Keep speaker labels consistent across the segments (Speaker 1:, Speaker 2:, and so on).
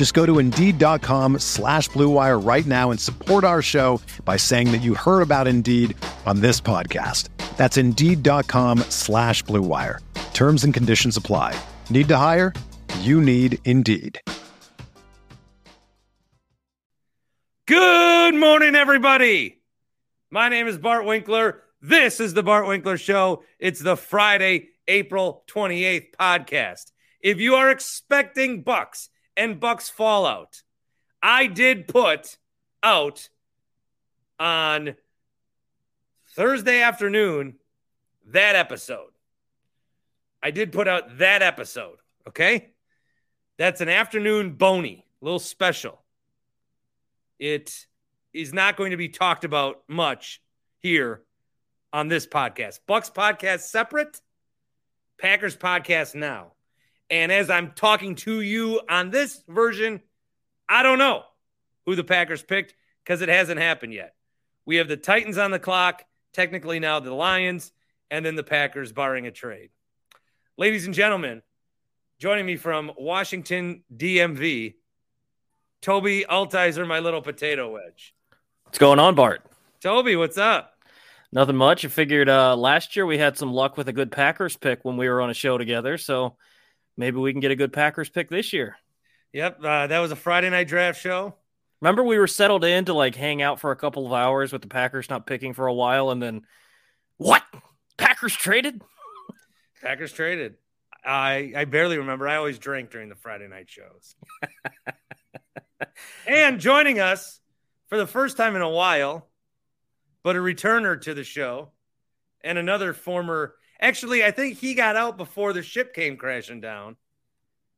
Speaker 1: Just go to Indeed.com slash BlueWire right now and support our show by saying that you heard about Indeed on this podcast. That's Indeed.com slash BlueWire. Terms and conditions apply. Need to hire? You need Indeed.
Speaker 2: Good morning, everybody. My name is Bart Winkler. This is the Bart Winkler Show. It's the Friday, April 28th podcast. If you are expecting Bucks and Bucks fallout, I did put out on Thursday afternoon that episode. I did put out that episode. Okay. That's an afternoon bony, a little special. It is not going to be talked about much here on this podcast. Bucks podcast separate, Packers podcast now. And as I'm talking to you on this version, I don't know who the Packers picked because it hasn't happened yet. We have the Titans on the clock, technically now the Lions, and then the Packers barring a trade. Ladies and gentlemen, joining me from Washington, DMV, Tobi Altizer, my little potato wedge.
Speaker 3: What's going on, Bart?
Speaker 2: Tobi, what's up?
Speaker 3: Nothing much. I figured uh, last year we had some luck with a good Packers pick when we were on a show together. So maybe we can get a good Packers pick this year.
Speaker 2: Yep. Uh, that was a Friday night draft show.
Speaker 3: Remember, we were settled in to like hang out for a couple of hours with the Packers not picking for a while. And then what? Packers traded?
Speaker 2: Packers traded. I, I barely remember. I always drank during the Friday night shows. and joining us for the first time in a while, but a returner to the show and another former. Actually, I think he got out before the ship came crashing down.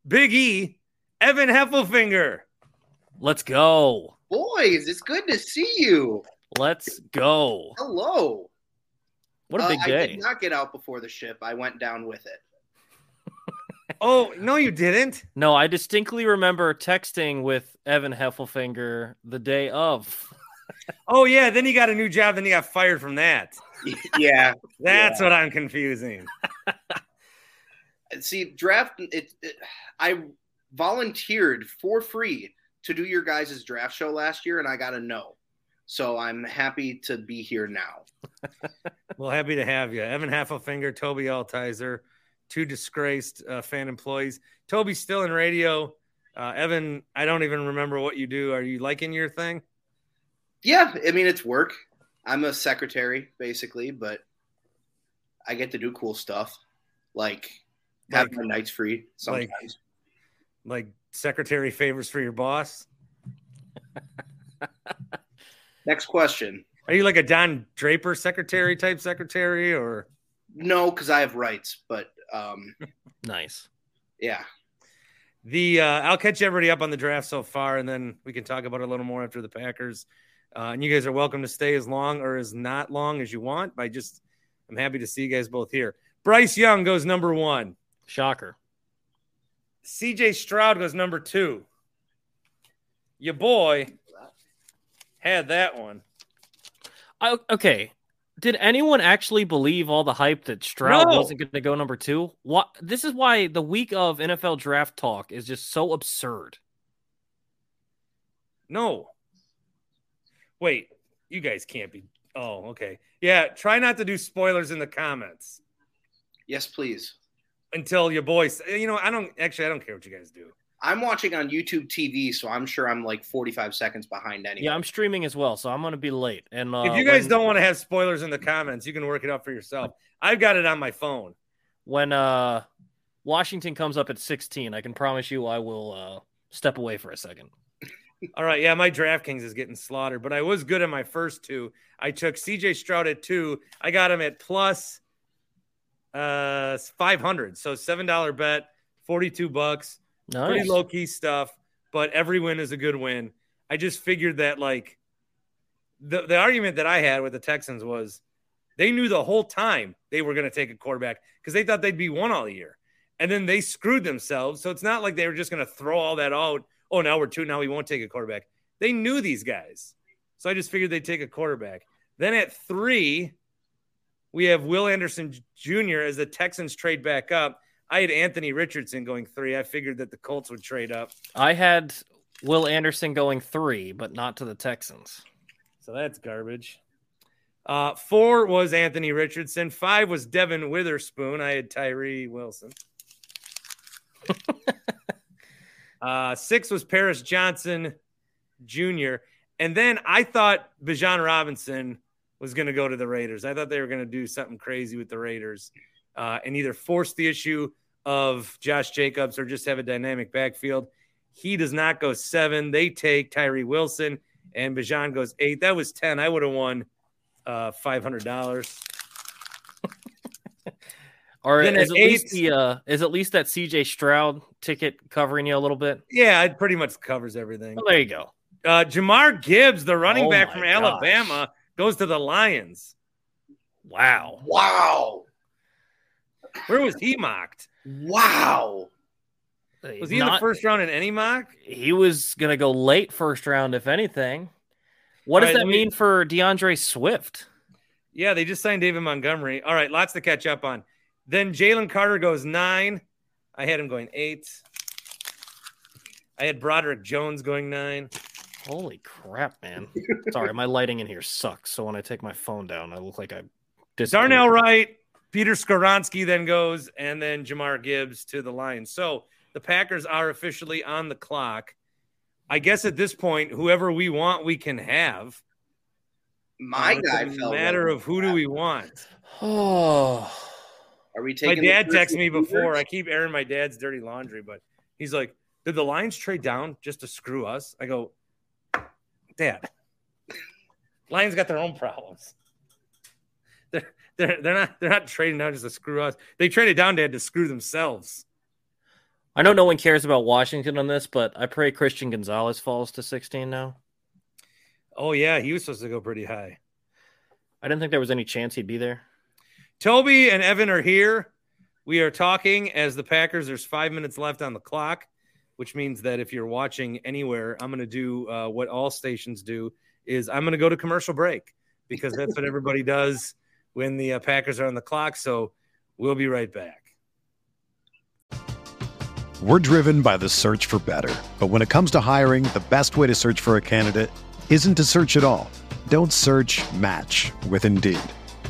Speaker 2: Big E, Evan Heffelfinger.
Speaker 3: Let's go.
Speaker 4: Boys, it's good to see you.
Speaker 3: Let's go.
Speaker 4: Hello.
Speaker 3: What a big
Speaker 4: uh,
Speaker 3: day.
Speaker 4: I did not get out before the ship. I went down with it.
Speaker 2: Oh, no, you didn't.
Speaker 3: No, I distinctly remember texting with Evan Heffelfinger the day of.
Speaker 2: Oh, yeah. Then he got a new job. Then he got fired from that.
Speaker 4: Yeah.
Speaker 2: That's what I'm confusing.
Speaker 4: See, draft it, it I volunteered for free to do your guys' draft show last year and I got a no. So I'm happy to be here now.
Speaker 2: well, happy to have you. Evan Heffelfinger, Tobi Altizer, two disgraced uh, fan employees. Tobi's still in radio. Uh, Evan, I don't even remember what you do. Are you liking your thing?
Speaker 4: Yeah, I mean it's work. I'm a secretary basically, but I get to do cool stuff like have
Speaker 2: Like-
Speaker 4: my nights free sometimes.
Speaker 2: Like secretary favors for your boss?
Speaker 4: Next question.
Speaker 2: Are you like a Don Draper secretary type secretary or
Speaker 4: No, because I have rights, but um,
Speaker 3: Nice.
Speaker 4: yeah.
Speaker 2: the uh, I'll catch everybody up on the draft so far and then we can talk about it a little more after the Packers. Uh, and you guys are welcome to stay as long or as not long as you want. I just I'm happy to see you guys both here. Bryce Young goes number one.
Speaker 3: Shocker.
Speaker 2: CJ Stroud goes number two. Your boy had that one.
Speaker 3: I, okay. Did anyone actually believe all the hype that Stroud
Speaker 2: No.
Speaker 3: wasn't going to go number two? What? This is why the week of NFL draft talk is just so absurd.
Speaker 2: No. Wait, you guys can't be. Oh, okay. Yeah, try not to do spoilers in the comments
Speaker 4: Yes, please.
Speaker 2: until your boy. s- You know, I don't actually. I don't care what you guys do.
Speaker 4: I'm watching on YouTube TV, so I'm sure I'm like 45 seconds behind anyway.
Speaker 3: Yeah, I'm streaming as well, so I'm going to be late. And uh,
Speaker 2: if you guys
Speaker 3: when,
Speaker 2: don't want to have spoilers in the comments, you can work it out for yourself. I've got it on my phone.
Speaker 3: when uh, Washington comes up at 16, I can promise you I will uh, step away for a second.
Speaker 2: All right, yeah, my DraftKings is getting slaughtered, but I was good in my first two. I took CJ Stroud at two. I got him at plus uh 500. So $7 bet, 42 bucks.
Speaker 3: Nice.
Speaker 2: Pretty low key stuff, but every win is a good win. I just figured that like the the argument that I had with the Texans was they knew the whole time they were going to take a quarterback because they thought they'd be one all year. And then they screwed themselves. So it's not like they were just going to throw all that out. Oh, now we're two. Now we won't take a quarterback. They knew these guys. So I just figured they'd take a quarterback. Then at three, we have Will Anderson Jr. as the Texans trade back up. I had Anthony Richardson going three. I figured that the Colts would trade up.
Speaker 3: I had Will Anderson going three, but not to the Texans.
Speaker 2: So that's garbage. Uh, four was Anthony Richardson. Five was Devon Witherspoon. I had Tyree Wilson. uh, six was Paris Johnson Jr. And then I thought Bijan Robinson was going to go to the Raiders. I thought they were going to do something crazy with the Raiders uh, and either force the issue of Josh Jacobs or just have a dynamic backfield. He does not go seven. They take Tyree Wilson and Bijan goes eight. That was 10. I would have won uh, $500.
Speaker 3: Or
Speaker 2: Then
Speaker 3: is
Speaker 2: at
Speaker 3: at least the uh, is at least that CJ Stroud ticket covering you a little bit?
Speaker 2: Yeah, it pretty much covers everything.
Speaker 3: Well, there you go.
Speaker 2: Uh, Jahmyr Gibbs, the running
Speaker 3: Oh
Speaker 2: back from
Speaker 3: gosh.
Speaker 2: Alabama, goes to the Lions.
Speaker 3: Wow.
Speaker 4: Wow.
Speaker 2: Where was he mocked?
Speaker 4: Wow.
Speaker 2: Was he in the first round in any mock?
Speaker 3: He was going to go late first round, if anything. What does
Speaker 2: All right,
Speaker 3: that
Speaker 2: let me-
Speaker 3: mean for D'Andre Swift?
Speaker 2: Yeah, they just signed David Montgomery. All right, lots to catch up on. Then Jalen Carter goes nine. I had him going eight. I had Broderick Jones going nine.
Speaker 3: Holy crap, man! Sorry, my lighting in here sucks. So when I take my phone down, I look like I disappeared.
Speaker 2: Darnell Wright, Peter Skoronski then goes, and then Jahmyr Gibbs to the Lions. So the Packers are officially on the clock. I guess at this point, whoever we want, we can have.
Speaker 4: My
Speaker 2: Uh, it's
Speaker 4: guy
Speaker 2: a
Speaker 4: fell.
Speaker 2: matter of who do we want.
Speaker 3: Oh,
Speaker 4: Are we
Speaker 2: My
Speaker 4: taking? the
Speaker 2: dad
Speaker 4: first
Speaker 2: texted me before.
Speaker 4: receivers?
Speaker 2: I keep airing my dad's dirty laundry, but he's like, "Did the Lions trade down just to screw us?" I go, "Dad, Lions got their own problems. They're they're they're not they're not trading down just to screw us. They traded down, Dad, to screw themselves."
Speaker 3: I know no one cares about Washington on this, but I pray Christian Gonzalez falls to 16 now.
Speaker 2: Oh yeah, he was supposed to go pretty high.
Speaker 3: I didn't think there was any chance he'd be there.
Speaker 2: Tobi and Evan are here. We are talking as the Packers. There's five minutes left on the clock, which means that if you're watching anywhere, I'm going to do uh, what all stations do: is I'm going to go to commercial break because that's what everybody does when the uh, Packers are on the clock. So we'll be right back.
Speaker 1: We're driven by the search for better. But when it comes to hiring, the best way to search for a candidate isn't to search at all. Don't search match with Indeed.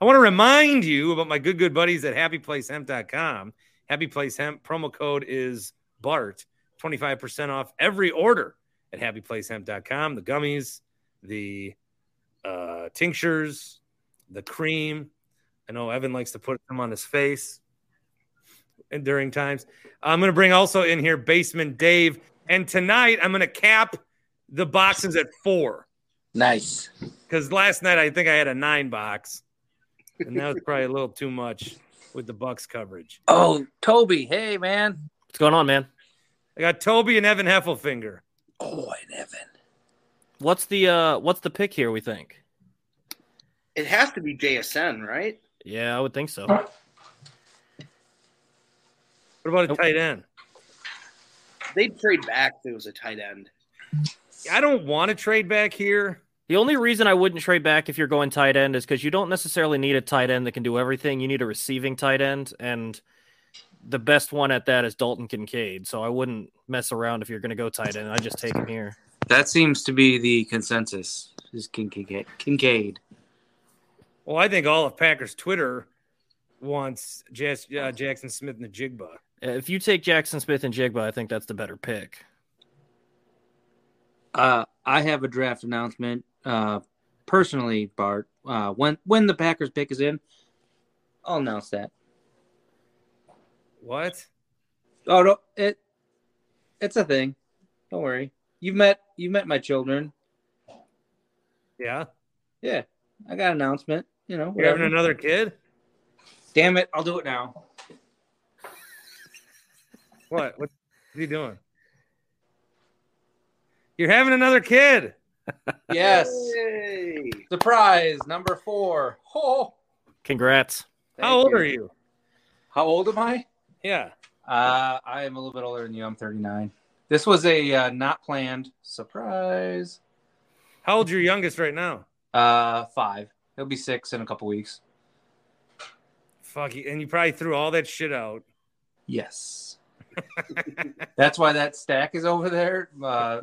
Speaker 2: I want to remind you about my good, good buddies at happyplacehemp.com. Happy Place Hemp promo code is BART, 25% off every order at happyplacehemp.com. The gummies, the uh, tinctures, the cream. I know Evan likes to put them on his face and during times. I'm going to bring also in here Basement Dave. And tonight I'm going to cap the boxes at four.
Speaker 5: Nice.
Speaker 2: Because last night I think I had a nine box and that was probably a little too much with the Bucks coverage.
Speaker 5: Oh, Tobi, hey man,
Speaker 3: what's going on, man?
Speaker 2: I got Tobi and Evan Heffelfinger.
Speaker 5: Oh, and Evan.
Speaker 3: What's the uh what's the pick here? We think
Speaker 4: it has to be JSN, right?
Speaker 3: Yeah, I would think so.
Speaker 2: What about a tight end?
Speaker 4: They'd trade back if it was a tight end.
Speaker 2: I don't want to trade back here.
Speaker 3: The only reason I wouldn't trade back if you're going tight end is because you don't necessarily need a tight end that can do everything. You need a receiving tight end, and the best one at that is Dalton Kincaid. So I wouldn't mess around if you're going to go tight end. I just take him here.
Speaker 5: That seems to be the consensus. Is Kincaid? Kincaid.
Speaker 2: Well, I think all of Packers Twitter wants uh, Jaxon Smith and the Jigba.
Speaker 3: If you take Jaxon Smith-Njigba, I think that's the better pick.
Speaker 5: Uh, I have a draft announcement uh, personally, Bart, uh, when when the Packers pick is in, I'll announce that.
Speaker 2: What?
Speaker 5: Oh no, it it's a thing. Don't worry. You've met you've met my children.
Speaker 2: Yeah.
Speaker 5: Yeah. I got an announcement. You know,
Speaker 2: you're having another kid.
Speaker 5: Damn it! I'll do it now.
Speaker 2: what? What's he doing? You're having another kid
Speaker 5: yes. Yay. Surprise number four. Oh.
Speaker 3: Congrats.
Speaker 2: Thank How old you. are you?
Speaker 5: How old am I?
Speaker 2: Yeah.
Speaker 5: Uh, I am a little bit older than you. I'm 39. This was a uh, not planned surprise.
Speaker 2: How old's your youngest right now?
Speaker 5: Uh, five. He'll be six in a couple weeks.
Speaker 2: Fuck you. And you probably threw all that shit out.
Speaker 5: Yes. That's why that stack is over there. Uh,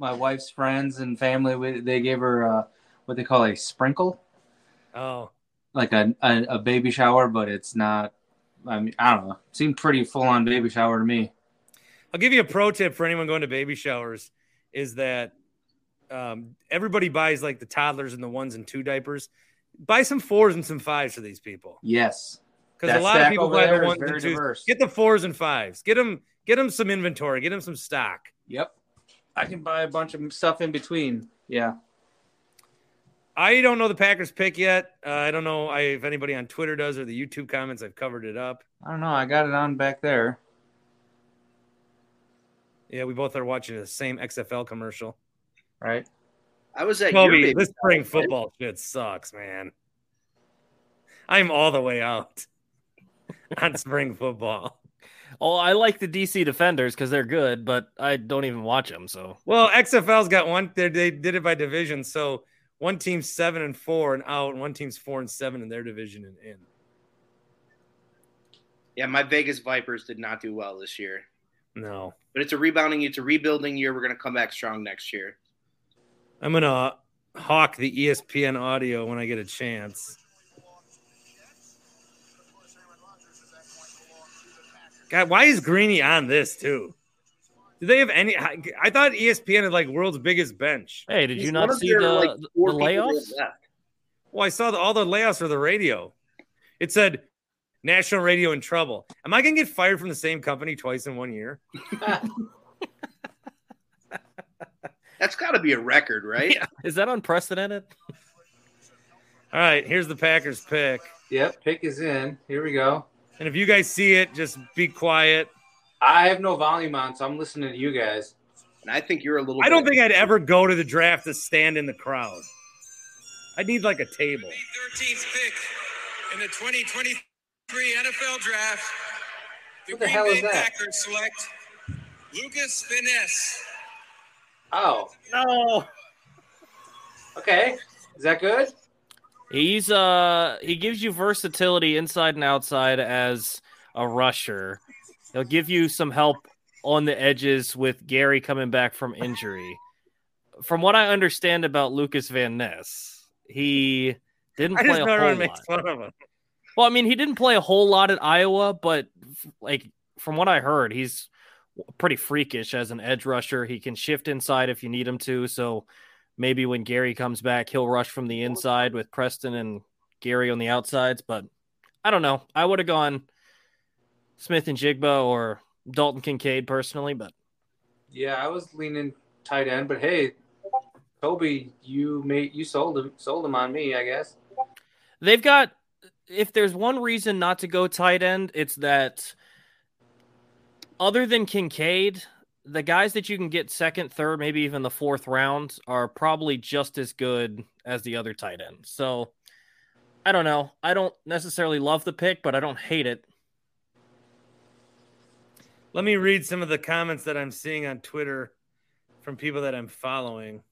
Speaker 5: my wife's friends and family they gave her uh, what they call a sprinkle.
Speaker 2: Oh,
Speaker 5: like a, a, a baby shower, but it's not. I mean, I don't know. It seemed pretty full on baby shower to me.
Speaker 2: I'll give you a pro tip for anyone going to baby showers: is that um, everybody buys like the toddlers and the ones and two diapers. Buy some fours and some fives for these people.
Speaker 5: Yes,
Speaker 2: because a lot of people buy the ones and twos. Diverse. Get the fours and fives. Get them. Get them some inventory. Get them some stock.
Speaker 5: Yep. I can buy a bunch of stuff in between. Yeah.
Speaker 2: I don't know the Packers pick yet. Uh, I don't know if anybody on Twitter does or the YouTube comments. I've covered it up.
Speaker 5: I don't know. I got it on back there.
Speaker 2: Yeah, we both are watching the same XFL commercial.
Speaker 5: Right.
Speaker 4: I was at
Speaker 2: Kobe. This spring football shit sucks, man. I'm all the way out on spring football.
Speaker 3: Oh, I like the DC Defenders because they're good, but I don't even watch them. So,
Speaker 2: well, XFL's got one. They did it by division, so one team's seven and four and out, and one team's four and seven in their division and in.
Speaker 4: Yeah, my Vegas Vipers did not do well this year.
Speaker 2: No,
Speaker 4: but it's a rebounding, it's a rebuilding year. We're gonna come back strong next year.
Speaker 2: I'm gonna hawk the ESPN audio when I get a chance. God, why is Greeny on this too? Do they have any? I thought ESPN had like world's biggest bench.
Speaker 3: Hey, did He's you not see their, the, like, the layoffs?
Speaker 2: Well, I saw the, all the layoffs for the radio. It said national radio in trouble. Am I going to get fired from the same company twice in one year?
Speaker 4: That's got to be a record, right?
Speaker 3: Yeah. Is that unprecedented?
Speaker 2: All right, here's the Packers pick.
Speaker 5: Yep, pick is in. Here we go.
Speaker 2: And if you guys see it, just be quiet.
Speaker 5: I have no volume on, so I'm listening to you guys.
Speaker 4: And I think you're a little.
Speaker 2: I don't
Speaker 4: bit-
Speaker 2: think I'd ever go to the draft to stand in the crowd. I'd need like a table.
Speaker 6: 13th pick in the 2023 NFL Draft. The
Speaker 5: What the
Speaker 6: Green
Speaker 5: hell
Speaker 6: Bay
Speaker 5: is that?
Speaker 6: Packers select Lukas Van Ness.
Speaker 5: Oh,
Speaker 3: No.
Speaker 5: okay. Is that good?
Speaker 3: He's uh he gives you versatility inside and outside as a rusher. He'll give you some help on the edges with Gary coming back from injury. From what I understand about Lukas Van Ness, he didn't
Speaker 2: I
Speaker 3: play a whole lot.
Speaker 2: makes fun of him.
Speaker 3: Well, I mean, he didn't play a whole lot at Iowa, but like from what I heard, he's pretty freakish as an edge rusher. He can shift inside if you need him to. So maybe when Gary comes back, he'll rush from the inside with Preston and Gary on the outsides. But I don't know. I would have gone Smith-Njigba or Dalton Kincaid personally, but
Speaker 5: Yeah, I was leaning tight end, but hey, Tobi, you made you sold him sold him on me, I guess.
Speaker 3: they've got. If there's one reason not to go tight end, it's that other than Kincaid, the guys that you can get second, third, maybe even the fourth round are probably just as good as the other tight end. So I don't know. I don't necessarily love the pick, but I don't hate it.
Speaker 2: Let me read some of the comments that I'm seeing on Twitter from people that I'm following.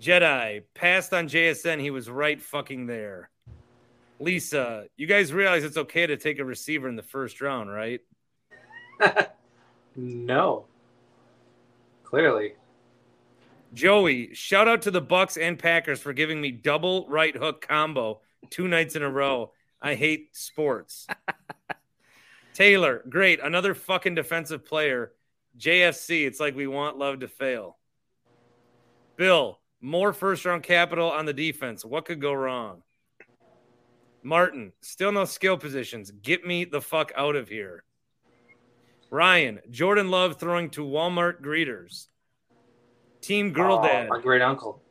Speaker 2: Jedi passed on JSN. He was right fucking there. Lisa, you guys realize it's okay to take a receiver in the first round, right?
Speaker 5: No. Clearly.
Speaker 2: Joey, shout out to the Bucks and Packers for giving me double right hook combo two nights in a row. I hate sports. Taylor, great. Another fucking defensive player. JFC, it's like we want love to fail. Bill, more first round capital on the defense. What could go wrong? Martin, still no skill positions. Get me the fuck out of here. Ryan, Jordan Love throwing to Walmart greeters. Team Girl
Speaker 5: Oh,
Speaker 2: Dad.
Speaker 5: my great uncle.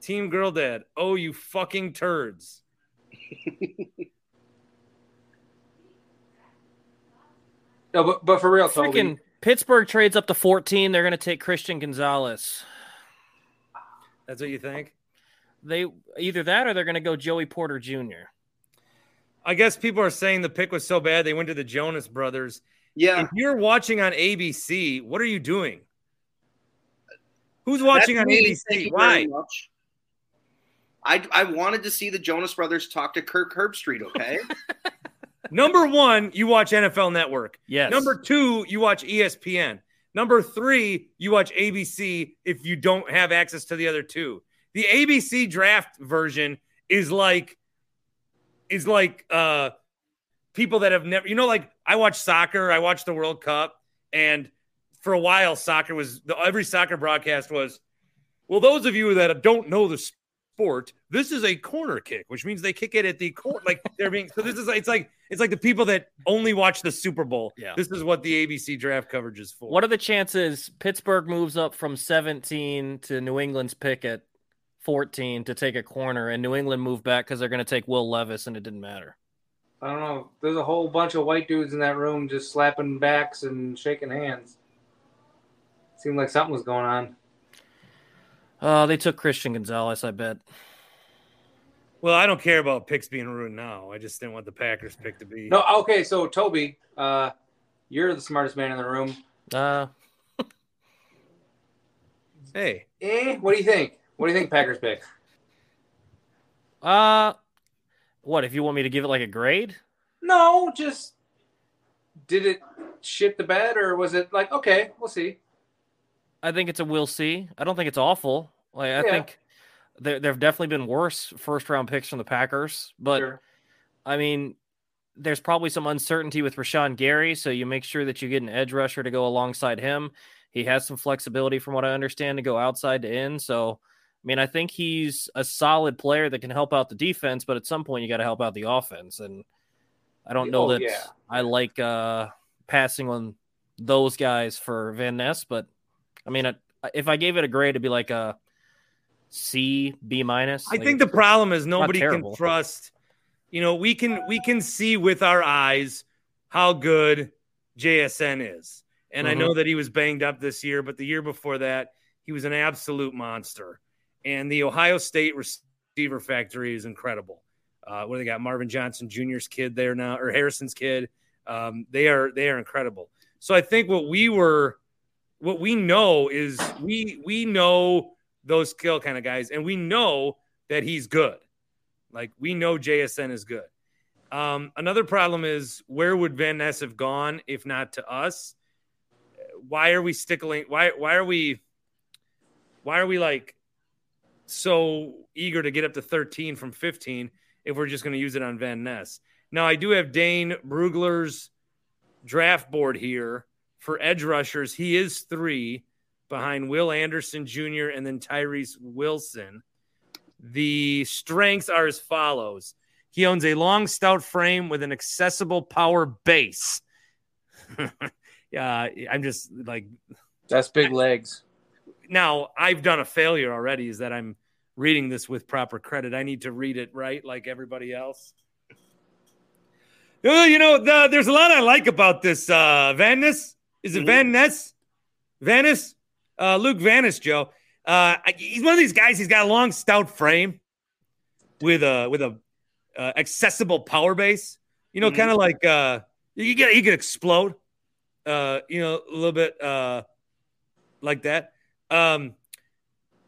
Speaker 2: Team Girl Dad. Oh, you fucking turds.
Speaker 5: No, but but for real, Tobi.
Speaker 3: Freaking Pittsburgh trades up to 14. They're going to take Christian Gonzalez.
Speaker 2: That's what you think?
Speaker 3: They either that or they're going to go Joey Porter Jr.
Speaker 2: I guess people are saying the pick was so bad they went to the Jonas brothers.
Speaker 4: Yeah,
Speaker 2: If you're watching on ABC, what are you doing? Who's watching
Speaker 4: That's
Speaker 2: on
Speaker 4: me.
Speaker 2: ABC?
Speaker 4: Thank you
Speaker 2: Why?
Speaker 4: very much. I I wanted to see the Jonas Brothers talk to Kirk Herbstreit. Okay,
Speaker 2: Number one, you watch NFL Network.
Speaker 3: Yes.
Speaker 2: Number two, you watch ESPN. Number three, you watch ABC if you don't have access to the other two. The ABC draft version is like is like uh people that have never you know like I watch soccer, I watch the World Cup and for a while soccer was the, every soccer broadcast was well those of you that don't know the sport, this is a corner kick, which means they kick it at the corner like they're being so this is it's like it's like the people that only watch the Super Bowl.
Speaker 3: Yeah.
Speaker 2: This is what the ABC draft coverage is for.
Speaker 3: What are the chances Pittsburgh moves up from 17 to New England's pick at 14 to take a corner, and New England moved back because they're going to take Will Levis, and it didn't matter?
Speaker 5: I don't know. There's a whole bunch of white dudes in that room just slapping backs and shaking hands. Seemed like something was going on.
Speaker 3: Uh, they took Christian Gonzalez, I bet.
Speaker 2: Well, I don't care about picks being ruined now. I just didn't want the Packers pick to be.
Speaker 5: No, okay. So Tobi, uh, you're the smartest man in the room.
Speaker 3: Uh,
Speaker 2: Hey,
Speaker 5: Eh, what do you think? What do you think Packers pick?
Speaker 3: uh, what if you want me to give it like a grade?
Speaker 5: No, just did it shit the bed or was it like okay, we'll see.
Speaker 3: I think it's a we'll see. I don't think it's awful. Like I
Speaker 5: Yeah.
Speaker 3: think there there have definitely been worse first round picks from the Packers, but
Speaker 5: Sure.
Speaker 3: I mean, there's probably some uncertainty with Rashan Gary, so you make sure that you get an edge rusher to go alongside him. He has some flexibility, from what I understand, to go outside to in. So I mean, I think he's a solid player that can help out the defense, but at some point you got to help out the offense. And I don't know
Speaker 5: Oh,
Speaker 3: that
Speaker 5: yeah.
Speaker 3: I like uh, passing on those guys for Van Ness, but I mean, if I gave it a grade, it'd be like a C, B minus.
Speaker 2: I
Speaker 3: Like,
Speaker 2: think the problem is nobody can trust. You know, we can we can see with our eyes how good JSN is, and I
Speaker 3: Mm-hmm.
Speaker 2: know that he was banged up this year, but the year before that, he was an absolute monster. And the Ohio State receiver factory is incredible. Uh, what do they got? Marvin Johnson Jr.'s kid there now, or Harrison's kid. Um, they are they are incredible. So I think what we were, what we know is we we know those skill kind of guys, and we know that he's good. Like we know JSN is good. Um, another problem is where would Van Ness have gone if not to us? Why are we stickling? Why why are we? Why are we like so eager to get up to 13 from 15 if we're just going to use it on Van Ness? Now I do have Dane Brugler's draft board here for edge rushers. He is three behind Will Anderson Jr. and then Tyree Wilson. The strengths are as follows. He owns a long, stout frame with an accessible power base. yeah, I'm just like
Speaker 5: That's big legs.
Speaker 2: now I've done a failure already. Is that I'm reading this with proper credit. I need to read it right, like everybody else. Oh, you know, the, there's a lot I like about this. Uh, Van Ness, is it Van Ness? Vanis, uh, Luke Vanis, Joe. Uh, he's one of these guys. He's got a long, stout frame with a with a uh, accessible power base. You know,
Speaker 4: Mhm.
Speaker 2: kind of like uh, you get he could explode. Uh, you know, a little bit uh, like that. Um,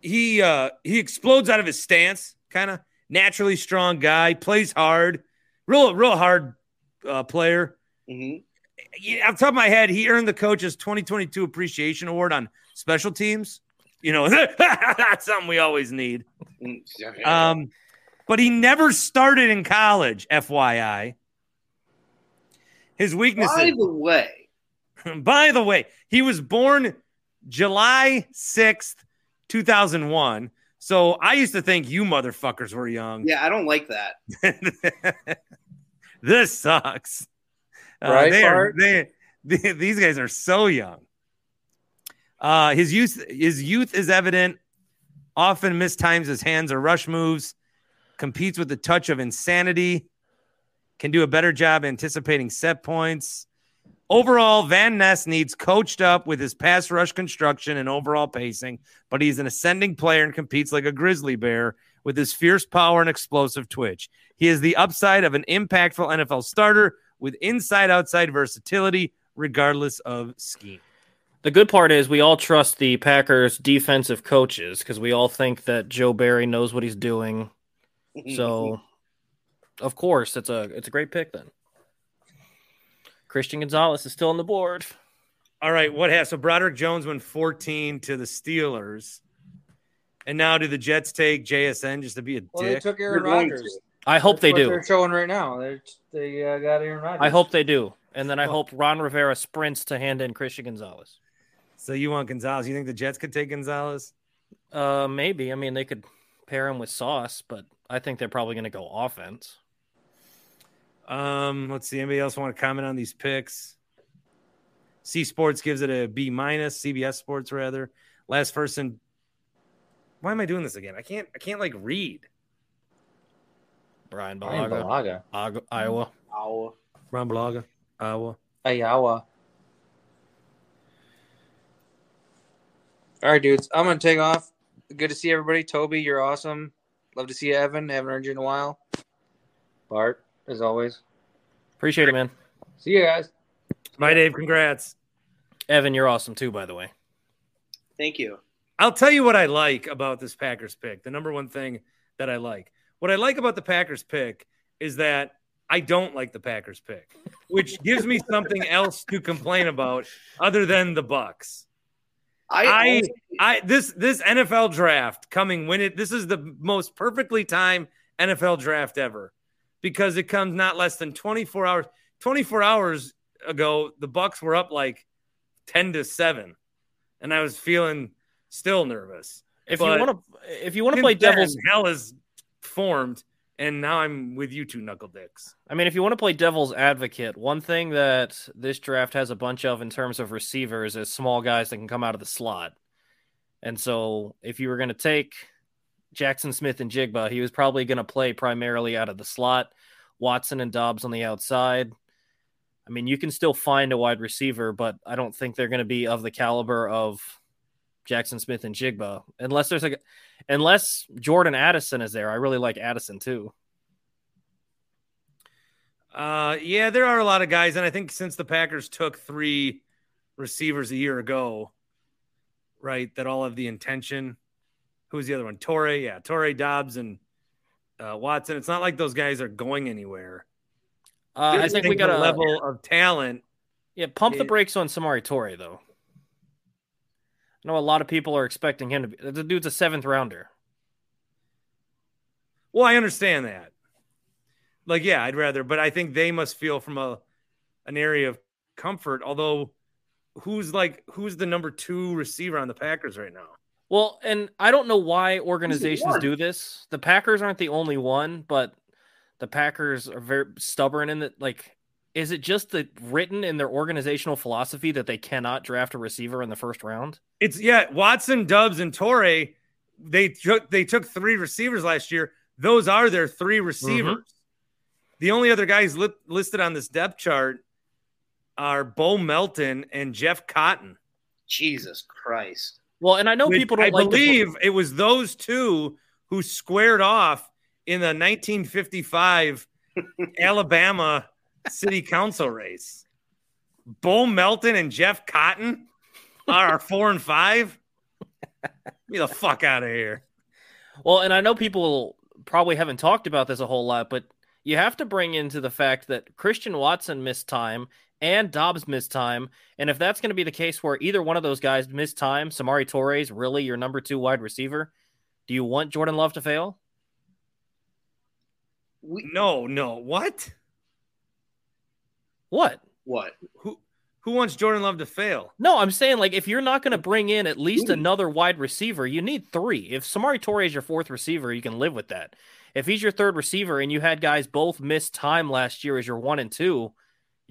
Speaker 2: he uh, he explodes out of his stance. Kind of naturally strong guy. Plays hard. Real real hard uh, player
Speaker 4: hmm
Speaker 2: yeah, off the top of my head, he earned the coach's 2022 appreciation award on special teams. You know, that's something we always need. Um, but he never started in college, FYI. His weaknesses.
Speaker 4: By the way,
Speaker 2: By the way, he was born July 6th, 2001. So I used to think you motherfuckers were young.
Speaker 4: yeah, I don't like that.
Speaker 2: this sucks. Uh,
Speaker 5: Right,
Speaker 2: they are,
Speaker 5: Bart?
Speaker 2: they, they- these guys are so young. Uh, his youth, his youth is evident. Often mistimes his hands or rush moves. Competes with the touch of insanity. Can do a better job anticipating set points. Overall, Van Ness needs coached up with his pass rush construction and overall pacing, but he's an ascending player and competes like a grizzly bear with his fierce power and explosive twitch. He is the upside of an impactful NFL starter with inside outside versatility, regardless of scheme.
Speaker 3: The good part is we all trust the Packers defensive coaches because we all think that Joe Barry knows what he's doing. So, of course, it's a it's a great pick then. Christian Gonzalez is still on the board.
Speaker 2: All right, what has so Broderick Jones went 14 to the Steelers. And now do the Jets take JSN just to be a
Speaker 5: Well, they
Speaker 2: dick?
Speaker 5: took
Speaker 4: They're
Speaker 5: Aaron Rodgers.
Speaker 3: I hope they
Speaker 5: That's what
Speaker 3: do.
Speaker 5: They're showing right now. They're, they uh, got Aaron Rodgers.
Speaker 3: I hope they do. And then I hope Ron Rivera sprints to hand in Christian Gonzalez.
Speaker 2: so you want Gonzalez? You think the Jets could take Gonzalez?
Speaker 3: Uh, maybe. I mean, they could pair him with Sauce, but I think they're probably going to go offense.
Speaker 2: Um, let's see. Anybody else want to comment on these picks? C Sports gives it a B minus. CBS Sports rather. Last person. Why am I doing this again? I can't. I can't like read.
Speaker 3: Brian
Speaker 5: Brian
Speaker 3: Balaga,
Speaker 5: Balaga.
Speaker 3: Ag- Iowa.
Speaker 4: Ow.
Speaker 2: Ron Blaga, Iowa.
Speaker 5: Ayawa. All right, dudes. I'm gonna take off. Good to see everybody. Tobi, you're awesome. Love to see you, Evan. Haven't heard you in a while. Bart, as always.
Speaker 3: Appreciate it, man.
Speaker 5: See you guys.
Speaker 2: My Dave, congrats.
Speaker 3: Evan, you're awesome too, by the way.
Speaker 4: Thank you.
Speaker 2: I'll tell you what I like about this Packers pick. The number one thing that I like. What I like about the Packers pick is that I don't like the Packers pick, which gives me something else to complain about other than the Bucks.
Speaker 4: I,
Speaker 2: I- I this this NFL draft coming when it this is the most perfectly timed NFL draft ever because it comes not less than 24 hours 24 hours ago the Bucks were up like 10 to 7 and I was feeling still nervous.
Speaker 3: If
Speaker 2: But
Speaker 3: you want to, if you want to play devil's,
Speaker 2: hell is formed, and now I'm with you two knuckle dicks.
Speaker 3: I mean, if you want to play devil's advocate, one thing that this draft has a bunch of in terms of receivers is small guys that can come out of the slot. And so, if you were going to take Jaxon Smith-Njigba, he was probably going to play primarily out of the slot. Watson and Doubs on the outside. I mean, you can still find a wide receiver, but I don't think they're going to be of the caliber of Jaxon Smith-Njigba, unless there's a, unless Jordan Addison is there. I really like Addison too.
Speaker 2: Uh, yeah, there are a lot of guys, and I think since the Packers took three receivers a year ago, right, that all have the intention. Who was the other one? Toure, yeah, Toure, Doubs, and uh, Watson. It's not like those guys are going anywhere.
Speaker 3: Uh, I think we got a
Speaker 2: level of talent.
Speaker 3: Yeah, pump the brakes on Samori Toure though. I know a lot of people are expecting him to be. The dude's a seventh rounder.
Speaker 2: Well, I understand that. Like, yeah, I'd rather, but I think they must feel from a an area of comfort. Although, who's like who's the number two receiver on the Packers right now?
Speaker 3: Well, and I don't know why organizations do this. The Packers aren't the only one, but the Packers are very stubborn in that. Like, is it just the written in their organizational philosophy that they cannot draft a receiver in the first round?
Speaker 2: It's yeah, Watson, Doubs, and Toure. They took they took three receivers last year. Those are their three mm-hmm. receivers. The only other guys li- listed on this depth chart are Bo Melton and Jeff Cotton.
Speaker 4: Jesus Christ.
Speaker 3: Well, and I know
Speaker 2: which
Speaker 3: people don't
Speaker 2: I
Speaker 3: like to-
Speaker 2: believe it was those two who squared off in the 1955 Alabama City Council race. Bo Melton and Jeff Cotton are four and five. Get the fuck out of here.
Speaker 3: Well, and I know people probably haven't talked about this a whole lot, but you have to bring into the fact that Christian Watson missed time and Dobbs missed time. And if that's going to be the case where either one of those guys missed time, Samori Toures really your number two wide receiver, do you want Jordan Love to fail?
Speaker 4: We,
Speaker 2: No, no. What?
Speaker 3: What?
Speaker 4: what?
Speaker 2: Who who wants Jordan Love to fail?
Speaker 3: No, I'm saying like if you're not going to bring in at least
Speaker 4: Ooh.
Speaker 3: another wide receiver, you need three. If Samori Toure is your fourth receiver, you can live with that. If he's your third receiver and you had guys both miss time last year as your one and two,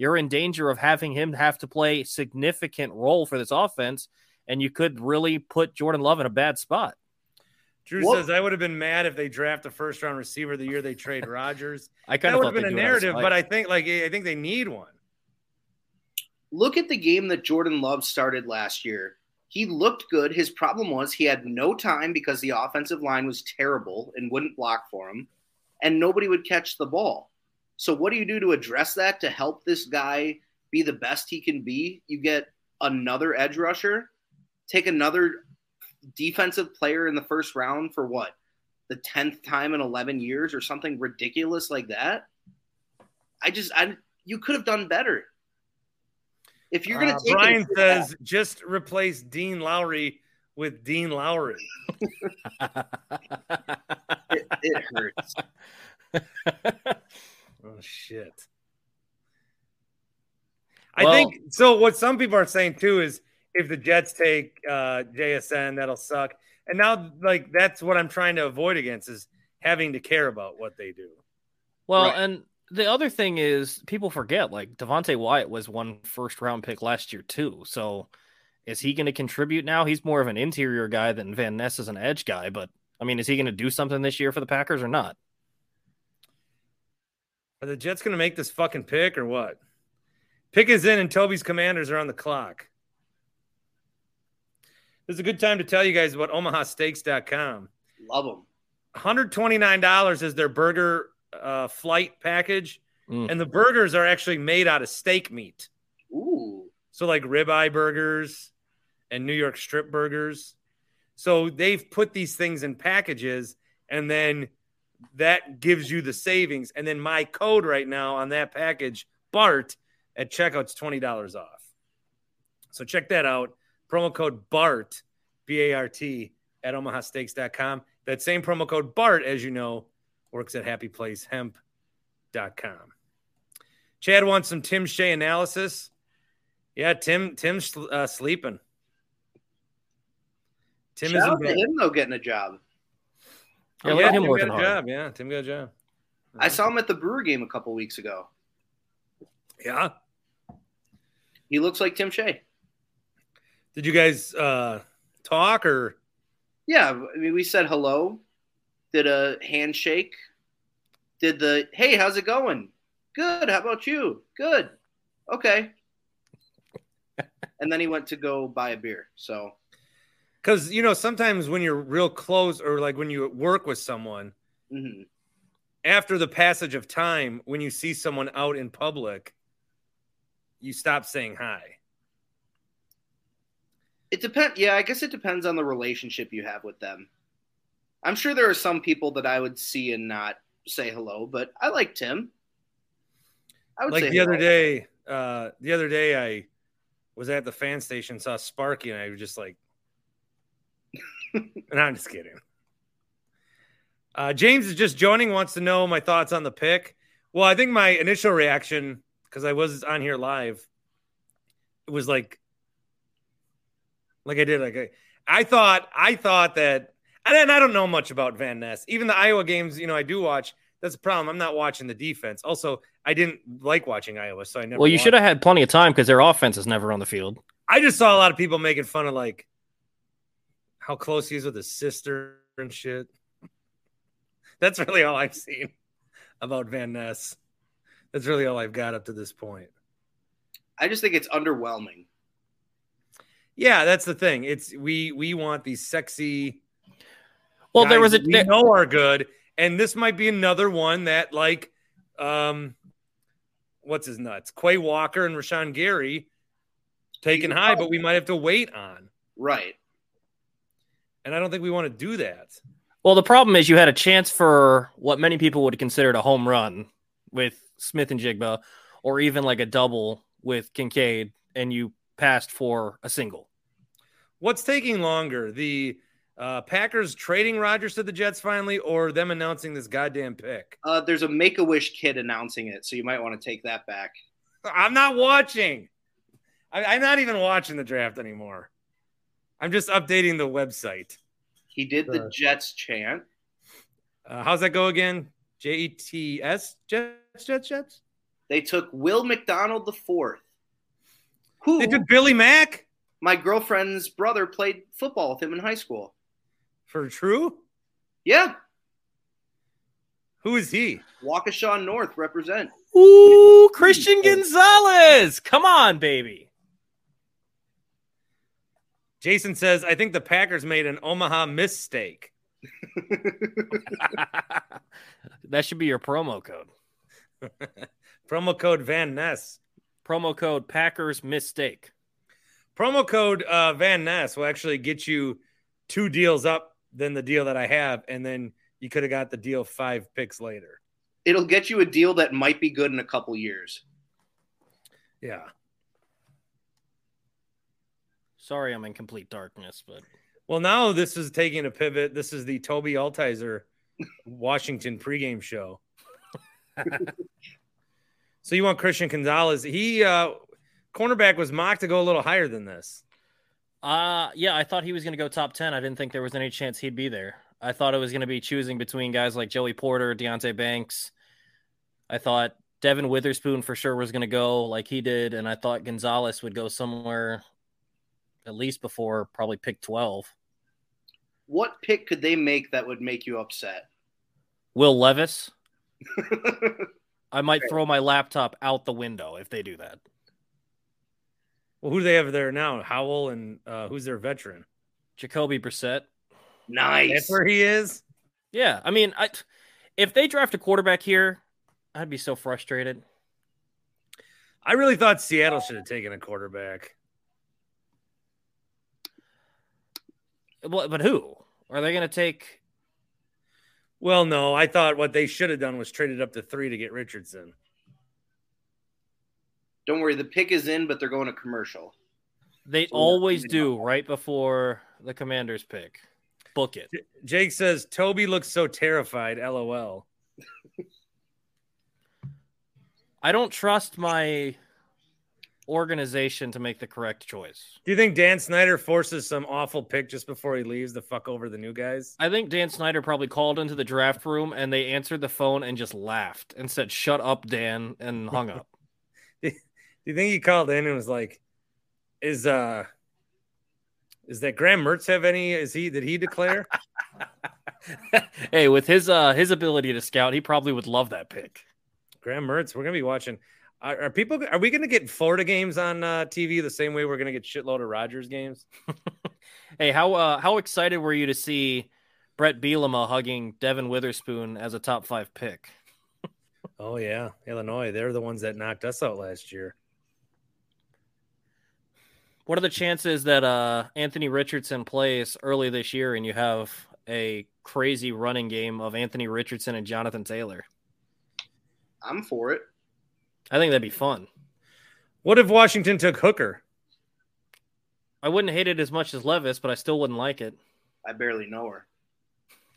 Speaker 3: you're in danger of having him have to play significant role for this offense, and you could really put Jordan Love in a bad spot.
Speaker 2: Drew
Speaker 4: What?
Speaker 2: says I would have been mad if they draft a first round receiver the year they trade Rogers.
Speaker 3: I kind
Speaker 2: that
Speaker 3: of
Speaker 2: would
Speaker 3: thought
Speaker 2: have been a
Speaker 3: they'd do it out of
Speaker 2: narrative, but I think like I think they need one.
Speaker 4: Look at the game that Jordan Love started last year. He looked good. His problem was he had no time because the offensive line was terrible and wouldn't block for him, and nobody would catch the ball. So, what do you do to address that to help this guy be the best he can be? You get another edge rusher, take another defensive player in the first round for what? The 10th time in 11 years or something ridiculous like that? I just, I, you could have done better. If you're going
Speaker 2: Uh,
Speaker 4: to take
Speaker 2: Brian says just replace Dean Lowry with Dean Lowry.
Speaker 4: it, it hurts.
Speaker 2: Oh shit. I
Speaker 3: Well-
Speaker 2: think so. What some people are saying too is if the Jets take uh, JSN, that'll suck. And now, like that's what I'm trying to avoid against is having to care about what they do.
Speaker 3: Well,
Speaker 4: Right.
Speaker 3: and the other thing is people forget like Devonte Wyatt was one first round pick last year too. So is he going to contribute now? He's more of an interior guy than Van Ness is an edge guy, but I mean, is he going to do something this year for the Packers or not?
Speaker 2: Are the Jets going to make this fucking pick or what? Pick is in, and Tobi's Commanders are on the clock. This is a good time to tell you guys about OmahaSteaks.com.
Speaker 4: Love them.
Speaker 2: $129 is their burger uh, flight package,
Speaker 3: Mm.
Speaker 2: and the burgers are actually made out of steak meat.
Speaker 4: Ooh.
Speaker 2: So, like ribeye burgers and New York strip burgers. So, they've put these things in packages, and then that gives you the savings. And then my code right now on that package, BART, at checkout, it's $20 off. So, check that out. Promo code BART, B A R T, at omahasteaks.com. That same promo code BART, as you know, works at happyplacehemp.com. Chad wants some Tim Shea analysis. Yeah, Tim Tim's uh, sleeping. Tim
Speaker 4: Shout
Speaker 2: is in
Speaker 4: out to him though, getting a job.
Speaker 3: Yeah, look at him
Speaker 2: Tim
Speaker 3: working
Speaker 2: got a
Speaker 3: hard.
Speaker 2: job. Yeah, Tim got a job.
Speaker 4: I saw him at the Brewer game a couple weeks ago.
Speaker 2: Yeah.
Speaker 4: He looks like Tim Shea.
Speaker 2: Did you guys uh talk or
Speaker 4: Yeah, I mean, we said hello, did a handshake, did the hey, how's it going? Good. How about you? Good. Okay. and then he went to go buy a beer. So
Speaker 2: because you know sometimes when you're real close or like when you work with someone
Speaker 4: mhm.
Speaker 2: after the passage of time when you see someone out in public you stop saying hi
Speaker 4: it depends. Yeah, I guess it depends on the relationship you have with them. I'm sure there are some people that I would see and not say hello, but I like Tim. I would
Speaker 2: like
Speaker 4: say
Speaker 2: the other day uh the other day i was at the fan station saw sparky and i was just like and i'm just kidding uh james is just joining wants to know my thoughts on the pick well i think my initial reaction because i was on here live it was like like i did like I, I thought i thought that and i don't know much about van ness even the iowa games you know i do watch that's the problem i'm not watching the defense also i didn't like watching iowa so i never
Speaker 3: Well, you
Speaker 2: watched
Speaker 3: should have had plenty of time because their offense is never on the field.
Speaker 2: I just saw a lot of people making fun of like how close he is with his sister and shit. That's really all I've seen about Van Ness. That's really all I've got up to this point.
Speaker 4: I just think it's underwhelming.
Speaker 2: Yeah, that's the thing. It's we we want these sexy.
Speaker 3: Well, there was a
Speaker 2: that we
Speaker 3: there-
Speaker 2: know are good, and this might be another one that like, um, what's his nuts? Quay Walker and Rashan Gary taken high, but we might have to wait on,
Speaker 4: Right.
Speaker 2: and I don't think we want to do that.
Speaker 3: Well, the problem is you had a chance for what many people would have considered a home run with Smith-Njigba, or even like a double with Kincaid, and you passed for a single.
Speaker 2: What's taking longer, the uh, Packers trading Rodgers to the Jets finally, or them announcing this goddamn pick?
Speaker 4: Uh, there's a Make a Wish kid announcing it, so you might want to take that back.
Speaker 2: I'm not watching. I, I'm not even watching the draft anymore. I'm just updating the website.
Speaker 4: He did the
Speaker 2: Uh,
Speaker 4: Jets chant.
Speaker 2: Uh, how's that go again? J E T S Jets Jets Jets.
Speaker 4: They took Will McDonald the fourth, who
Speaker 2: They took Billy Mack
Speaker 4: my girlfriend's brother played football with him in high school.
Speaker 2: for true.
Speaker 4: Yeah,
Speaker 2: Who is he?
Speaker 4: Waukesha North represent.
Speaker 3: Ooh, Christian Gonzalez. Come on, baby.
Speaker 2: Jason says, I think the Packers made an Omaha mistake.
Speaker 3: that should be your promo code.
Speaker 2: Promo code Van Ness.
Speaker 3: Promo code Packers mistake.
Speaker 2: Promo code uh, Van Ness will actually get you two deals up than the deal that I have, and then you could have got the deal five picks later.
Speaker 4: It'll get you a deal that might be good in a couple years.
Speaker 2: Yeah.
Speaker 3: Sorry, I'm in complete darkness, but
Speaker 2: Well, now this is taking a pivot. This is the Tobi Altizer Washington pregame show. so you want Christian Gonzalez? He uh cornerback was mocked to go a little higher than this.
Speaker 3: uh yeah, I thought he was going to go top 10. I didn't think there was any chance he'd be there. I thought it was going to be choosing between guys like Joey Porter, Deonte Banks. I thought Devon Witherspoon for sure was going to go like he did, and I thought Gonzalez would go somewhere at least before probably pick 12.
Speaker 4: What pick could they make that would make you upset?
Speaker 3: Will Levis. I might throw my laptop out the window if they do that.
Speaker 2: Well, who do they have there now? Howell and uh, who's their veteran?
Speaker 3: Jacoby Brissett.
Speaker 4: nice.
Speaker 2: That's where he is.
Speaker 3: Yeah, I mean, I, if they draft a quarterback here, I'd be so frustrated.
Speaker 2: I really thought Seattle should have taken a quarterback.
Speaker 3: Well, but who are they going to take?
Speaker 2: Well, no, I thought what they should have done was traded up to three to get Richardson.
Speaker 4: Don't worry, the pick is in, but they're going to commercial.
Speaker 3: They
Speaker 4: So,
Speaker 3: always
Speaker 4: yeah.
Speaker 3: do right before the Commanders pick. Book it.
Speaker 2: Jake says Tobi looks so terrified. LOL.
Speaker 3: I don't trust my organization to make the correct choice.
Speaker 2: Do you think Dan Snyder forces some awful pick just before he leaves to fuck over the new guys?
Speaker 3: I think Dan Snyder probably called into the draft room and they answered the phone and just laughed and said, "Shut up, Dan," and hung up.
Speaker 2: Do you think he called in and was like, "Is uh, is that Graham Mertz have any? Is he did he declare?"
Speaker 3: hey, with his uh his ability to scout, he probably would love that pick.
Speaker 2: Graham Mertz, we're gonna be watching. Are, are people? Are we gonna get Florida games on uh, TV the same way we're gonna get shitload of Rodgers games?
Speaker 3: Hey, how uh how excited were you to see Brett Bielema hugging Devon Witherspoon as a top five pick?
Speaker 2: Oh yeah, Illinois. They're the ones that knocked us out last year.
Speaker 3: What are the chances that uh Anthony Richardson plays early this year and you have a crazy running game of Anthony Richardson and Jonathan Taylor?
Speaker 4: I'm for it.
Speaker 3: I think that'd be fun.
Speaker 2: What if Washington took Hooker?
Speaker 3: I wouldn't hate it as much as Levis, but I still wouldn't like it.
Speaker 4: I barely know her.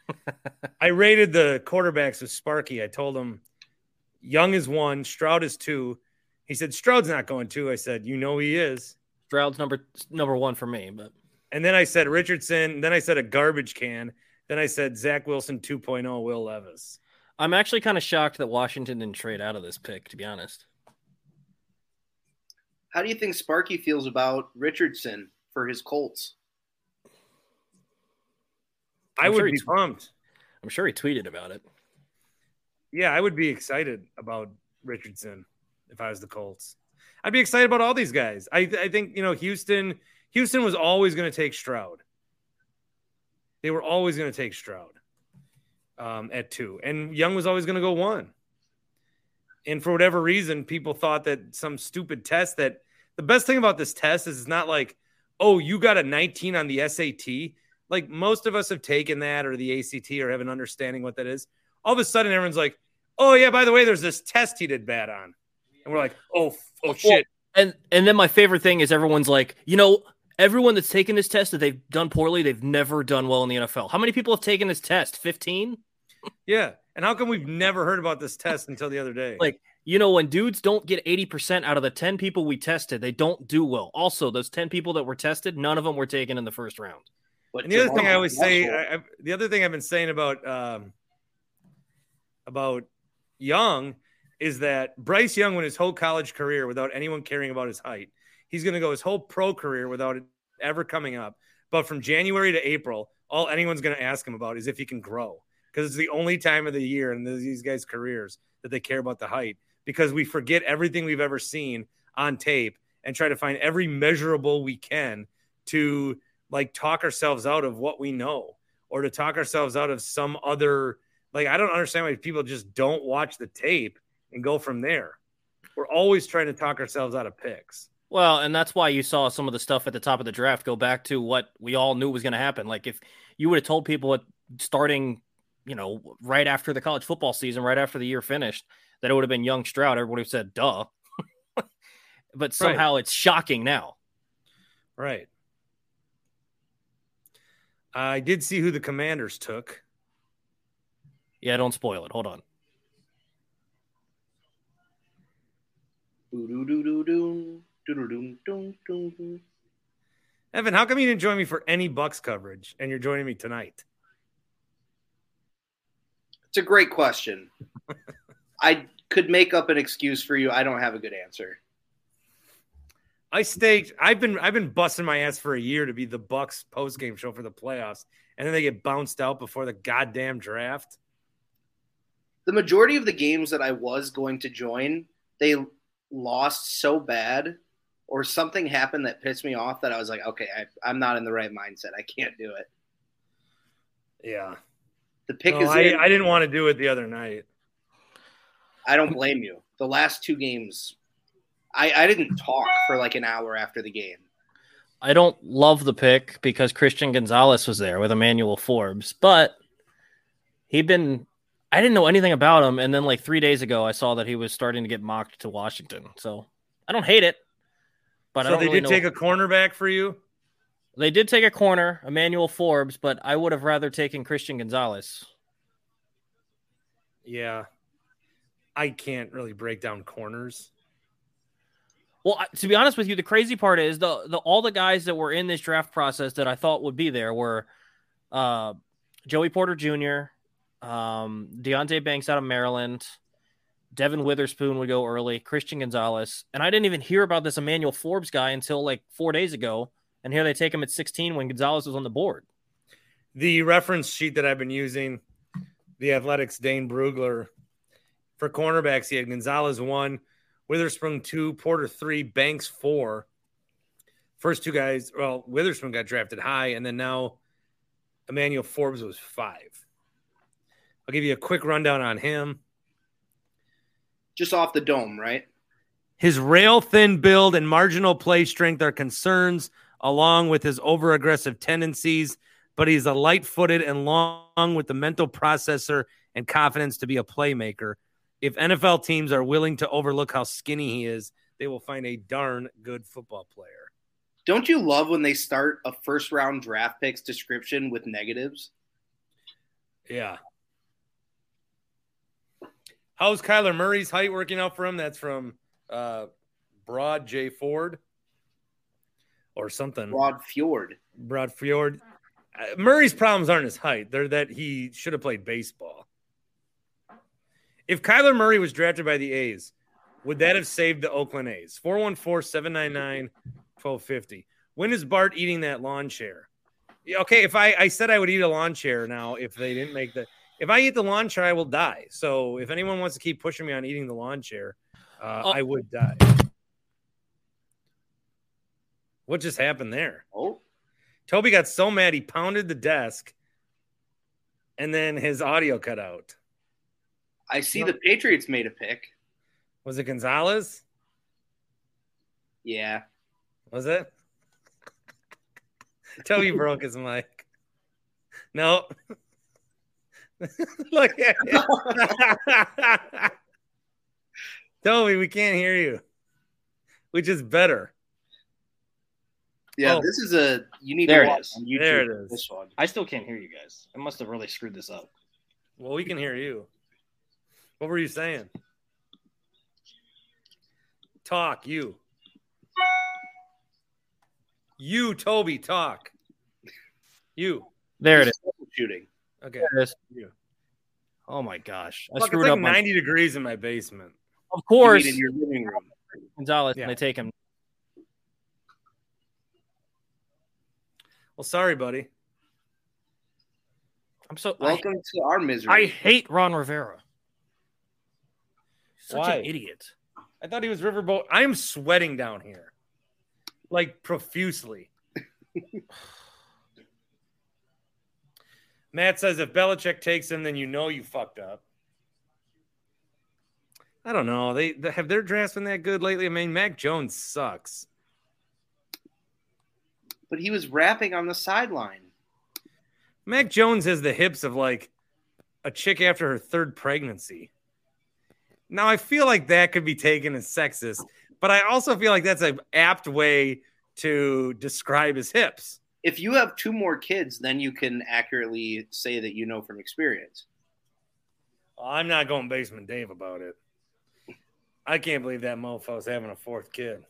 Speaker 2: I rated the quarterbacks with Sparky. I told him Young is one, Stroud is two. He said Stroud's not going two. I said, you know he is.
Speaker 3: Stroud's number number one for me, but
Speaker 2: And then I said Richardson. Then I said a garbage can. Then I said Zach Wilson 2.0, Will Levis.
Speaker 3: I'm actually kind of shocked that Washington didn't trade out of this pick, to be honest.
Speaker 4: How do you think Sparky feels about Richardson for his Colts?
Speaker 2: I
Speaker 3: I'm
Speaker 2: would
Speaker 3: sure
Speaker 2: be
Speaker 3: he's-
Speaker 2: pumped.
Speaker 3: I'm sure he tweeted about it.
Speaker 2: Yeah, I would be excited about Richardson if I was the Colts. I'd be excited about all these guys. I, I think you know Houston. Houston was always going to take Stroud. They were always going to take Stroud um, at two, and Young was always going to go one. And for whatever reason, people thought that some stupid test that the best thing about this test is it's not like, oh, you got a 19 on the SAT. Like most of us have taken that or the ACT or have an understanding what that is. All of a sudden, everyone's like, oh yeah, by the way, there's this test he did bad on, and we're like, oh, oh shit.
Speaker 3: And and then my favorite thing is everyone's like, you know, everyone that's taken this test that they've done poorly, they've never done well in the NFL. How many people have taken this test? 15?
Speaker 2: Yeah. And how come we've never heard about this test until the other day?
Speaker 3: Like, you know, when dudes don't get 80% out of the 10 people we tested, they don't do well. Also, those 10 people that were tested, none of them were taken in the first round.
Speaker 4: But
Speaker 2: and the other thing I always say, I, I, the other thing I've been saying about um, about Young is that Bryce Young went his whole college career without anyone caring about his height. He's going to go his whole pro career without it ever coming up. But from January to April, all anyone's going to ask him about is if he can grow because it's the only time of the year in these guys' careers that they care about the height because we forget everything we've ever seen on tape and try to find every measurable we can to like talk ourselves out of what we know or to talk ourselves out of some other like I don't understand why people just don't watch the tape and go from there. We're always trying to talk ourselves out of picks.
Speaker 3: Well, and that's why you saw some of the stuff at the top of the draft go back to what we all knew was going to happen. Like if you would have told people at starting, you know, right after the college football season, right after the year finished, that it would have been young Stroud, everybody would have said, duh. but somehow it's shocking now.
Speaker 2: Right. I did see who the commanders took.
Speaker 3: Yeah, don't spoil it. Hold on.
Speaker 2: Evan, how come you didn't join me for any Bucks coverage and you're joining me tonight?
Speaker 4: It's a great question. I could make up an excuse for you. I don't have a good answer.
Speaker 2: I staked. I've been I've been busting my ass for a year to be the Bucks post game show for the playoffs, and then they get bounced out before the goddamn draft.
Speaker 4: The majority of the games that I was going to join, they lost so bad or something happened that pissed me off that I was like, okay, I, I'm not in the right mindset. I can't do it.
Speaker 2: Yeah,
Speaker 4: The pick
Speaker 2: No,
Speaker 4: is
Speaker 2: I,
Speaker 4: in.
Speaker 2: I didn't want to do it the other night.
Speaker 4: I don't blame you. The last two games, I, I didn't talk for like an hour after the game.
Speaker 3: I don't love the pick because Christian Gonzalez was there with Emmanuel Forbes, but he'd been I didn't know anything about him and then like 3 days ago I saw that he was starting to get mocked to Washington. So, I don't hate it. But I
Speaker 2: so
Speaker 3: don't
Speaker 2: they
Speaker 3: really
Speaker 2: did
Speaker 3: know.
Speaker 2: take a cornerback for you.
Speaker 3: They did take a corner, Emmanuel Forbes, but I would have rather taken Christian Gonzalez.
Speaker 2: Yeah, I can't really break down corners.
Speaker 3: Well, to be honest with you, the crazy part is the the all the guys that were in this draft process that I thought would be there were uh, Joey Porter Jr., um, Deonte Banks out of Maryland, Devon Witherspoon would go early, Christian Gonzalez, and I didn't even hear about this Emmanuel Forbes guy until like four days ago, and here they take him at 16 when Gonzalez was on the board.
Speaker 2: The reference sheet that I've been using, the Athletics Dane Brugler for cornerbacks, he had Gonzalez one, Witherspoon two, Porter three, Banks four. First two guys, well, Witherspoon got drafted high, and then now Emmanuel Forbes was five. I'll give you a quick rundown on him.
Speaker 4: Just off the dome, right?
Speaker 2: His rail thin build and marginal play strength are concerns, along with his over aggressive tendencies. But he's a light footed and long with the mental processor and confidence to be a playmaker. If NFL teams are willing to overlook how skinny he is, they will find a darn good football player.
Speaker 4: Don't you love when they start a first round draft picks description with negatives?
Speaker 2: Yeah. How's Kyler Murray's height working out for him? That's from uh, Broad J. Ford or something.
Speaker 4: Broad Fjord.
Speaker 2: Broad Fjord. Uh, Murray's problems aren't his height; they're that he should have played baseball. If Kyler Murray was drafted by the A's, would that have saved the Oakland A's? 414 799 1250. When is Bart eating that lawn chair? Okay, if I, I said I would eat a lawn chair now, if they didn't make the, if I eat the lawn chair, I will die. So if anyone wants to keep pushing me on eating the lawn chair, uh,
Speaker 3: Oh.
Speaker 2: I would die. What just happened there?
Speaker 4: Oh,
Speaker 2: Tobi got so mad he pounded the desk, and then his audio cut out.
Speaker 4: I see the Patriots made a pick.
Speaker 2: Was it Gonzalez?
Speaker 4: Yeah.
Speaker 2: Was it? Tobi broke his mic. No. Look at it. Tobi, we can't hear you. Which is better.
Speaker 4: Yeah,
Speaker 2: Oh.
Speaker 4: this is a you need
Speaker 3: There
Speaker 4: to
Speaker 3: it
Speaker 4: watch
Speaker 3: is.
Speaker 4: on YouTube.
Speaker 2: There it is.
Speaker 4: This one.
Speaker 3: I still can't hear you guys. I must have really screwed this up.
Speaker 2: Well, we can hear you. What were you saying? Talk, you. You, Tobi, talk. You.
Speaker 3: There it is.
Speaker 4: Shooting.
Speaker 2: Okay.
Speaker 3: There it is.
Speaker 2: You.
Speaker 3: Oh my gosh, I
Speaker 2: Look, it's
Speaker 3: screwed
Speaker 2: like
Speaker 3: up. my-
Speaker 2: 90 degrees in my basement.
Speaker 3: of course,
Speaker 4: need in your living room.
Speaker 3: Gonzalez.
Speaker 2: Yeah.
Speaker 3: And they take him.
Speaker 2: Well, sorry, buddy.
Speaker 3: I'm so. I,
Speaker 4: Welcome to our misery.
Speaker 3: I hate Ron Rivera. Such
Speaker 2: Why?
Speaker 3: an idiot.
Speaker 2: I thought he was Riverboat. I'm sweating down here, like profusely. Matt says if Belichick takes him, then you know you fucked up. I don't know. They, they have their drafts been that good lately. I mean, Mac Jones sucks.
Speaker 4: But he was rapping on the sideline.
Speaker 2: Mac Jones has the hips of like a chick after her third pregnancy. Now I feel like that could be taken as sexist, but I also feel like that's an apt way to describe his hips.
Speaker 4: If you have two more kids, then you can accurately say that you know from experience.
Speaker 2: I'm not going basement Dave about it. I can't believe that mofo's having a fourth kid.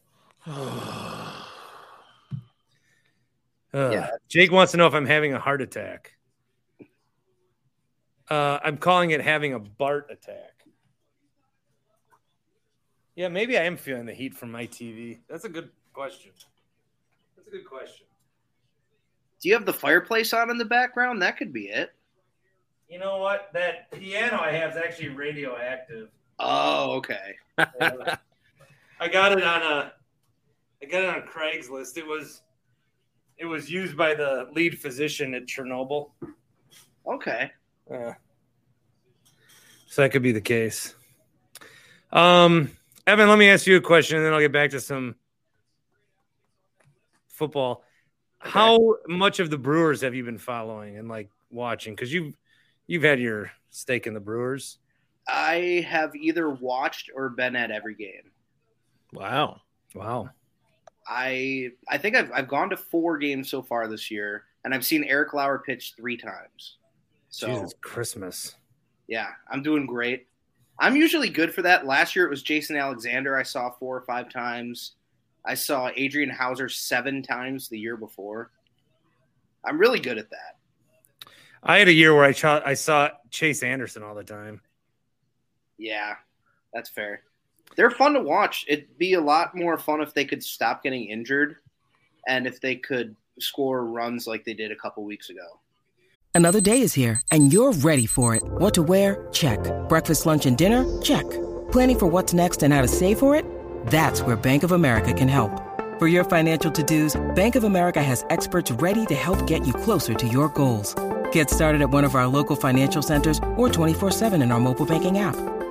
Speaker 2: Ugh.
Speaker 4: Yeah.
Speaker 2: Jake wants to know if I'm having a heart attack. Uh, I'm calling it having a Bart attack. Yeah, maybe I am feeling the heat from my TV. That's a good question. That's a good question.
Speaker 4: Do you have the fireplace on in the background? That could be it.
Speaker 2: You know what? That piano I have is actually radioactive.
Speaker 4: Oh, okay.
Speaker 2: I got it on a I got it on Craigslist. It was it was used by the lead physician at Chernobyl.
Speaker 4: Okay.
Speaker 2: Uh, so that could be the case. Um, Evan, let me ask you a question, and then I'll get back to some football. How much of the Brewers have you been following and like watching? Because you've you've had your stake in the Brewers.
Speaker 4: I have either watched or been at every game.
Speaker 3: Wow.
Speaker 2: Wow.
Speaker 4: I I think I've I've gone to four games so far this year, and I've seen Eric Lauer pitch three times. So
Speaker 2: Jesus Christmas.
Speaker 4: yeah, I'm doing great. I'm usually good for that. Last year it was Jason Alexander. I saw four or five times. I saw Adrian Houser seven times the year before. I'm really good at that.
Speaker 2: I had a year where I, ch- I saw Chase Anderson all the time.
Speaker 4: Yeah, that's fair. They're fun to watch. It'd be a lot more fun if they could stop getting injured and if they could score runs like they did a couple weeks ago.
Speaker 7: Another day is here, and you're ready for it. What to wear? Check. Breakfast, lunch, and dinner? Check. Planning for what's next and how to save for it? That's where Bank of America can help. For your financial to-dos, Bank of America has experts ready to help get you closer to your goals. Get started at one of our local financial centers or 24-7 in our mobile banking app.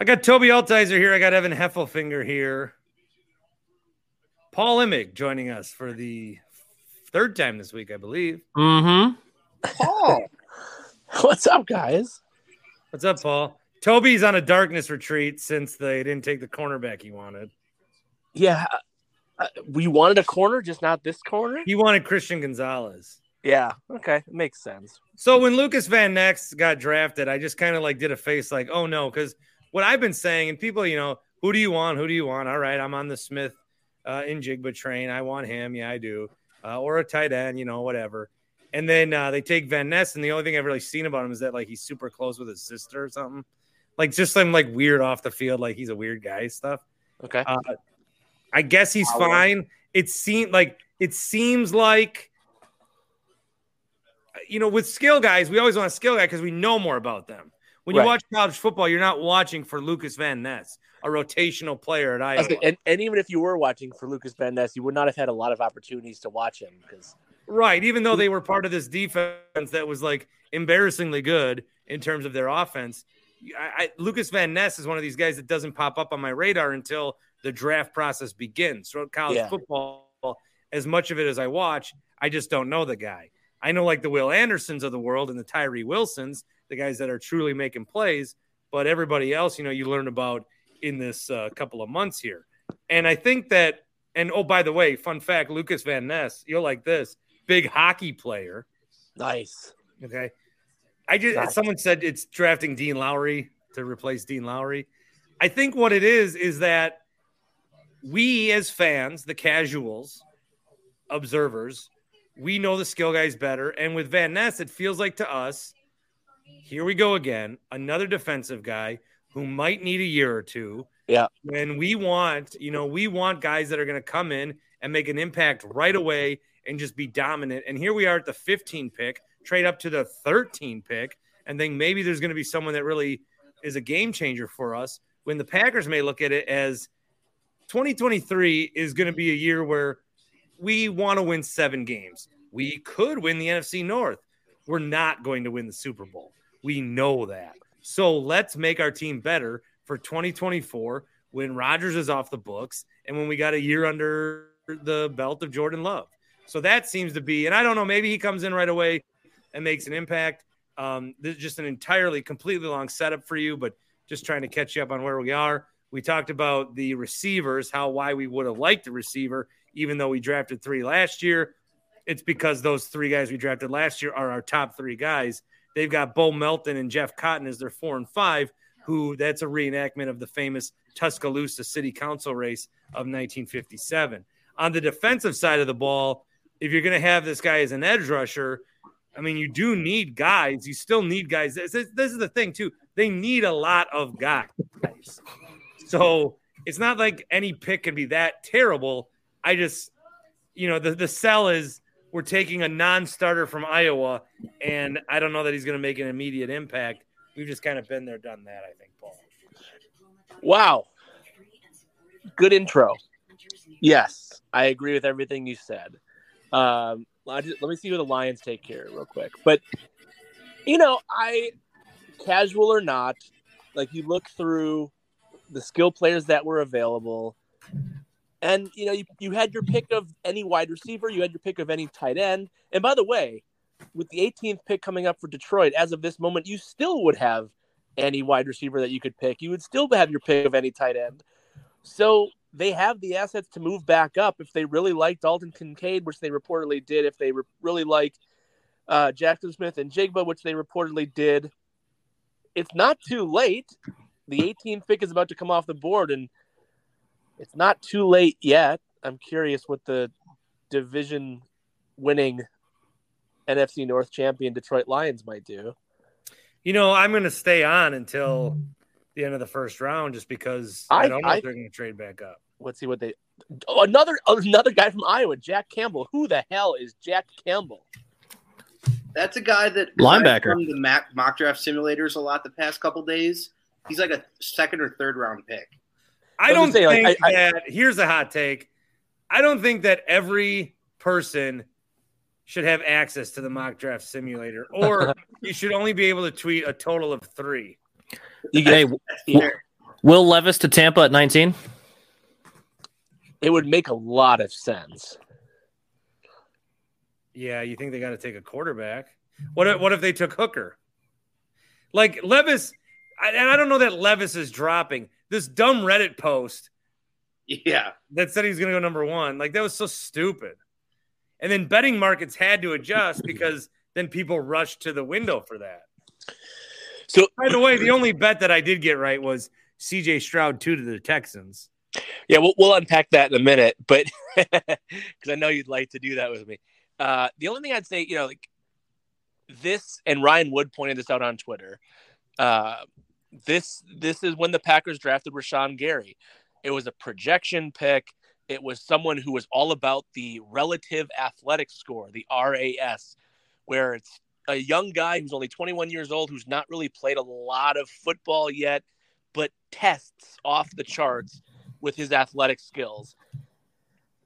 Speaker 2: I got Tobi Altizer here. I got Evan Heffelfinger here. Paul Imig joining us for the third time this week, I believe.
Speaker 8: Mm-hmm.
Speaker 4: Paul,
Speaker 8: What's up, guys?
Speaker 2: What's up, Paul? Tobi's on a darkness retreat since they didn't take the cornerback he wanted.
Speaker 8: Yeah, uh, we wanted a corner, just not this corner.
Speaker 2: He wanted Christian Gonzalez.
Speaker 8: Yeah, okay, makes sense.
Speaker 2: So when Lukas Van Ness got drafted, I just kind of like did a face like, oh no, because what I've been saying, and people, you know, who do you want? Who do you want? All right, I'm on the Smith uh, in Jigba train. I want him. Yeah, I do. Uh, or a tight end, you know, whatever. And then uh, they take Van Ness, and the only thing I've really seen about him is that like he's super close with his sister or something. Like just some like weird off the field, like he's a weird guy stuff.
Speaker 8: Okay,
Speaker 2: Uh, I guess he's fine. It seemed like it seems like you know with skill guys, we always want a skill guy because we know more about them. When you
Speaker 8: Right.
Speaker 2: watch college football, you're not watching for Lukas Van Ness, a rotational player at Iowa.
Speaker 8: And, and even if you were watching for Lukas Van Ness, you would not have had a lot of opportunities to watch him because
Speaker 2: Right. Even though they were part of this defense that was like embarrassingly good in terms of their offense, I, I, Lukas Van Ness is one of these guys that doesn't pop up on my radar until the draft process begins. Throughout college
Speaker 8: Yeah.
Speaker 2: football, as much of it as I watch, I just don't know the guy. I know like the Will Andersons of the world and the Tyree Wilsons, the guys that are truly making plays, but everybody else, you know, you learn about in this uh, couple of months here. And I think that, and oh, by the way, fun fact Lukas Van Ness, you'll like this big hockey player.
Speaker 8: nice.
Speaker 2: Okay. I just,
Speaker 8: Nice.
Speaker 2: someone said it's drafting Dean Lowry to replace Dean Lowry. I think what it is is that we as fans, the casuals, observers, we know the skill guys better. And with Van Ness, it feels like to us, here we go again, another defensive guy who might need a year or two.
Speaker 8: Yeah.
Speaker 2: When we want, you know, we want guys that are going to come in and make an impact right away and just be dominant. And here we are at the 15 pick, trade up to the 13 pick, and think maybe there's going to be someone that really is a game changer for us. When the Packers may look at it as 2023 is going to be a year where we want to win seven games. We could win the NFC North. We're not going to win the Super Bowl. We know that. So let's make our team better for 2024 when Rodgers is off the books and when we got a year under the belt of Jordan Love. So that seems to be, and I don't know, maybe he comes in right away and makes an impact. Um, this is just an entirely, completely long setup for you, but just trying to catch you up on where we are. We talked about the receivers, how why we would have liked the receiver, even though we drafted three last year. It's because those three guys we drafted last year are our top three guys. They've got Bo Melton and Jeff Cotton as their four and five, who that's a reenactment of the famous Tuscaloosa City Council race of 1957. On the defensive side of the ball, if you're going to have this guy as an edge rusher, I mean, you do need guys. You still need guys. This, is- this is the thing, too. They need a lot of guys. So it's not like any pick can be that terrible. I just, you know, the, the sell is we're taking a non starter from Iowa, and I don't know that he's going to make an immediate impact. We've just kind of been there, done that, I think, Paul.
Speaker 8: Wow. Good intro. Yes, I agree with everything you said. Um, just, let me see who the Lions take here real quick. But you know, I casual or not, like you look through the skill players that were available, and you know you, you had your pick of any wide receiver, you had your pick of any tight end, and by the way, with the 18th pick coming up for Detroit, as of this moment, you still would have any wide receiver that you could pick. You would still have your pick of any tight end. So they have the assets to move back up if they really like Dalton Kincaid, which they reportedly did. If they re- really like uh, Jaxon Smith-Njigba, which they reportedly did, it's not too late. The 18th pick is about to come off the board, and it's not too late yet. I'm curious what the division winning NFC North champion Detroit Lions might do.
Speaker 2: You know, I'm going to stay on until the end of the first round just because I,
Speaker 8: I-
Speaker 2: don't know
Speaker 8: I-
Speaker 2: if they're going to trade back up.
Speaker 8: Let's see what they. Oh, another another guy from Iowa, Jack Campbell. Who the hell is Jack Campbell?
Speaker 4: That's a guy that
Speaker 3: Linebacker.
Speaker 4: I've the mock, mock draft simulators a lot the past couple days. He's like a second or third round pick.
Speaker 2: I
Speaker 8: I
Speaker 2: don't
Speaker 8: just saying,
Speaker 2: think
Speaker 8: like, I- I-
Speaker 2: that. here's a hot take. I don't think that every person should have access to the mock draft simulator, or you should only be able to tweet a total of three.
Speaker 8: You get,
Speaker 3: Hey, Will Levis to Tampa at 19?
Speaker 8: it would make a lot of sense.
Speaker 2: Yeah, you think they got to take a quarterback? What if, what if they took Hooker? Like Levis, I- and I don't know that Levis is dropping this dumb Reddit post
Speaker 4: Yeah.
Speaker 2: that said he's going to go number one. Like that was so stupid. And then betting markets had to adjust because then people rushed to the window for that.
Speaker 8: So
Speaker 2: By the way, the only bet that I did get right was CJ Stroud two to the Texans.
Speaker 8: yeah, we'll, we'll unpack that in a minute, but because I know you'd like to do that with me. Uh, the only thing I'd say, you know, like this, and Ryan Wood pointed this out on Twitter. Uh, this this is when the Packers drafted Rashan Gary. It was a projection pick. It was someone who was all about the relative athletic score, the RAS, where it's a young guy who's only 21 years old, who's not really played a lot of football yet, but tests off the charts with his athletic skills.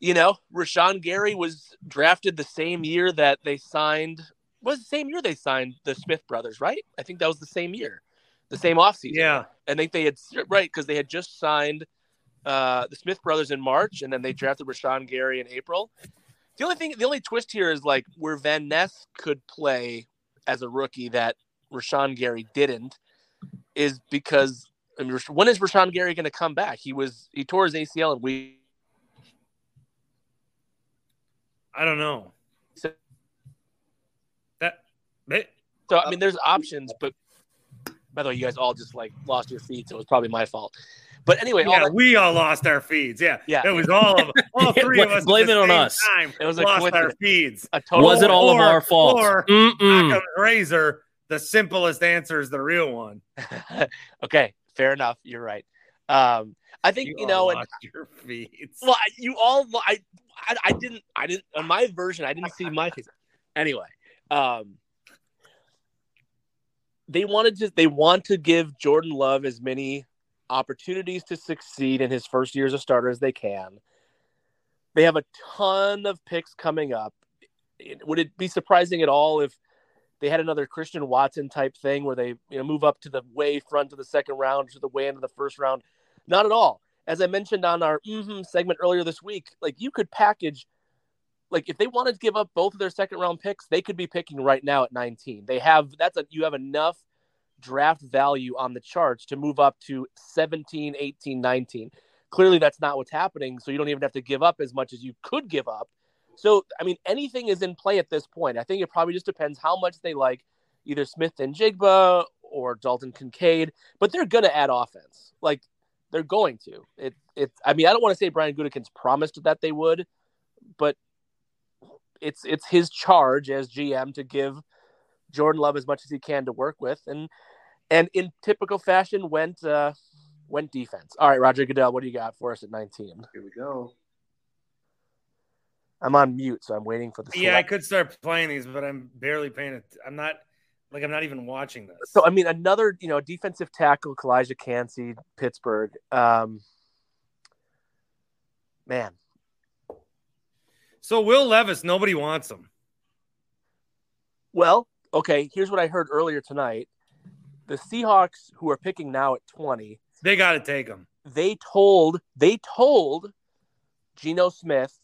Speaker 8: You know, Rashan Gary was drafted the same year that they signed was the same year they signed the Smith brothers, right? I think that was the same year, the same offseason.
Speaker 2: Yeah.
Speaker 8: I think they had right because they had just signed uh, the Smith brothers in March, and then they drafted Rashan Gary in April. The only thing, the only twist here is like where Van Ness could play as a rookie that Rashan Gary didn't, is because I mean, when is Rashawn Gary going to come back? He was he tore his ACL and we.
Speaker 2: I don't know.
Speaker 8: So-
Speaker 2: That it,
Speaker 8: So I mean, there's options, but by the way, you guys all just like lost your feet, so it was probably my fault. But anyway, all
Speaker 2: yeah,
Speaker 8: that-
Speaker 2: we all lost our feeds. Yeah,
Speaker 8: Yeah.
Speaker 2: it was all of all three of us.
Speaker 3: Blame it on us.
Speaker 2: Time
Speaker 8: It was a
Speaker 2: lost our feeds.
Speaker 8: a total
Speaker 3: Was it all of our fault?
Speaker 2: or- Occam's razor. The simplest answer is the real one.
Speaker 8: okay, fair enough. You're right. Um, I think you,
Speaker 2: all
Speaker 8: know, and
Speaker 2: your feeds.
Speaker 8: well, I- you all, I, I, I didn't, I didn't on my version, I didn't see my face. Anyway, um, they wanted to, they want to give Jordan Love as many opportunities to succeed in his first year as a starter as they can. They have a ton of picks coming up. Would it be surprising at all if they had another Christian Watson type thing where they you know move up to the way front of the second round to the way end of the first round? Not at all. As I mentioned on our mhm segment earlier this week, like you could package, like if they wanted to give up both of their second round picks, they could be picking right now at 19. They have that's a you have enough draft value on the charts to move up to 17, 18, 19. Clearly, that's not what's happening. So you don't even have to give up as much as you could give up. So, I mean, anything is in play at this point. I think it probably just depends how much they like either Smith-Njigba or Dalton Kincaid, but they're going to add offense. Like, they're going to. It, it, I mean, I don't want to say Brian Gutekunst promised that they would, but it's it's his charge as GM to give Jordan Love as much as he can to work with, and and in typical fashion went uh, went defense. All right, Roger Goodell, what do you got for us at 19?
Speaker 4: Here we go.
Speaker 8: I'm on mute, so I'm waiting for the.
Speaker 2: Yeah, I could start playing these, but I'm barely paying it. I'm not like I'm not even watching this.
Speaker 8: So I mean, another you know defensive tackle, Calijah Kancey, Pittsburgh. Um, man,
Speaker 2: So Will Levis, nobody wants him.
Speaker 8: Well, okay, here's what I heard earlier tonight. The Seahawks, who are picking now at 20,
Speaker 2: They got to take him.
Speaker 8: they told they told Geno Smith,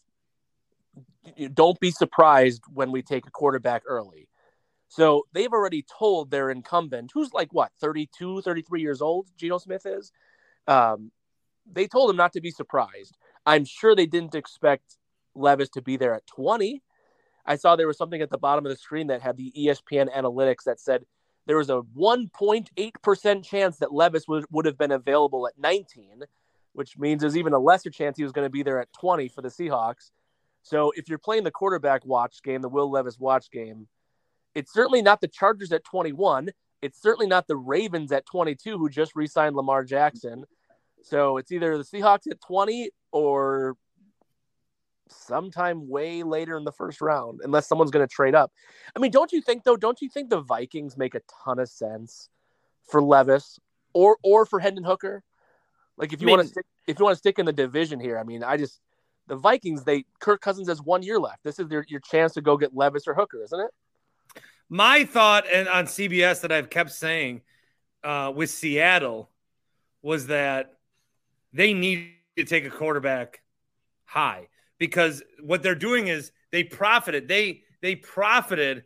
Speaker 8: don't be surprised when we take a quarterback early. So they've already told their incumbent, who's like what, 32, 33 years old, Geno Smith is. Um, they told him not to be surprised. I'm sure they didn't expect Levis to be there at 20. I saw there was something at the bottom of the screen that had the ESPN analytics that said there was a 1.8% chance that Levis would, would have been available at 19, which means there's even a lesser chance he was going to be there at 20 for the Seahawks. So if you're playing the quarterback watch game, the Will Levis watch game, it's certainly not the Chargers at 21. It's certainly not the Ravens at 22 who just re signed Lamar Jackson. So it's either the Seahawks at 20 or sometime way later in the first round, unless someone's going to trade up. I mean, don't you think though? Don't you think the Vikings make a ton of sense for Levis or or for Hendon Hooker? Like if you
Speaker 3: I
Speaker 8: want to stick, if you want to stick in the division here, I mean, I just the Vikings. They Kirk Cousins has one year left. This is their your chance to go get Levis or Hooker, isn't it?
Speaker 2: My thought and on CBS that I've kept saying uh, with Seattle was that they need to take a quarterback high because what they're doing is they profited. They they profited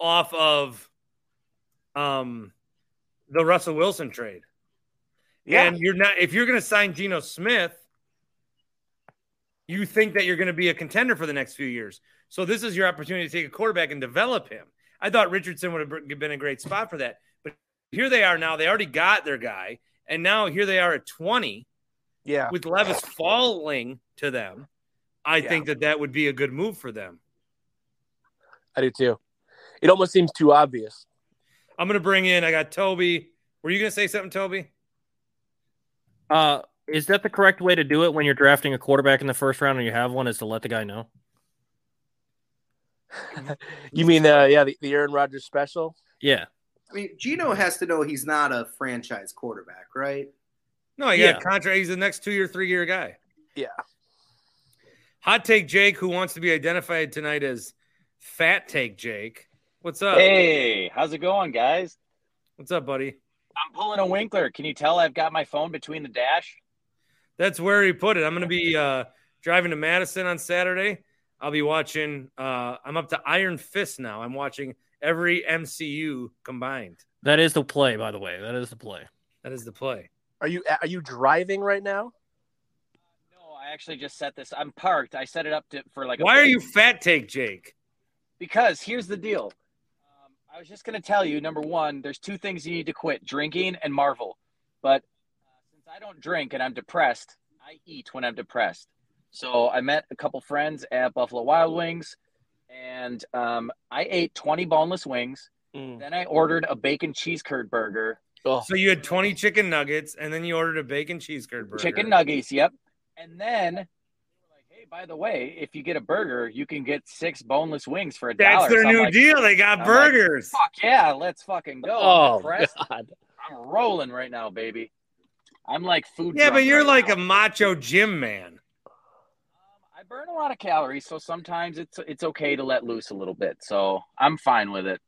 Speaker 2: off of um the Russell Wilson trade. Yeah. And you're not if you're going to sign Geno Smith, you think that you're going to be a contender for the next few years. So this is your opportunity to take a quarterback and develop him. I thought Richardson would have been a great spot for that. But here they are now. They already got their guy. And now here they are at 20
Speaker 8: Yeah.
Speaker 2: with Levis falling to them. I
Speaker 8: Yeah.
Speaker 2: think that that would be a good move for them.
Speaker 8: I do too. It almost seems too obvious.
Speaker 2: I'm going to bring in, I got Tobi. Were you going to say something, Tobi?
Speaker 3: Uh, is that the correct way to do it when you're drafting a quarterback in the first round and you have one? Is to let the guy know?
Speaker 8: You mean, uh, yeah, the, the Aaron Rodgers special?
Speaker 3: Yeah.
Speaker 4: I mean, Geno has to know he's not a franchise quarterback, right?
Speaker 2: No, he
Speaker 3: Yeah.
Speaker 2: got contract. He's the next two year, three year guy.
Speaker 8: Yeah.
Speaker 2: Hot take Jake, who wants to be identified tonight as Fat Take Jake. What's up?
Speaker 9: Hey, how's it going, guys?
Speaker 2: What's up, buddy?
Speaker 9: I'm pulling a Winkler. Can you tell I've got my phone between the dash?
Speaker 2: That's where he put it. I'm going to be uh, driving to Madison on Saturday. I'll be watching. Uh, I'm up to Iron Fist now. I'm watching every MCU combined.
Speaker 3: That is the play, by the way. That is the play.
Speaker 2: That is the play.
Speaker 8: Are you are you driving right now?
Speaker 9: No, I actually just set this. I'm parked. I set it up to for like. A
Speaker 2: Why are you Fat Take Jake?
Speaker 9: Because here's the deal. Um, I was just going to tell you. Number one, there's two things you need to quit: drinking and Marvel. But uh, since I don't drink and I'm depressed, I eat when I'm depressed. So I met a couple friends at Buffalo Wild Wings, and um, I ate 20 boneless wings.
Speaker 8: Mm.
Speaker 9: Then I ordered a bacon cheese curd burger.
Speaker 8: Oh,
Speaker 2: So you had 20 chicken nuggets, and then you ordered a bacon cheese curd burger.
Speaker 9: Chicken nuggets, yep. And then they were like, hey, by the way, if you get a burger, you can get six boneless wings for a dollar.
Speaker 2: That's their
Speaker 9: So
Speaker 2: new
Speaker 9: like,
Speaker 2: deal. They got
Speaker 9: I'm like,
Speaker 2: burgers.
Speaker 9: Fuck yeah, let's fucking go.
Speaker 8: oh
Speaker 9: I'm.
Speaker 8: God.
Speaker 9: I'm rolling right now, baby. I'm like food.
Speaker 2: yeah, but you're
Speaker 9: right
Speaker 2: like
Speaker 9: now.
Speaker 2: a macho gym man.
Speaker 9: Um, I burn a lot of calories, so sometimes it's it's okay to let loose a little bit. So I'm fine with it.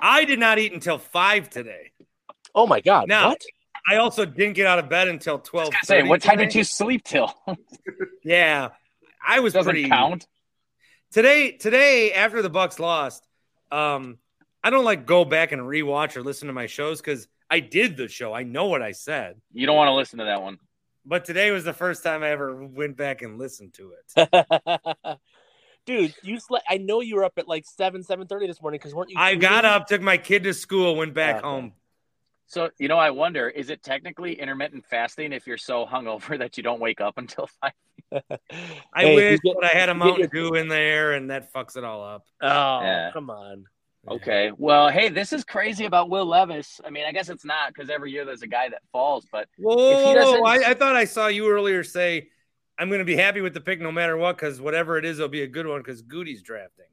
Speaker 2: I did not eat until five today.
Speaker 8: Oh my God.
Speaker 2: Now-
Speaker 8: what?
Speaker 2: I also didn't get out of bed until 12.
Speaker 9: Say, what time did you sleep till?
Speaker 2: Yeah, I was
Speaker 9: Doesn't
Speaker 2: pretty
Speaker 9: count.
Speaker 2: today. Today, after the Bucks lost, um, I don't like go back and rewatch or listen to my shows because I did the show. I know what I said,
Speaker 9: You don't want to listen to that one.
Speaker 2: but today was the first time I ever went back and listened to it.
Speaker 8: Dude, you slept. I know you were up at like seven, seven thirty this morning because weren't you?
Speaker 2: I got up, took my kid to school, went back
Speaker 8: Okay.
Speaker 2: home.
Speaker 9: So you know, I wonder, is it technically intermittent fasting if you're so hungover that you don't wake up until five?
Speaker 2: I
Speaker 8: Hey,
Speaker 2: wish,
Speaker 8: you get-
Speaker 2: but I had a
Speaker 8: you get
Speaker 2: Mountain Dew in there, and that fucks it all up.
Speaker 8: Oh,
Speaker 9: Yeah.
Speaker 8: come on.
Speaker 9: Okay. Well, hey, this is crazy about Will Levis. I mean, I guess it's not because every year there's a guy that falls, but
Speaker 2: Whoa,
Speaker 9: doesn't-
Speaker 2: I, I thought I saw you earlier say I'm going to be happy with the pick no matter what because whatever it is, it'll be a good one because Goody's drafting.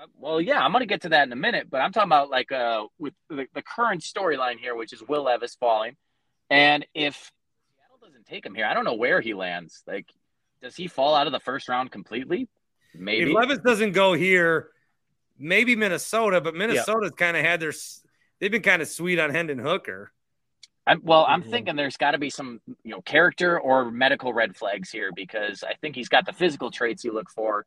Speaker 9: Uh, Well, yeah, I'm going to get to that in a minute, but I'm talking about like uh with the, the current storyline here, which is Will Levis falling, and if Seattle doesn't take him here, I don't know where he lands. Like, does he fall out of the first round completely? Maybe.
Speaker 2: If Levis doesn't go here, maybe Minnesota, but Minnesota's kind of had their they've been kind of sweet on Hendon Hooker.
Speaker 9: I'm, well, I'm
Speaker 2: Mm-hmm.
Speaker 9: thinking there's got to be some, you know, character or medical red flags here because I think he's got the physical traits you look for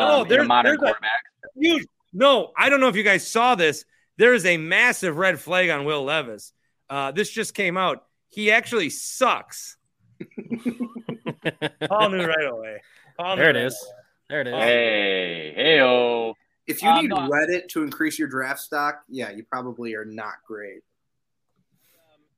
Speaker 2: No,
Speaker 9: in
Speaker 2: there-
Speaker 9: a modern
Speaker 2: there's a-
Speaker 9: quarterback.
Speaker 2: Huge. No, I don't know if you guys saw this. There is a massive red flag on Will Levis. Uh, this just came out. He actually sucks. Paul knew right away. Paul
Speaker 3: There it
Speaker 2: right
Speaker 3: is.
Speaker 2: away.
Speaker 3: There it is.
Speaker 9: Hey, hey, oh.
Speaker 4: If you
Speaker 9: Um,
Speaker 4: need
Speaker 9: no.
Speaker 4: Reddit to increase your draft stock, yeah, you probably are not great.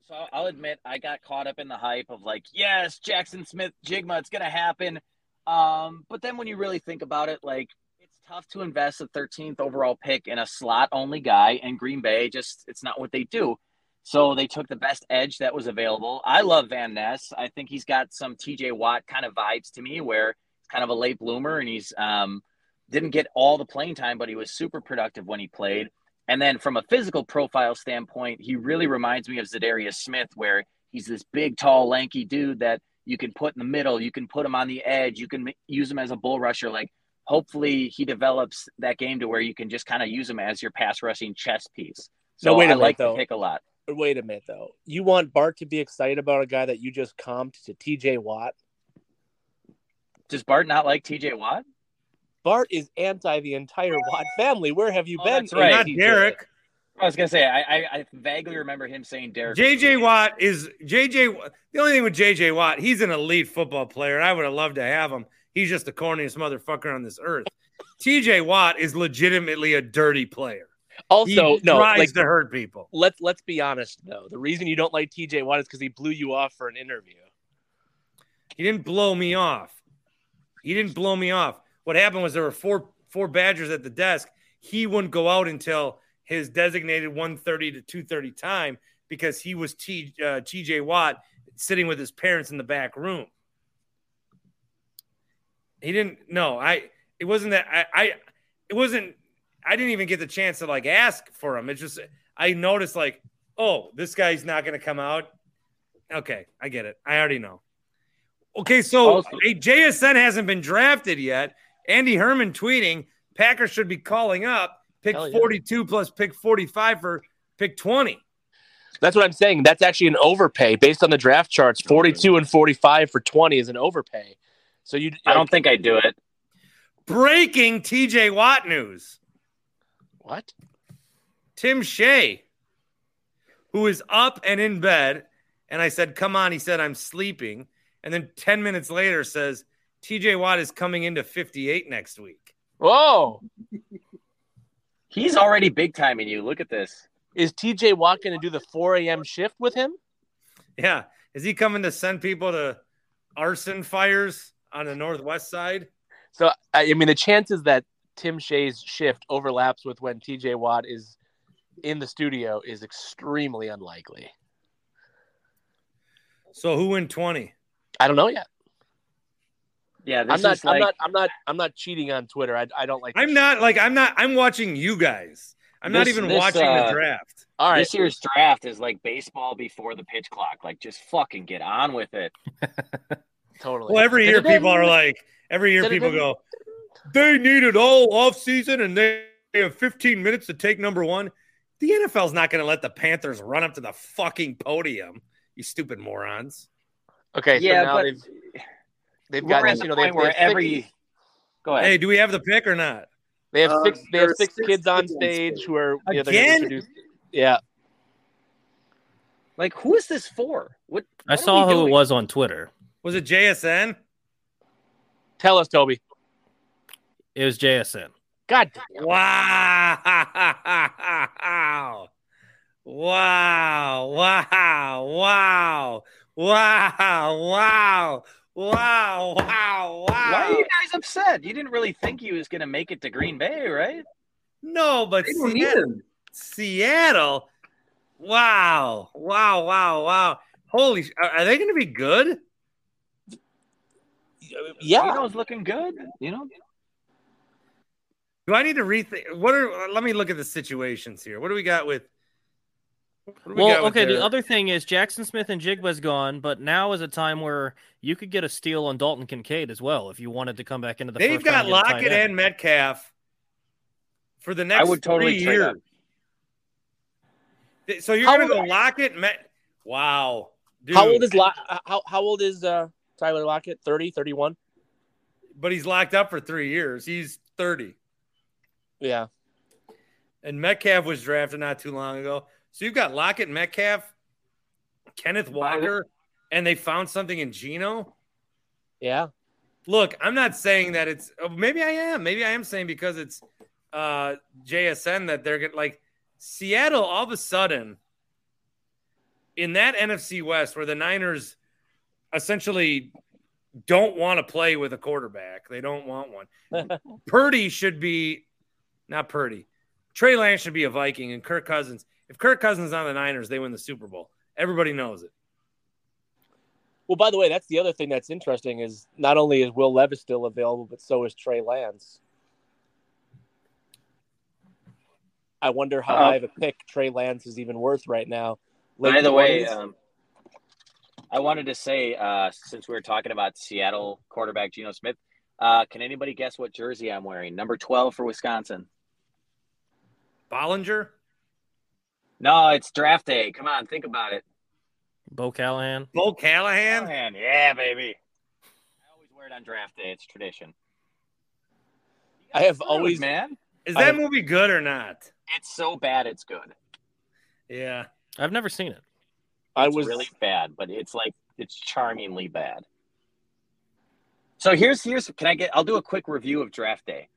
Speaker 9: So I'll admit I got caught up in the hype of like, yes, Jackson Smith Jigma, it's gonna happen. Um, but then when you really think about it, like it's tough to invest a 13th overall pick in a slot only guy, and Green Bay just it's not what they do. So they took the best edge that was available. I love Van Ness. I think he's got some TJ Watt kind of vibes to me, where he's kind of a late bloomer and he's um, didn't get all the playing time, but he was super productive when he played. And then from a physical profile standpoint, he really reminds me of Za'Darius Smith, where he's this big, tall, lanky dude that you can put in the middle, you can put him on the edge, you can use him as a bull rusher. Like, hopefully, he develops that game to where you can just kind of use him as your pass rushing chess piece. So
Speaker 8: No, wait a
Speaker 9: I
Speaker 8: minute,
Speaker 9: like
Speaker 8: though.
Speaker 9: the pick a lot.
Speaker 8: Uh, wait a minute though. You want Bart to be excited about a guy that you just comped to TJ Watt?
Speaker 9: Does Bart not like TJ Watt?
Speaker 8: Bart is anti the entire Watt family. Where have you
Speaker 9: Oh,
Speaker 8: been?
Speaker 9: that's right.
Speaker 2: Not
Speaker 8: TJ?
Speaker 2: Derek.
Speaker 9: I was gonna say I, I, I vaguely remember him saying Derek.
Speaker 2: JJ Watt is JJ. The only thing with JJ Watt, he's an elite football player. and I would have loved to have him. He's just the corniest motherfucker on this earth. TJ Watt is legitimately a dirty player.
Speaker 8: Also,
Speaker 2: he
Speaker 8: no,
Speaker 2: tries
Speaker 8: like
Speaker 2: to hurt people.
Speaker 8: let's let's be honest though. The reason you don't like TJ Watt is because he blew you off for an interview.
Speaker 2: He didn't blow me off. He didn't blow me off. What happened was there were four four Badgers at the desk. He wouldn't go out until his designated 130 to 230 time because he was T, uh, TJ Watt sitting with his parents in the back room. He didn't no, I it wasn't that I, I it wasn't I didn't even get the chance to like ask for him. It's just I noticed like, oh, this guy's not gonna come out. Okay, I get it. I already know. Okay, so
Speaker 9: Also-
Speaker 2: a JSN hasn't been drafted yet. Andy Herman tweeting Packers should be calling up pick
Speaker 8: yeah.
Speaker 2: 42 plus pick 45 for pick 20.
Speaker 8: That's what I'm saying. That's actually an overpay based on the draft charts. 42 and 45 for 20 is an overpay. So you
Speaker 9: I don't think I'd do it.
Speaker 2: Breaking TJ Watt news.
Speaker 8: what?
Speaker 2: Tim Shea, who is up and in bed, and I said, Come on. He said, I'm sleeping. And then 10 minutes later says, TJ Watt is coming into 58 next week.
Speaker 8: Whoa.
Speaker 9: He's already big timing you. Look at this.
Speaker 8: Is TJ Watt going to do the 4 a.m. shift with him?
Speaker 2: Yeah. Is he coming to send people to arson fires on the northwest side?
Speaker 8: So I I mean, the chances that Tim Shea's shift overlaps with when TJ Watt is in the studio is extremely unlikely.
Speaker 2: So who in 20?
Speaker 8: I don't know yet.
Speaker 9: Yeah, this
Speaker 8: I'm not.
Speaker 9: is like
Speaker 8: I'm not. I'm not. I'm not cheating on Twitter. I, I don't like.
Speaker 2: I'm not like I'm not I'm watching you guys. I'm not even
Speaker 9: this,
Speaker 2: watching
Speaker 9: uh,
Speaker 2: the draft.
Speaker 8: All right.
Speaker 9: this year's draft is like baseball before the pitch clock. Like, just fucking get on with it.
Speaker 8: Totally.
Speaker 2: Well, every year people are like every year people go, they needed all off season and they have 15 minutes to take number one. The NFL's not going to let the Panthers run up to the fucking podium. You stupid morons.
Speaker 8: Okay. So
Speaker 9: yeah,
Speaker 8: now
Speaker 9: but
Speaker 8: they've they've got this, you know they
Speaker 9: point
Speaker 8: have, they have
Speaker 9: every.
Speaker 8: six,
Speaker 9: Go ahead.
Speaker 2: Hey, do we have the pick or not?
Speaker 8: they have
Speaker 4: Uh,
Speaker 8: six they have six
Speaker 4: six
Speaker 8: kids on
Speaker 4: kids on
Speaker 8: stage
Speaker 4: stage.
Speaker 8: who are you know,
Speaker 2: Again?
Speaker 8: introduce- Yeah.
Speaker 9: Like, who is this for? What?
Speaker 3: I
Speaker 9: what are
Speaker 3: saw
Speaker 9: we
Speaker 3: who it was on Twitter.
Speaker 2: Was it JSN?
Speaker 8: Tell us, Tobi.
Speaker 3: It was JSN.
Speaker 8: God. damn.
Speaker 2: Wow. Wow. Wow. Wow. Wow. Wow. Wow. Wow.
Speaker 9: Why are you guys upset? You didn't really think he was going to make it to Green Bay, right?
Speaker 2: No, but
Speaker 4: They don't need
Speaker 2: Seattle. Seattle. Wow. Wow. Wow. Wow. Holy, are are they going to be good?
Speaker 8: Yeah.
Speaker 9: Geno's looking good. You know,
Speaker 2: Do I need to rethink? What are? Let me look at the situations here. What do we got with? What we
Speaker 3: Well, okay. The other thing is Jaxon Smith-Njigba's gone, but now is a time where you could get a steal on Dalton Kincaid as well if you wanted to come back into the.
Speaker 2: they've
Speaker 3: first round
Speaker 2: got
Speaker 3: and get a
Speaker 2: Lockett and Metcalf for the next
Speaker 9: would totally
Speaker 2: three years.
Speaker 9: up.
Speaker 2: So you're
Speaker 8: How
Speaker 2: gonna go
Speaker 8: old-
Speaker 2: Lockett, Met. Wow, dude.
Speaker 8: How old is Lo- how how old is uh, Tyler Lockett? 30, 31?
Speaker 2: But he's locked up for three years. He's thirty,
Speaker 8: Yeah.
Speaker 2: and Metcalf was drafted not too long ago. So you've got Lockett, Metcalf, Kenneth Walker, and they found something in Geno.
Speaker 8: Yeah.
Speaker 2: Look, I'm not saying that it's. oh, Maybe I am. Maybe I am saying because it's uh, JSN that they're get like Seattle all of a sudden in that NFC West where the Niners essentially don't want to play with a quarterback. They don't want one. Purdy should be not Purdy. Trey Lance should be a Viking and Kirk Cousins. If Kirk Cousins is on the Niners, they win the Super Bowl. Everybody knows it.
Speaker 8: Well, by the way, that's the other thing that's interesting is not only is Will Levis still available, but so is Trey Lance. I wonder how
Speaker 9: Uh,
Speaker 8: high of a pick Trey Lance is even worth right now. Late
Speaker 9: By the way, um, I wanted to say uh, since we were talking about Seattle quarterback Geno Smith, uh, can anybody guess what jersey I'm wearing? Number twelve for Wisconsin.
Speaker 2: Bollinger,
Speaker 9: No, it's draft day. Come on, think about it.
Speaker 3: Bo Callahan.
Speaker 2: Bo Callahan.
Speaker 9: Callahan, yeah, baby. I always wear it on draft day. It's tradition.
Speaker 8: I have
Speaker 9: Screwed,
Speaker 8: always
Speaker 9: man.
Speaker 2: Is that
Speaker 8: have-
Speaker 2: movie good or not?
Speaker 9: It's so bad, it's good.
Speaker 2: Yeah.
Speaker 3: I've never seen it.
Speaker 8: I
Speaker 9: It's
Speaker 8: was
Speaker 9: really bad, but it's like it's charmingly bad. So here's here's can I get I'll do a quick review of Draft Day.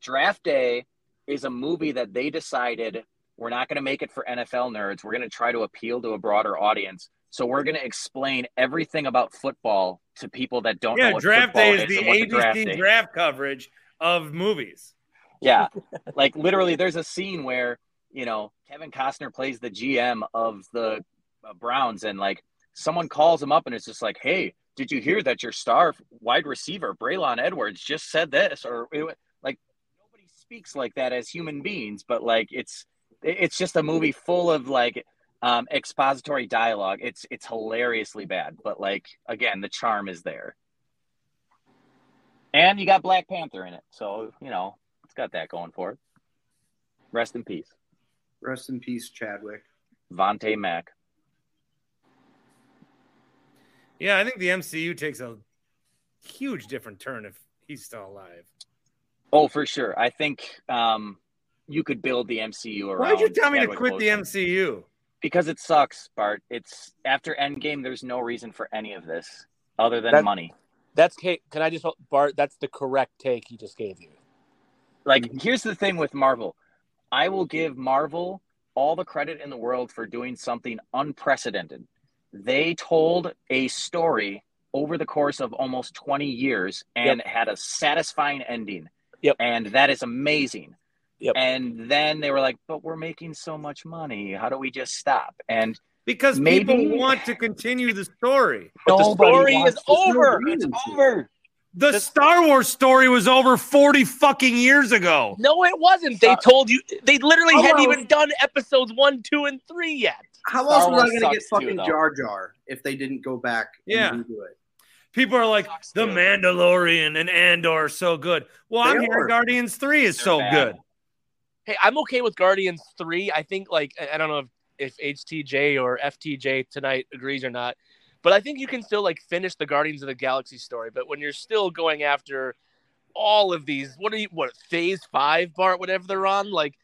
Speaker 9: Draft Day is a movie that they decided we're not going to make it for NFL nerds. We're going to try to appeal to a broader audience. So we're going to explain everything about football to people that don't know
Speaker 2: Yeah,
Speaker 9: what
Speaker 2: Draft
Speaker 9: football
Speaker 2: Day is the
Speaker 9: and what
Speaker 2: ABC
Speaker 9: Day-
Speaker 2: draft coverage of movies.
Speaker 9: Yeah. like literally, there's a scene where, you know, Kevin Costner plays the GM of the uh, Browns, and like someone calls him up and it's just like, hey, did you hear that your star wide receiver, Braylon Edwards, just said this? Or it, like, nobody speaks like that as human beings, but like it's it's just a movie full of like um, expository dialogue. It's it's hilariously bad, but like again, the charm is there. And you got Black Panther in it, so you know it's got that going for it. Rest in peace,
Speaker 4: Rest in peace, Chadwick.
Speaker 9: Vontae Mack.
Speaker 2: Yeah, I think the MCU takes a huge different turn if he's still alive.
Speaker 9: Oh, for sure. I think um, you could build the MCU around.
Speaker 2: Why'd you tell me to
Speaker 9: Chadwick
Speaker 2: quit the MCU?
Speaker 9: Because it sucks, Bart. It's after Endgame. There's no reason for any of this other than
Speaker 8: That-
Speaker 9: money.
Speaker 8: that's can I just Bart? That's the correct take he just gave you.
Speaker 9: Like, here's the thing with Marvel. I will give Marvel all the credit in the world for doing something unprecedented. They told a story over the course of almost 20 years and had a satisfying ending.
Speaker 8: Yep.
Speaker 9: And that is amazing.
Speaker 8: Yep.
Speaker 9: And then they were like, but we're making so much money. How do we just stop? And
Speaker 2: Because
Speaker 9: Maybe-
Speaker 2: people want to continue the story.
Speaker 8: But the story is over. it's over.
Speaker 2: The Star Wars story was over 40 fucking years ago.
Speaker 8: No, it wasn't. They told you they literally
Speaker 4: How
Speaker 8: hadn't
Speaker 4: else-
Speaker 8: even done episodes one, two, and three yet.
Speaker 4: How
Speaker 9: Star
Speaker 4: else was I going to get
Speaker 9: sucks too,
Speaker 4: fucking. Jar Jar if they didn't go back and
Speaker 2: Yeah.
Speaker 4: redo it?
Speaker 2: People are like,
Speaker 9: Sucks,
Speaker 2: The
Speaker 9: too.
Speaker 2: Mandalorian and Andor are so good. Well,
Speaker 4: They
Speaker 2: I'm
Speaker 4: are.
Speaker 2: hearing Guardians 3 is
Speaker 9: They're
Speaker 2: so
Speaker 9: bad.
Speaker 2: good.
Speaker 8: Hey, I'm okay with Guardians three. I think like I- don't know if, if HTJ or FTJ tonight agrees or not, but I think you can still like finish the Guardians of the Galaxy story. But when you're still going after all of these, what are you? What Phase Five, Bart? Whatever they're on, like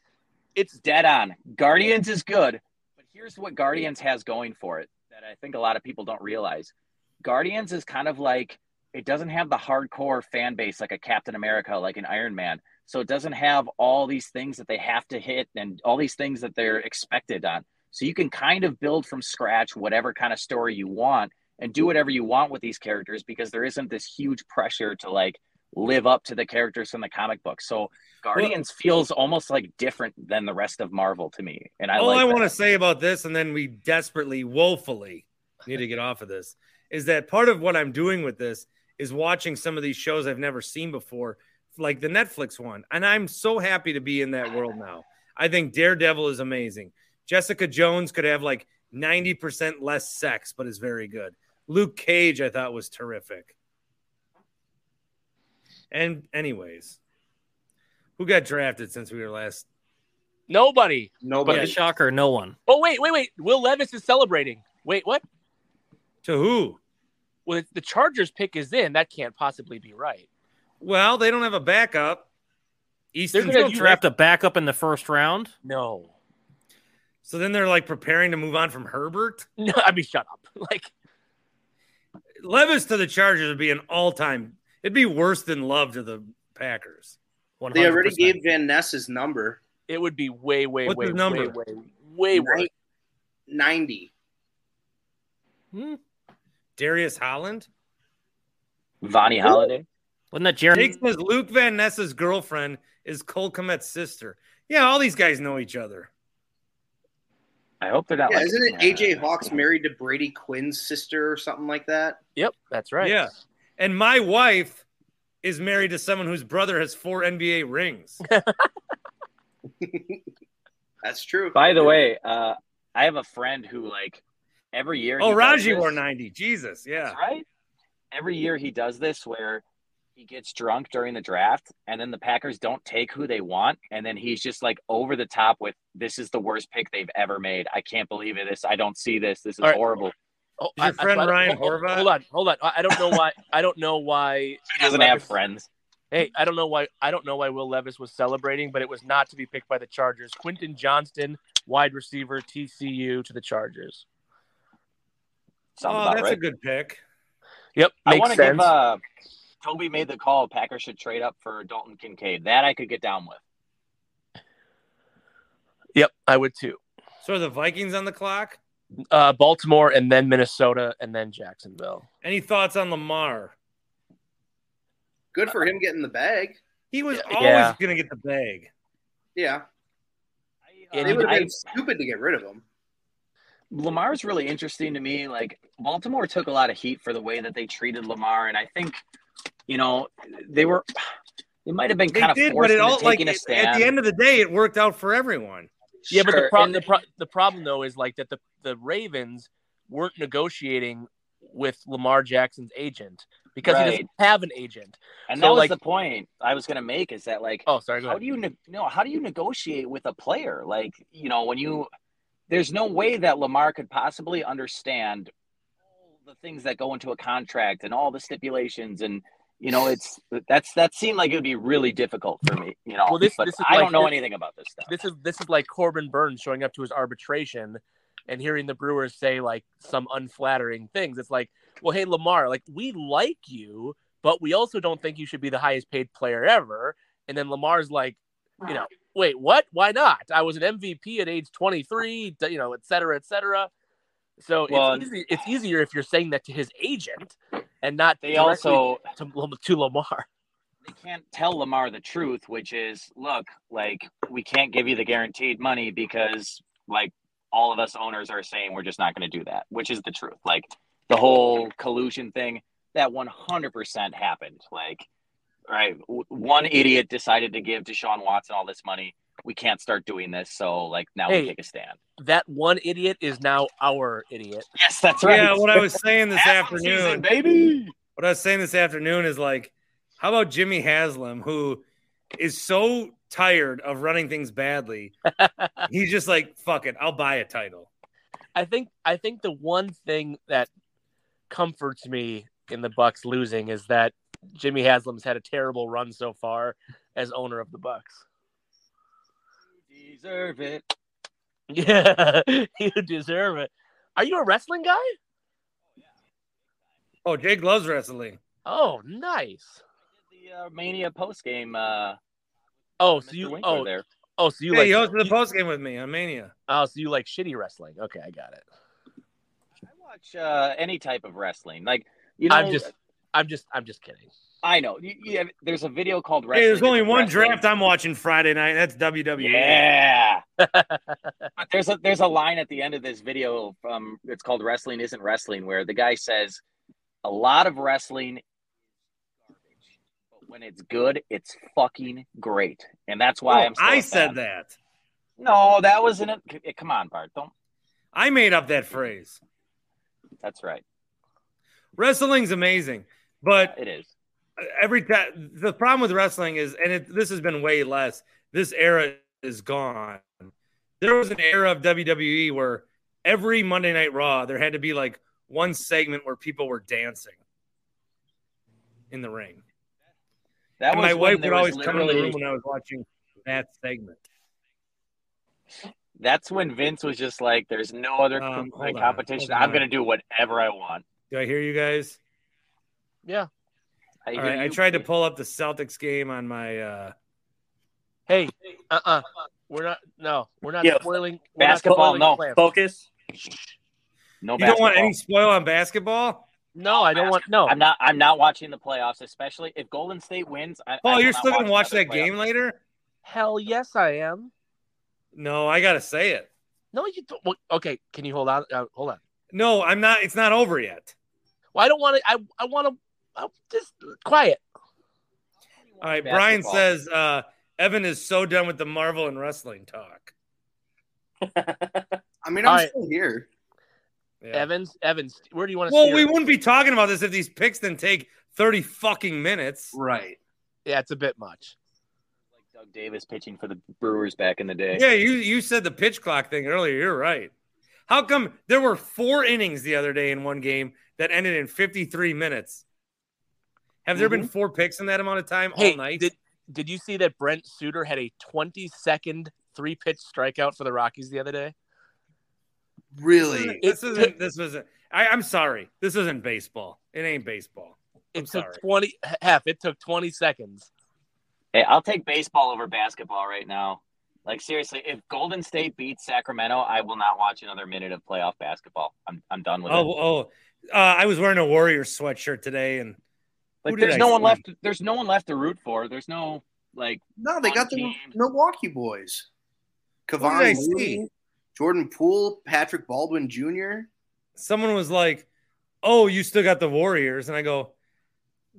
Speaker 8: it's
Speaker 9: dead on. Guardians is good, but here's what Guardians has going for it that I think a lot of people don't realize. Guardians is kind of like it doesn't have the hardcore fan base like a Captain America, like an Iron Man. So it doesn't have all these things that they have to hit and all these things that they're expected on. So you can kind of build from scratch whatever kind of story you want and do whatever you want with these characters because there isn't this huge pressure to like live up to the characters from the comic book. So Guardians feels almost like different than the rest of Marvel to me. And I
Speaker 2: All
Speaker 9: like
Speaker 2: I want to say about this, and then we desperately, woefully need to get off of this, is that part of what I'm doing with this is watching some of these shows I've never seen before, like the Netflix one. And I'm so happy to be in that world now. I think Daredevil is amazing. Jessica Jones could have like 90% less sex, but is very good. Luke Cage, I thought was terrific. And, anyways, Who got drafted since we were last?
Speaker 8: Nobody.
Speaker 4: Nobody.
Speaker 3: Yeah, shocker, no one.
Speaker 8: Oh wait, wait, wait. Will Levis is celebrating. Wait, what?
Speaker 2: To who?
Speaker 8: Well, the Chargers pick is in, that can't possibly be right.
Speaker 2: Well, they don't have a backup. Easton.
Speaker 3: They're going to draft a backup in the first round.
Speaker 8: No.
Speaker 2: So then they're like preparing to move on from Herbert.
Speaker 8: No, I mean, shut up. Like
Speaker 2: Levis to the Chargers would be an all-time. It'd be worse than Love to the Packers.
Speaker 4: They already gave Van Ness his number.
Speaker 8: it would be way, way,
Speaker 2: What's
Speaker 8: way,
Speaker 2: his number?
Speaker 8: way, way, way worse.
Speaker 4: 90.
Speaker 2: Hmm. Darius Holland.
Speaker 9: Vonnie Holliday.
Speaker 3: Wasn't that Jeremy?
Speaker 2: Jake says Luke Van Ness's girlfriend is Cole Kmet's sister. Yeah, all these guys know each other.
Speaker 9: I hope they're not.
Speaker 4: Yeah,
Speaker 9: like,
Speaker 4: isn't it AJ Hawks married to Brady Quinn's sister or something like that?
Speaker 8: Yep, that's right.
Speaker 2: Yeah. And my wife is married to someone whose brother has four NBA rings.
Speaker 4: That's true.
Speaker 9: By the way, uh, I have a friend who like every year.
Speaker 2: oh,
Speaker 9: he does
Speaker 2: Raji wore 90. Jesus. Yeah.
Speaker 9: That's right. Every year he does this where he gets drunk during the draft and then the Packers don't take who they want and then he's just like over the top with this is the worst pick they've ever made. I can't believe it. This I don't see this. This is
Speaker 8: All right.
Speaker 9: horrible.
Speaker 8: Oh,
Speaker 2: Is your friend
Speaker 8: I-
Speaker 2: Ryan
Speaker 8: hold,
Speaker 2: Horvath?
Speaker 8: Hold on, hold on. I I don't know why. I don't know why
Speaker 9: He doesn't have friends.
Speaker 8: Hey, I don't know why. I don't know why Will Levis was celebrating, but it was not to be picked by the Chargers. Quentin Johnston, wide receiver, TCU to the Chargers.
Speaker 9: Sounds
Speaker 2: oh,
Speaker 9: about
Speaker 2: that's
Speaker 9: right.
Speaker 2: a good pick.
Speaker 8: Yep,
Speaker 9: I
Speaker 8: makes
Speaker 9: want to
Speaker 8: sense.
Speaker 9: give uh Tobi made the call. Packers should trade up for Dalton Kincaid. That I could get down with.
Speaker 8: Yep, I would too.
Speaker 2: So are the Vikings on the clock?
Speaker 8: Uh, Baltimore and then Minnesota and then Jacksonville.
Speaker 2: Any thoughts on Lamar?
Speaker 4: Good for him getting the bag.
Speaker 2: He was
Speaker 8: Yeah.
Speaker 2: always going to get the bag.
Speaker 4: Yeah.
Speaker 8: And
Speaker 4: They
Speaker 8: he-
Speaker 4: would have
Speaker 8: I-
Speaker 4: been stupid to get rid of him.
Speaker 9: Lamar's really interesting to me. Like Baltimore took a lot of heat for the way that they treated Lamar, and I think, you know, they were they might have been
Speaker 2: They
Speaker 9: kind of
Speaker 2: did, but
Speaker 9: forced
Speaker 2: it
Speaker 9: into
Speaker 2: all like
Speaker 9: taking a
Speaker 2: it-
Speaker 9: stand.
Speaker 2: at the end of the day, it worked out for everyone.
Speaker 8: Yeah, but the,
Speaker 9: problem
Speaker 8: the, pro- the problem though is like that the the Ravens weren't negotiating with Lamar Jackson's agent because he doesn't have an agent.
Speaker 9: And
Speaker 8: So,
Speaker 9: that was
Speaker 8: like-
Speaker 9: the point I was going to make is that like,
Speaker 8: Oh, sorry. Go
Speaker 9: how
Speaker 8: ahead.
Speaker 9: do you ne- no? How do you negotiate with a player? Like, you know, when you there's no way that Lamar could possibly understand all the things that go into a contract and all the stipulations and you know it's that's that seemed like it would be really difficult for me you know
Speaker 8: Well, this-
Speaker 9: but
Speaker 8: this is
Speaker 9: i
Speaker 8: like-
Speaker 9: don't know anything about this stuff
Speaker 8: this is this is like Corbin Burnes showing up to his arbitration and hearing the Brewers say like some unflattering things. It's like, well, hey Lamar, like we like you, but we also don't think you should be the highest paid player ever. And then Lamar's like, you know, wait, what? Why not? I was an MVP at age 23, you know, et cetera, et cetera. So
Speaker 9: Well,
Speaker 8: it's, easy, it's easier if you're saying that to his agent and not
Speaker 9: they also
Speaker 8: to, to Lamar.
Speaker 9: they can't tell Lamar the truth, which is, look, like we can't give you the guaranteed money because like all of us owners are saying we're just not going to do that, which is the truth. Like the whole collusion thing that 100% happened. Like, right, one idiot decided to give Deshaun Watson all this money. We can't start doing this, so like now
Speaker 8: Hey.
Speaker 9: we take a stand.
Speaker 8: That one idiot is now our idiot.
Speaker 9: Yes, that's right.
Speaker 2: Yeah, what I was saying this afternoon,
Speaker 9: season, baby.
Speaker 2: what I was saying this afternoon is like, how about Jimmy Haslam, who is so tired of running things badly? He's just like, fuck it, I'll buy a title.
Speaker 8: I think I think the one thing that comforts me in the Bucks losing is that Jimmy Haslam's had a terrible run so far as owner of the Bucks.
Speaker 9: Deserve it.
Speaker 8: Yeah, you deserve it. Are you a wrestling guy?
Speaker 2: Oh, Jake loves wrestling.
Speaker 8: Oh, nice.
Speaker 9: The uh, Mania post game. Uh,
Speaker 8: Oh, so
Speaker 9: Mr.
Speaker 8: you
Speaker 9: Winkler
Speaker 8: oh
Speaker 9: there.
Speaker 8: oh so you
Speaker 2: Yeah,
Speaker 8: like
Speaker 2: he hosted the post game with me on Mania.
Speaker 8: oh so you like shitty wrestling? Okay, I got it.
Speaker 9: I watch uh, any type of wrestling. Like you know,
Speaker 8: I'm just I'm just I'm just kidding.
Speaker 9: I know. You, you have, there's a video called
Speaker 2: Hey, there's only one
Speaker 9: Wrestling.
Speaker 2: draft I'm watching Friday night. That's WWE.
Speaker 9: Yeah. there's a there's a line at the end of this video from it's called Wrestling Isn't Wrestling where the guy says a lot of wrestling but when it's good, it's fucking great, and that's why
Speaker 2: Oh,
Speaker 9: I'm. Still
Speaker 2: I
Speaker 9: a
Speaker 2: said
Speaker 9: fan.
Speaker 2: that.
Speaker 9: No, that wasn't it. Eh, come on, Bart. Don't.
Speaker 2: I made up that phrase.
Speaker 9: That's right.
Speaker 2: Wrestling's amazing, but
Speaker 9: It is.
Speaker 2: Every time the problem with wrestling is, and it, this has been way less. This era is gone. There was an era of WWE where every Monday Night Raw there had to be like one segment where people were dancing in the ring.
Speaker 9: That
Speaker 2: and
Speaker 9: was
Speaker 2: my wife would
Speaker 9: was
Speaker 2: always come in the room when I was watching that segment.
Speaker 9: That's when Vince was just like, "There's no other
Speaker 2: Um,
Speaker 9: like,
Speaker 2: hold on,
Speaker 9: competition. I'm gonna do whatever I want."
Speaker 2: Do I hear you guys?
Speaker 8: Yeah.
Speaker 9: I
Speaker 2: right, I tried to pull up the Celtics game on my. uh
Speaker 8: Hey, uh, uh we're not. No, we're not
Speaker 10: Yeah.
Speaker 8: spoiling. we're not
Speaker 9: Basketball,
Speaker 8: spoiling
Speaker 9: no.
Speaker 10: Focus.
Speaker 9: No,
Speaker 2: You don't want any spoil on basketball?
Speaker 8: No, I don't want. No,
Speaker 9: I'm not. I'm not watching the playoffs, especially if Golden State wins. I, I
Speaker 2: you're still gonna watch
Speaker 9: another
Speaker 2: that game later?
Speaker 8: hell yes, I am.
Speaker 2: No, I gotta say it.
Speaker 8: No, you don't. well, Okay, can you hold on? Uh, hold on.
Speaker 2: No, I'm not. It's not over yet.
Speaker 8: Well, I don't want to. I I want to. I'm just quiet.
Speaker 2: All right, Brian says uh Evan is so done with the Marvel and wrestling talk.
Speaker 4: I mean, I'm
Speaker 8: All right.
Speaker 4: still here.
Speaker 2: Yeah.
Speaker 8: Evans, Evans, where do you want to?
Speaker 2: Well,
Speaker 8: steer
Speaker 2: we
Speaker 8: it?
Speaker 2: wouldn't be talking about this if these picks didn't take 30 fucking minutes.
Speaker 4: Right.
Speaker 8: Yeah, it's a bit much.
Speaker 9: Like Doug Davis pitching for the Brewers back in the day.
Speaker 2: Yeah, you you said the pitch clock thing earlier. You're right. How come there were four innings the other day in one game that ended in 53 minutes? Have there been four picks in that amount of time
Speaker 8: Hey,
Speaker 2: all night?
Speaker 8: did did you see that Brent Suter had a 20 second three pitch strikeout for the Rockies the other day?
Speaker 4: Really?
Speaker 2: this isn't.
Speaker 8: took-
Speaker 2: This wasn't. I, I'm sorry. This isn't baseball. It ain't baseball. I'm
Speaker 8: It took
Speaker 2: sorry.
Speaker 8: 20 half. It took 20 seconds.
Speaker 9: Hey, I'll take baseball over basketball right now. Like seriously, if Golden State beats Sacramento, I will not watch another minute of playoff basketball. I'm I'm done with it.
Speaker 2: Oh, oh. Uh, I was wearing a Warriors sweatshirt today, and
Speaker 9: Like there's
Speaker 2: I
Speaker 9: no one
Speaker 2: see?
Speaker 9: left. There's no one left to root for. There's no like.
Speaker 4: No, they got the. Milwaukee boys.
Speaker 2: Who did
Speaker 4: Kevon
Speaker 2: see?
Speaker 4: Jordan Poole, Patrick Baldwin Jr.
Speaker 2: someone was like, "Oh, you still got the Warriors," and I go,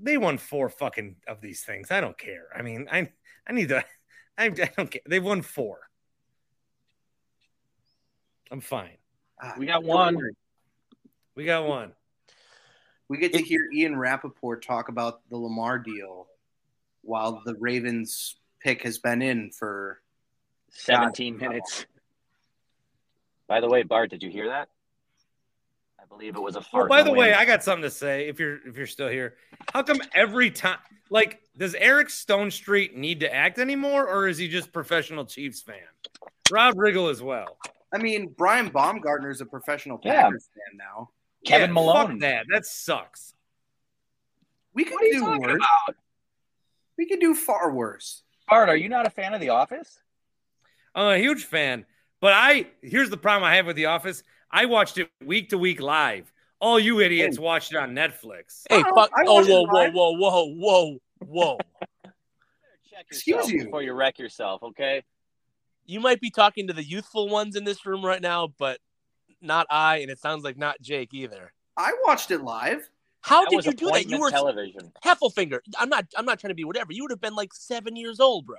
Speaker 2: "They won four fucking of these things. I don't care. I mean, I I need to. I, I don't care. They won four. I'm fine.
Speaker 4: Ah,
Speaker 9: We got one.
Speaker 2: We got one.
Speaker 4: We get to hear Ian Rapoport talk about the Lamar deal while the Ravens pick has been in for
Speaker 9: 17 minutes. By the way, Bart, did you hear that? I believe it was a
Speaker 2: Oh,
Speaker 9: fart.
Speaker 2: by
Speaker 9: in
Speaker 2: the way,
Speaker 9: wind.
Speaker 2: I got something to say. If you're if you're still here, how come every time, like, does Eric Stonestreet need to act anymore, or is he just professional Chiefs fan? Rob Riggle as well.
Speaker 4: I mean, Brian Baumgartner is a professional
Speaker 9: Yeah.
Speaker 4: Packers fan now.
Speaker 9: Kevin
Speaker 2: Yeah,
Speaker 9: Malone.
Speaker 2: Fuck that. That sucks.
Speaker 4: We could
Speaker 9: What are you
Speaker 4: do worse.
Speaker 9: about?
Speaker 4: We could do far worse.
Speaker 9: Bart, are you not a fan of The Office?
Speaker 2: I'm a huge fan, but I here's the problem I have with The Office. I watched it week to week live. All you idiots oh. watched it on Netflix.
Speaker 8: Hey,
Speaker 4: Oh,
Speaker 8: fuck!
Speaker 4: I
Speaker 8: Oh,
Speaker 4: watched
Speaker 8: whoa, whoa, whoa, whoa, whoa, whoa!
Speaker 9: Check
Speaker 4: Excuse
Speaker 9: yourself
Speaker 4: you.
Speaker 9: before you wreck yourself, okay?
Speaker 8: You might be talking to the youthful ones in this room right now, but not I, and it sounds like not Jake either.
Speaker 4: I watched it live.
Speaker 8: How
Speaker 9: That
Speaker 8: did you do that? You
Speaker 9: appointment
Speaker 8: were
Speaker 9: television.
Speaker 8: Heffelfinger. I'm not. I'm not trying to be whatever. You would have been like seven years old, bro.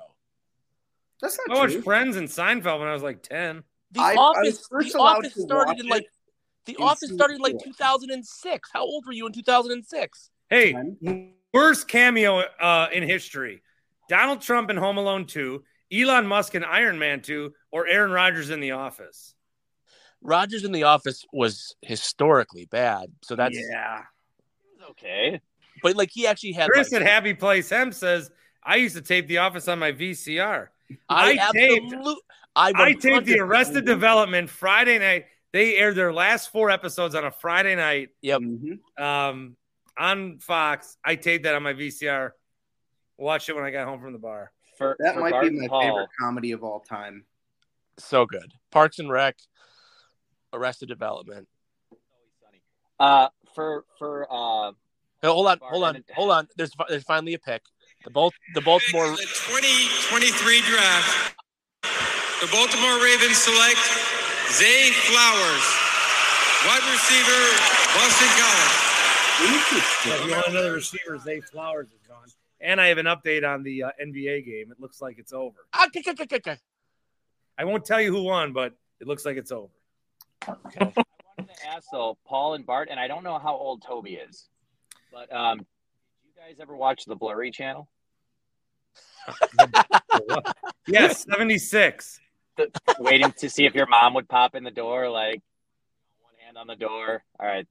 Speaker 4: That's
Speaker 2: I
Speaker 4: not
Speaker 2: watched
Speaker 4: true.
Speaker 2: Friends and Seinfeld when I was like 10.
Speaker 8: The
Speaker 4: I- I
Speaker 8: Office.
Speaker 4: first
Speaker 8: the Office started in like. The
Speaker 4: in
Speaker 8: Office started in like 2006. How old were you in 2006?
Speaker 2: Hey,
Speaker 4: Ten.
Speaker 2: worst cameo uh, in history Donald Trump in Home Alone 2, Elon Musk in Iron Man 2, or Aaron Rodgers in The Office.
Speaker 8: Rodgers in the Office was historically bad, so that's.
Speaker 4: yeah.
Speaker 9: Okay.
Speaker 8: But like he actually had.
Speaker 2: Chris
Speaker 8: like,
Speaker 2: at Happy Place Hemp says, I used to tape The Office on my VCR.
Speaker 8: I,
Speaker 2: I taped-
Speaker 8: I,
Speaker 2: I taped the
Speaker 8: 100%
Speaker 2: Arrested Development Friday night. They aired their last four episodes on a Friday night
Speaker 8: Yep.
Speaker 4: Mhm.
Speaker 2: um, on Fox. I taped that on my VCR. Watched it when I got home from the bar.
Speaker 9: For,
Speaker 4: That
Speaker 9: for
Speaker 4: might
Speaker 9: Bart
Speaker 4: be my
Speaker 9: Paul,
Speaker 4: favorite comedy of all time.
Speaker 8: So good. Parks and Rec, Arrested Development.
Speaker 9: Uh, for for uh,
Speaker 8: Hey, hold on, hold on, hold on. There's there's finally a pick. The both the Baltimore.
Speaker 6: The 2023 draft, the Baltimore Ravens select Zay Flowers, wide receiver, Boston College.
Speaker 2: If you want another receiver, Zay Flowers is gone. And I have an update on the uh, NBA game. It looks like it's over.
Speaker 8: Ah, okay, okay, okay, okay.
Speaker 2: I won't tell you who won, but it looks like it's over.
Speaker 9: I wanted to ask though, Paul and Bart, and I don't know how old Tobi is, but um, did you guys ever watch the Blurry channel?
Speaker 2: Yes, 76.
Speaker 9: Waiting to see if your mom would pop in the door, like one hand on the door. All right.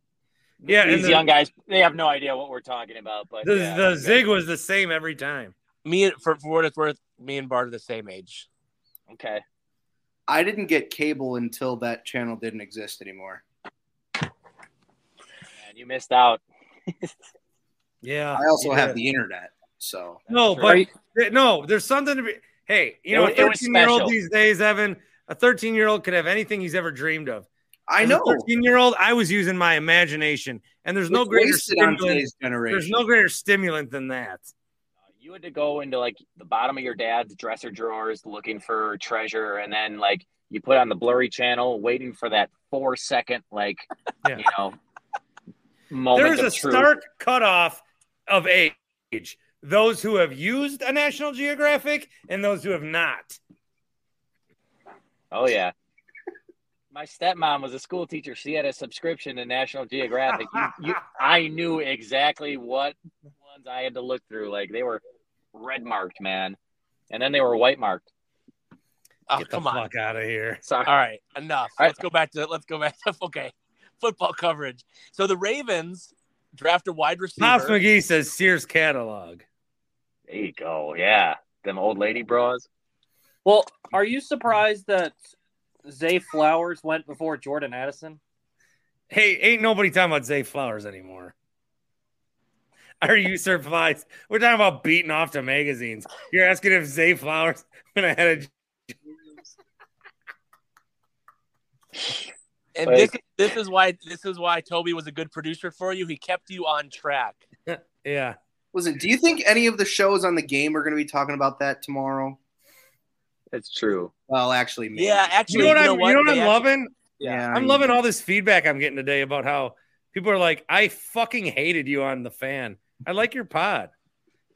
Speaker 2: Yeah, and
Speaker 9: These
Speaker 2: the-
Speaker 9: young guys, they have no idea what we're talking about. But
Speaker 2: The,
Speaker 9: yeah,
Speaker 2: the
Speaker 9: okay.
Speaker 2: zig was the same every time.
Speaker 8: Me and for, for what it's worth, me and Bart are the same age.
Speaker 9: Okay.
Speaker 4: I didn't get cable until that channel didn't exist anymore.
Speaker 9: Man, you missed out.
Speaker 2: Yeah.
Speaker 4: I also have
Speaker 2: did.
Speaker 4: the internet, so
Speaker 2: No, but th- no, there's something to be. Hey, you
Speaker 9: It
Speaker 2: know, a 13 year old these days, Evan, a 13 year old could have anything he's ever dreamed of.
Speaker 4: I
Speaker 2: As
Speaker 4: know.
Speaker 2: A 13 year old, I was using my imagination, and there's no greater
Speaker 4: wasted on
Speaker 2: stimulant.
Speaker 4: today's generation.
Speaker 2: There's no greater stimulant than that.
Speaker 9: You had to go into like the bottom of your dad's dresser drawers looking for treasure, and then like you put on the blurry channel, waiting for that four second like
Speaker 2: Yeah.
Speaker 9: you know moment
Speaker 2: There's a
Speaker 9: truth.
Speaker 2: stark cutoff of age. Those who have used a National Geographic and those who have not.
Speaker 9: Oh yeah. My stepmom was a school teacher. She had a subscription to National Geographic. You, you, I knew exactly what ones I had to look through. Like they were red marked, man, and then they were white marked.
Speaker 8: Oh,
Speaker 2: Get the
Speaker 8: come on.
Speaker 2: fuck out of here.
Speaker 9: Sorry.
Speaker 8: All right, enough.
Speaker 9: All right.
Speaker 8: Let's go back to let's go back to okay, football coverage. So the Ravens draft a wide receiver.
Speaker 2: Pops McGee says Sears catalog.
Speaker 9: There you go. Yeah, them old lady bras.
Speaker 3: Well, are you surprised that Zay Flowers went before Jordan Addison?
Speaker 2: Hey, ain't nobody talking about Zay Flowers anymore. Are you surprised? We're talking about beating off to magazines. You're asking if Zay Flowers went ahead of
Speaker 8: and
Speaker 9: Like-
Speaker 8: this this is why this is why Tobi was a good producer for you. He kept you on track.
Speaker 2: Yeah.
Speaker 4: Listen, do you think any of the shows on the game are going to be talking about that tomorrow?
Speaker 9: That's true.
Speaker 4: Well, actually, maybe.
Speaker 8: Yeah, actually,
Speaker 2: You know what I'm, you know what I'm
Speaker 8: actually-
Speaker 2: loving?
Speaker 4: yeah.
Speaker 2: I'm loving all this feedback I'm getting today about how people are like, I fucking hated you on the fan. I like your pod.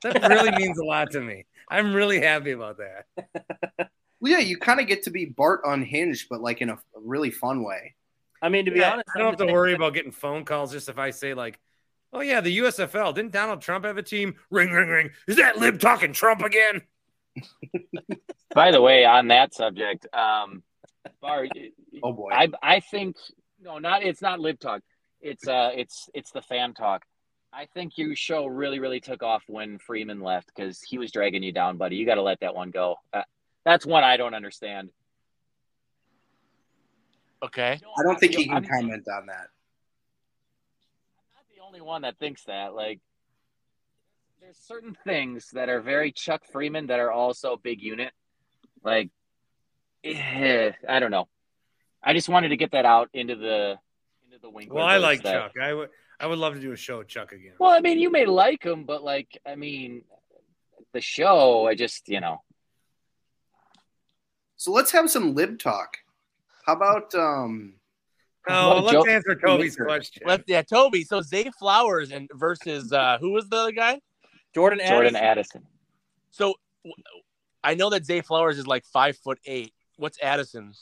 Speaker 2: That really means a lot to me. I'm really happy about that.
Speaker 4: Well, yeah, you kind of get to be Bart unhinged, but like in a, a really fun way.
Speaker 3: I mean, to be
Speaker 2: Yeah,
Speaker 3: honest,
Speaker 2: I don't have to worry about getting phone calls just if I say like, "Oh yeah, the USFL didn't Donald Trump have a team?" Ring, ring, ring. Is that lib talking Trump again?
Speaker 9: By the way, on that subject, um, Bar,
Speaker 4: Oh boy.
Speaker 9: I I think no, not it's not lib talk. It's uh, it's it's the fan talk. I think your show really really took off when Freeman left because he was dragging you down, buddy. You got to let that one go. Uh, that's one I don't understand.
Speaker 8: Okay.
Speaker 4: I don't think he can
Speaker 9: I'm-
Speaker 4: comment on that.
Speaker 9: I'm not the only one that thinks that. Like, there's certain things that are very Chuck Freeman that are also big unit. Like, eh, I don't know. I just wanted to get that out into the into the Winkler.
Speaker 2: Well, I like
Speaker 9: that-
Speaker 2: Chuck. I would I would love to do a show with Chuck again.
Speaker 9: Well, I mean, you may like him, but like, I mean, the show, I just, you know,
Speaker 4: So let's have some lib talk. How about um?
Speaker 2: Oh,
Speaker 9: Well,
Speaker 2: let's
Speaker 9: Joe-
Speaker 2: answer Tobi's
Speaker 4: Winker.
Speaker 2: question.
Speaker 8: Let's, yeah, Tobi. So Zay Flowers and versus uh who was the other guy?
Speaker 3: Jordan
Speaker 9: Jordan
Speaker 3: Addison.
Speaker 9: Addison.
Speaker 8: So I know that Zay Flowers is like five foot eight. What's Addison?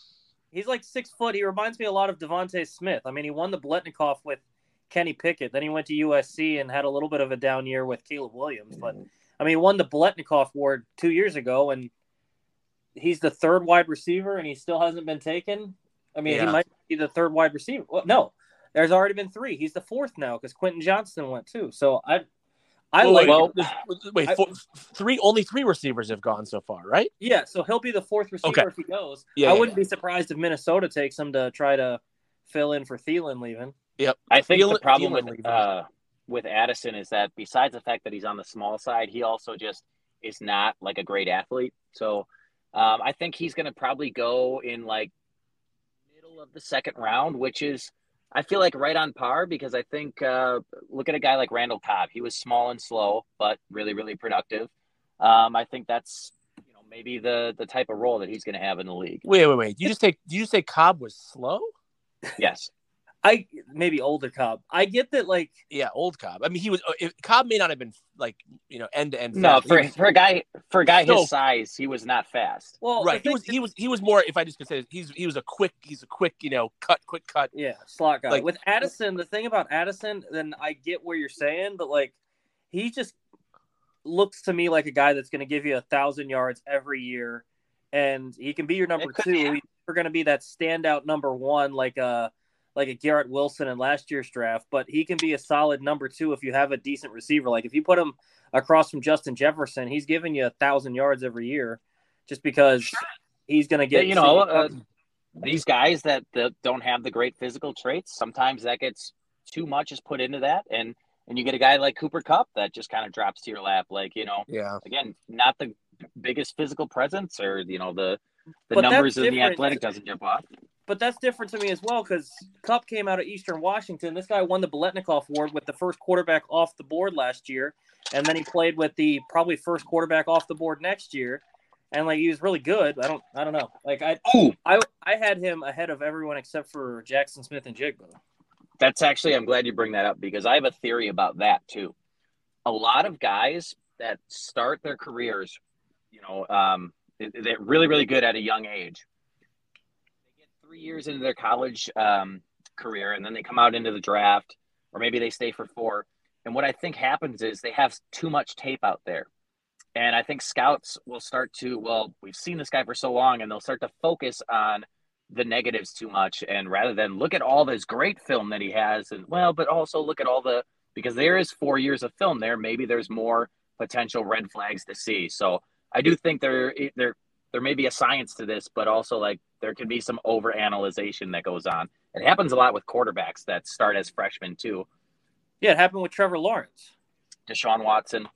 Speaker 3: He's like six foot. He reminds me a lot of DeVonta Smith. I mean, he won the Biletnikoff with Kenny Pickett. Then he went to USC and had a little bit of a down year with Caleb Williams. But mm-hmm. I mean, he won the Biletnikoff award two years ago, and he's the third wide receiver, and he still hasn't been taken. I mean,
Speaker 8: Yeah.
Speaker 3: he might be the third wide receiver. Well, no, there's already been three. He's the fourth now because Quentin Johnston went too. So I, I
Speaker 8: Wait,
Speaker 3: like.
Speaker 8: wait, wait,
Speaker 3: I-
Speaker 8: four, three only three receivers have gone so far, right?
Speaker 3: Yeah, so he'll be the fourth receiver
Speaker 8: Okay.
Speaker 3: if he goes.
Speaker 8: Yeah,
Speaker 3: I
Speaker 8: yeah,
Speaker 3: wouldn't be surprised if Minnesota takes him to try to fill in for Thielen leaving.
Speaker 9: I think
Speaker 8: Thielen-
Speaker 9: the problem
Speaker 8: Thielen
Speaker 9: with uh, with Addison is that besides the fact that he's on the small side, he also just is not like a great athlete. So um, I think he's going to probably go in like middle of the second round, which is I feel like right on par because I think uh, look at a guy like Randall Cobb. He was small and slow, but really really productive. Um, I think that's you know maybe the the type of role that he's going to have in the league.
Speaker 8: Wait, wait, wait. You just take? You just say Cobb was slow?
Speaker 9: Yes.
Speaker 3: I maybe older Cobb. I get that like
Speaker 8: Yeah, old Cobb. I mean, he was. uh, If, Cobb may not have been like you know end to end.
Speaker 9: No,
Speaker 8: fast.
Speaker 9: for,
Speaker 8: was-
Speaker 9: for a guy for a guy
Speaker 8: So-
Speaker 9: his size, he was not fast.
Speaker 3: well
Speaker 8: right. He was. He was. He was more. If I just could say, it, he's he was a quick. He's a quick. You know, cut, quick cut.
Speaker 3: yeah, slot guy.
Speaker 8: like-
Speaker 3: With Addison, the thing about Addison, then I get where you're saying, but like he just looks to me like a guy that's going to give you a thousand yards every year, and he can be your number two.
Speaker 9: be.
Speaker 3: He's never going to be that standout number one like a like a Garrett Wilson in last year's draft, but he can be a solid number two if you have a decent receiver. Like if you put him across from Justin Jefferson, he's giving you a thousand yards every year, just because he's going to get
Speaker 9: you know, uh, these guys that, that don't have the great physical traits, sometimes that gets too much is put into that, and and you get a guy like Cooper Kupp that just kind of drops to your lap, like you know,
Speaker 8: Yeah.
Speaker 9: again, not the biggest physical presence, or you know the the
Speaker 3: But
Speaker 9: numbers in the athletic doesn't jump off.
Speaker 3: But that's different to me as well because Kupp came out of Eastern Washington. This guy won the Biletnikoff Award with the first quarterback off the board last year, and then he played with the probably first quarterback off the board next year, and like he was really good. I don't, I don't know. Like I,
Speaker 9: Ooh.
Speaker 3: I, I had him ahead of everyone except for Jaxon Smith-Njigba.
Speaker 9: That's actually, I'm glad you bring that up because I have a theory about that too. A lot of guys that start their careers, you know, um, they're really, really good at a young age. Three years into their college um, career and then they come out into the draft, or maybe they stay for four. And what I think happens is they have too much tape out there. And I think scouts will start to, well, we've seen this guy for so long, and they'll start to focus on the negatives too much and rather than look at all this great film that he has and well but also look at all the because there is four years of film there maybe there's more potential red flags to see so i do think there there there may be a science to this but also like there can be some over analyzation that goes on it happens a lot with quarterbacks that start as freshmen too
Speaker 3: Yeah, it happened with Trevor Lawrence.
Speaker 9: deshaun watson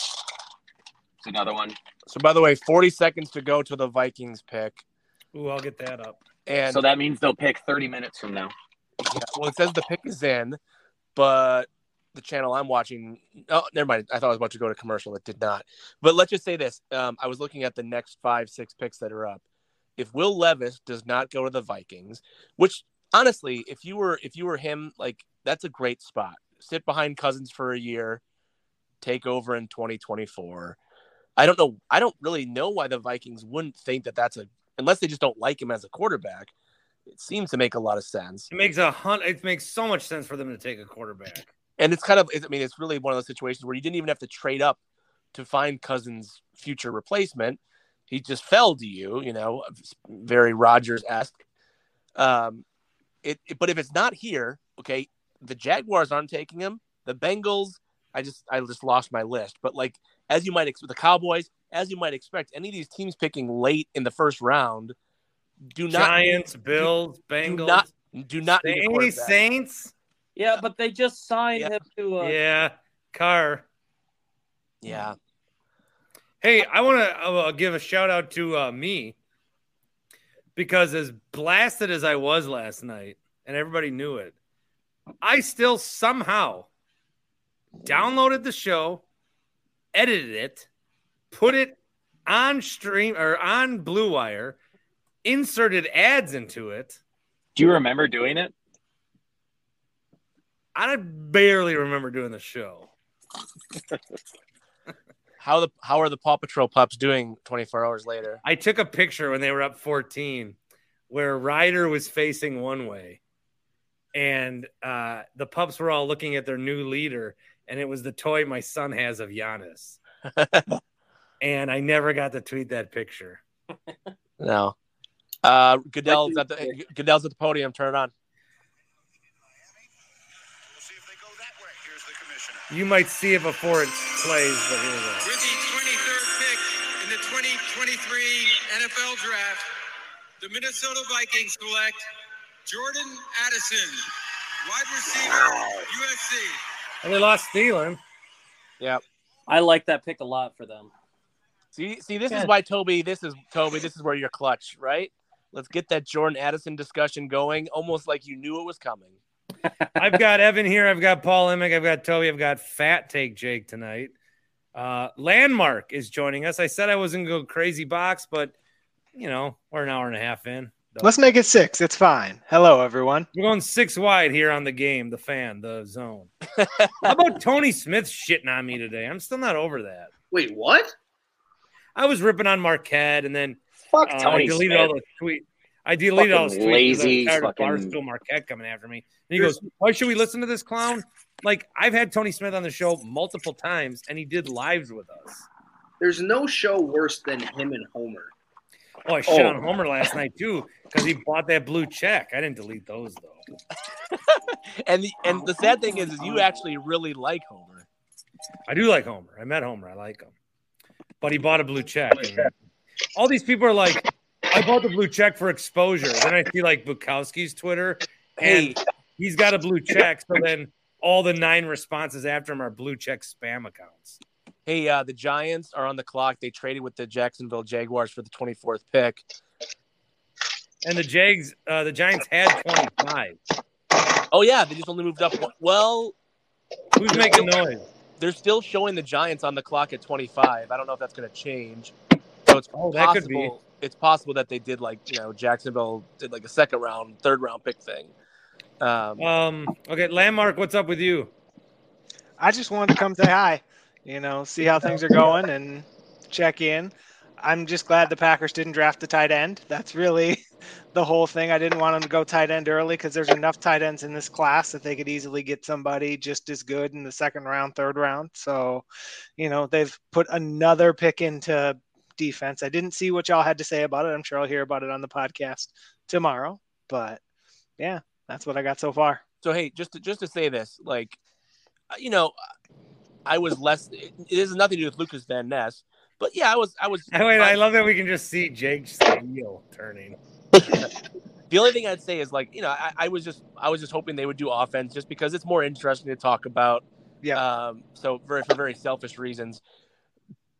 Speaker 9: is another one
Speaker 8: So by the way, 40 seconds to go to the Vikings pick.
Speaker 2: Ooh, I'll get that up.
Speaker 8: And
Speaker 9: so that means they'll pick 30 minutes from now
Speaker 8: Yeah, well, it says the pick is in, but the channel I'm watching. Oh, never mind. I thought I was about to go to commercial. It did not. But let's just say this: um, I was looking at the next five, six picks that are up. If Will Levis does not go to the Vikings, which honestly, if you were if you were him, like that's a great spot. Sit behind Cousins for a year, take over in 2024. I don't know. I don't really know why the Vikings wouldn't think that that's a unless they just don't like him as a quarterback. It seems to make a lot of sense.
Speaker 2: It makes a hun- It makes so much sense for them to take a quarterback.
Speaker 8: And it's kind of, I mean, it's really one of those situations where you didn't even have to trade up to find Cousins' future replacement. He just fell to you, you know, very Rodgers esque. Um, it, it- but if it's not here, okay, the Jaguars aren't taking him. The Bengals, I just, I just lost my list. But like, as you might expect, the Cowboys, as you might expect, any of these teams picking late in the first round do not
Speaker 2: Giants, Bills,
Speaker 8: do
Speaker 2: Bengals,
Speaker 8: not do not need a
Speaker 2: Saints. Saints.
Speaker 3: Yeah, but they just signed him to. Uh,
Speaker 2: Yeah, Carr.
Speaker 8: Yeah.
Speaker 2: Hey, I want to uh, give a shout out to uh, me because as blasted as I was last night, and everybody knew it, I still somehow downloaded the show, edited it, put it on stream or on Blue Wire, inserted ads into it.
Speaker 9: do you remember doing it
Speaker 2: I barely remember doing the show.
Speaker 8: How the how are the Paw Patrol pups doing 24 hours later?
Speaker 2: I took a picture when they were up 14 where Ryder was facing one way and uh, the pups were all looking at their new leader, and it was the toy my son has of Giannis. and I never got to tweet that picture.
Speaker 8: No. Uh, Goodell's at the Goodell's at the podium. Turn it on.
Speaker 2: You might see it before it plays, but here we go.
Speaker 6: With the 23rd pick in the 2023 NFL Draft, the Minnesota Vikings select Jordan Addison, wide receiver, USC.
Speaker 2: And they lost Thielen.
Speaker 8: Yeah.
Speaker 3: I like that pick a lot for them.
Speaker 8: See, see, this
Speaker 3: Yeah.
Speaker 8: is why Tobi. This is Tobi. This is where you're clutch, right? Let's get that Jordan Addison discussion going, almost like you knew it was coming.
Speaker 2: I've got Evan here. I've got Paul Emick. I've got Tobi. I've got Fat Take Jake tonight. Uh, Landmark is joining us. I said I wasn't going to go crazy box, but you know we're an hour and a half in.
Speaker 10: Let's make it six. It's fine. Hello, everyone.
Speaker 2: We're going six wide here on the game, the fan, the zone. How about Tony Smith shitting on me today? I'm still not over that.
Speaker 4: Wait, what?
Speaker 2: I was ripping on Marquette, and then
Speaker 9: Fuck
Speaker 2: uh, I deleted
Speaker 9: Smith.
Speaker 2: all the tweet. I deleted all his
Speaker 9: Fucking
Speaker 2: tweets. 'cause I was
Speaker 9: lazy
Speaker 2: tired of
Speaker 9: fucking-
Speaker 2: Barstool Marquette coming after me. And he goes, "Why should we listen to this clown?" Like I've had Tony Smith on the show multiple times, and he did lives with us.
Speaker 4: There's no show worse than him and Homer.
Speaker 2: Oh, I shit
Speaker 8: Oh.
Speaker 2: on Homer last night too because he bought that blue check. I didn't delete those though.
Speaker 8: And the and the sad thing is, is you actually really like Homer.
Speaker 2: I do like Homer. I met Homer. I like him, but he bought a blue check. and all these people are like, "I bought the blue check for exposure." Then I see like Bukowski's Twitter, and he's got a blue check. So then all the nine responses after him are blue check spam accounts.
Speaker 8: Hey, uh, the Giants are on the clock. They traded with the Jacksonville Jaguars for the 24th pick.
Speaker 2: And the Jags, uh, the Giants had twenty five.
Speaker 8: Oh yeah, they just only moved up. one- Well,
Speaker 2: Who's making noise?
Speaker 8: they're still showing the Giants on the clock at 25. I don't know if that's going to change. So it's
Speaker 2: Oh, that could be.
Speaker 8: possible. It's possible that they did like you know Jacksonville did like a second round, third round pick thing. Um,
Speaker 2: Um. Okay, landmark. What's up with you?
Speaker 10: I just wanted to come say hi, you know, see how things are going and check in. I'm just glad the Packers didn't draft the tight end. That's really the whole thing. I didn't want them to go tight end early because there's enough tight ends in this class that they could easily get somebody just as good in the second round, third round. So, you know, they've put another pick into defense. I didn't see what y'all had to say about it. I'm sure I'll hear about it on the podcast tomorrow. But yeah, that's what I got so far.
Speaker 8: so hey, just to, just to say this, like, uh, you know, I was less. It, it has nothing to do with Lukas Van Ness, but yeah, I was. I was.
Speaker 2: Wait, I love that we can just see Jake's wheel turning.
Speaker 8: The only thing I'd say is like, you know, I, I was just I was just hoping they would do offense just because it's more interesting to talk about.
Speaker 10: Yeah.
Speaker 8: Um. So very for very selfish reasons,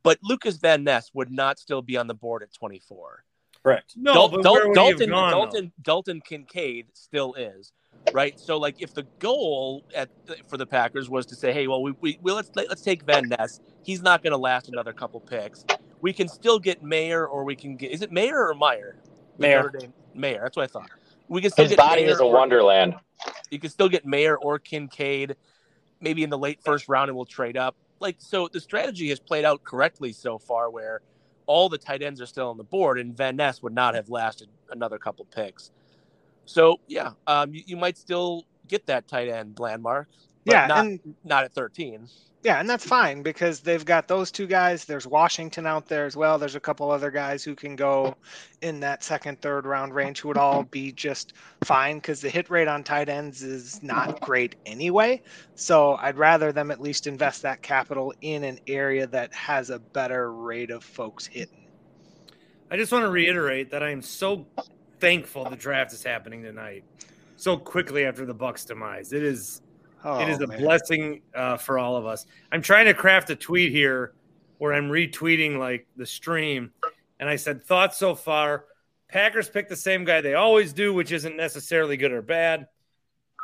Speaker 8: but Lukas Van Ness would not still be on the board at 24.
Speaker 9: Correct.
Speaker 2: No,
Speaker 8: Dal-
Speaker 2: but
Speaker 8: Dal-
Speaker 2: where would he have
Speaker 8: Dalton
Speaker 2: gone, though?
Speaker 8: Dalton Dalton Kincaid still is. Right, so like if the goal at for the Packers was to say, hey, well, we, we, we let's let's take Van Ness. He's not going to last another couple picks. We can still get Mayer, or we can get is it Mayer or Meyer? The
Speaker 9: Mayer.
Speaker 8: Mayer. That's what I thought. We can still
Speaker 9: His
Speaker 8: get
Speaker 9: body
Speaker 8: Mayer
Speaker 9: is a
Speaker 8: or-
Speaker 9: wonderland.
Speaker 8: You can still get Mayer or Kincaid, maybe in the late first round, and we'll trade up. Like so, the strategy has played out correctly so far, where all the tight ends are still on the board, and Van Ness would not have lasted another couple picks. So yeah, um, you, you might still get that tight end landmark,
Speaker 10: Yeah,
Speaker 8: not
Speaker 10: and
Speaker 8: not at thirteen.
Speaker 10: Yeah, and that's fine because they've got those two guys. There's Washington out there as well. There's a couple other guys who can go in that second, third round range who would all be just fine because the hit rate on tight ends is not great anyway. So I'd rather them at least invest that capital in an area that has a better rate of folks hitting.
Speaker 2: I just want to reiterate that I am so thankful the draft is happening tonight, so quickly after the Bucks' demise. It is
Speaker 10: Oh,
Speaker 2: it is a
Speaker 10: man.
Speaker 2: blessing uh, for all of us. I'm trying to craft a tweet here where I'm retweeting like the stream, and I said thoughts so far. Packers pick the same guy they always do, which isn't necessarily good or bad.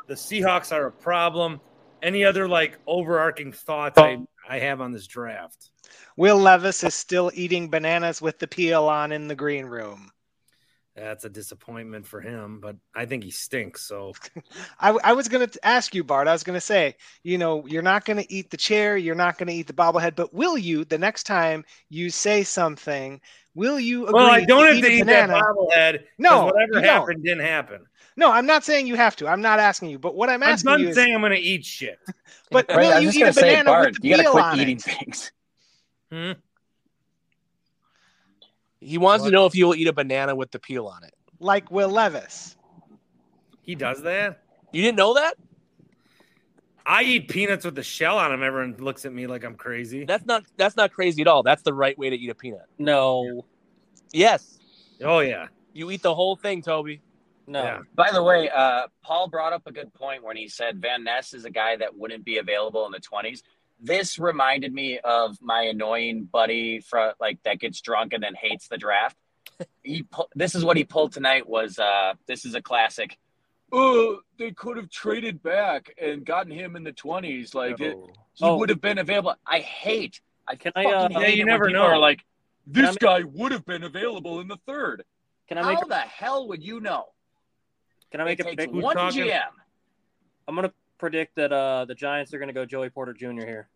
Speaker 2: The Seahawks are a problem. Any other like overarching thoughts I, I have on this draft?
Speaker 10: Will Levis is still eating bananas with the peel on in the green room.
Speaker 2: That's a disappointment for him, but I think he stinks. So
Speaker 10: I, I was going to ask you, Bart. I was going to say, you know, you're not going to eat the chair, you're not going to eat the bobblehead, but will you the next time you say something? Will you agree
Speaker 2: well, I don't have to
Speaker 10: a
Speaker 2: eat that
Speaker 10: banana?
Speaker 2: bobblehead. 'cause
Speaker 10: No,
Speaker 2: whatever
Speaker 10: you don't.
Speaker 2: happened didn't happen.
Speaker 10: No, I'm not saying you have to. I'm not asking you, but what I'm
Speaker 2: I'm
Speaker 10: asking
Speaker 2: not
Speaker 10: you is,
Speaker 2: saying I'm going to eat shit.
Speaker 10: but
Speaker 9: Right,
Speaker 10: will
Speaker 9: I was
Speaker 10: you eat
Speaker 9: gonna
Speaker 10: a
Speaker 9: say,
Speaker 10: banana
Speaker 9: Bart,
Speaker 10: with the
Speaker 9: you gotta
Speaker 10: peel
Speaker 9: quit
Speaker 10: on
Speaker 9: eating
Speaker 10: it?
Speaker 9: things.
Speaker 2: Hmm?
Speaker 8: He wants
Speaker 2: What?
Speaker 8: to know if you will eat a banana with the peel on it.
Speaker 10: like Will Levis?
Speaker 2: He does that.
Speaker 8: You didn't know that?
Speaker 2: I eat peanuts with the shell on them. Everyone looks at me like I'm crazy.
Speaker 8: That's not that's not crazy at all. That's the right way to eat a peanut.
Speaker 3: No,
Speaker 8: Yes,
Speaker 2: Oh yeah.
Speaker 8: you eat the whole thing, Tobi.
Speaker 3: no.
Speaker 2: Yeah.
Speaker 9: By the way, uh, Paul brought up a good point when he said Van Ness is a guy that wouldn't be available in the 20s. This reminded me of my annoying buddy from like that gets drunk and then hates the draft. He pu- this is what he pulled tonight was uh, this is a classic. Oh, they could have traded back and gotten him in the 20s. Like it, he
Speaker 3: Oh.
Speaker 9: would have been available. I hate. I
Speaker 3: Can I,
Speaker 9: fucking
Speaker 3: uh,
Speaker 2: Yeah, you
Speaker 9: it
Speaker 2: never
Speaker 9: people
Speaker 2: know.
Speaker 9: Are like this
Speaker 3: make-
Speaker 9: guy would have been available in the third.
Speaker 3: Can I make?
Speaker 9: How
Speaker 3: A,
Speaker 9: the hell would you know?
Speaker 3: can I make
Speaker 9: it
Speaker 3: a
Speaker 9: takes
Speaker 3: prediction?
Speaker 9: one
Speaker 2: talking?
Speaker 9: GM.
Speaker 3: I'm gonna predict that uh, the Giants are gonna go Joey Porter Jr. here.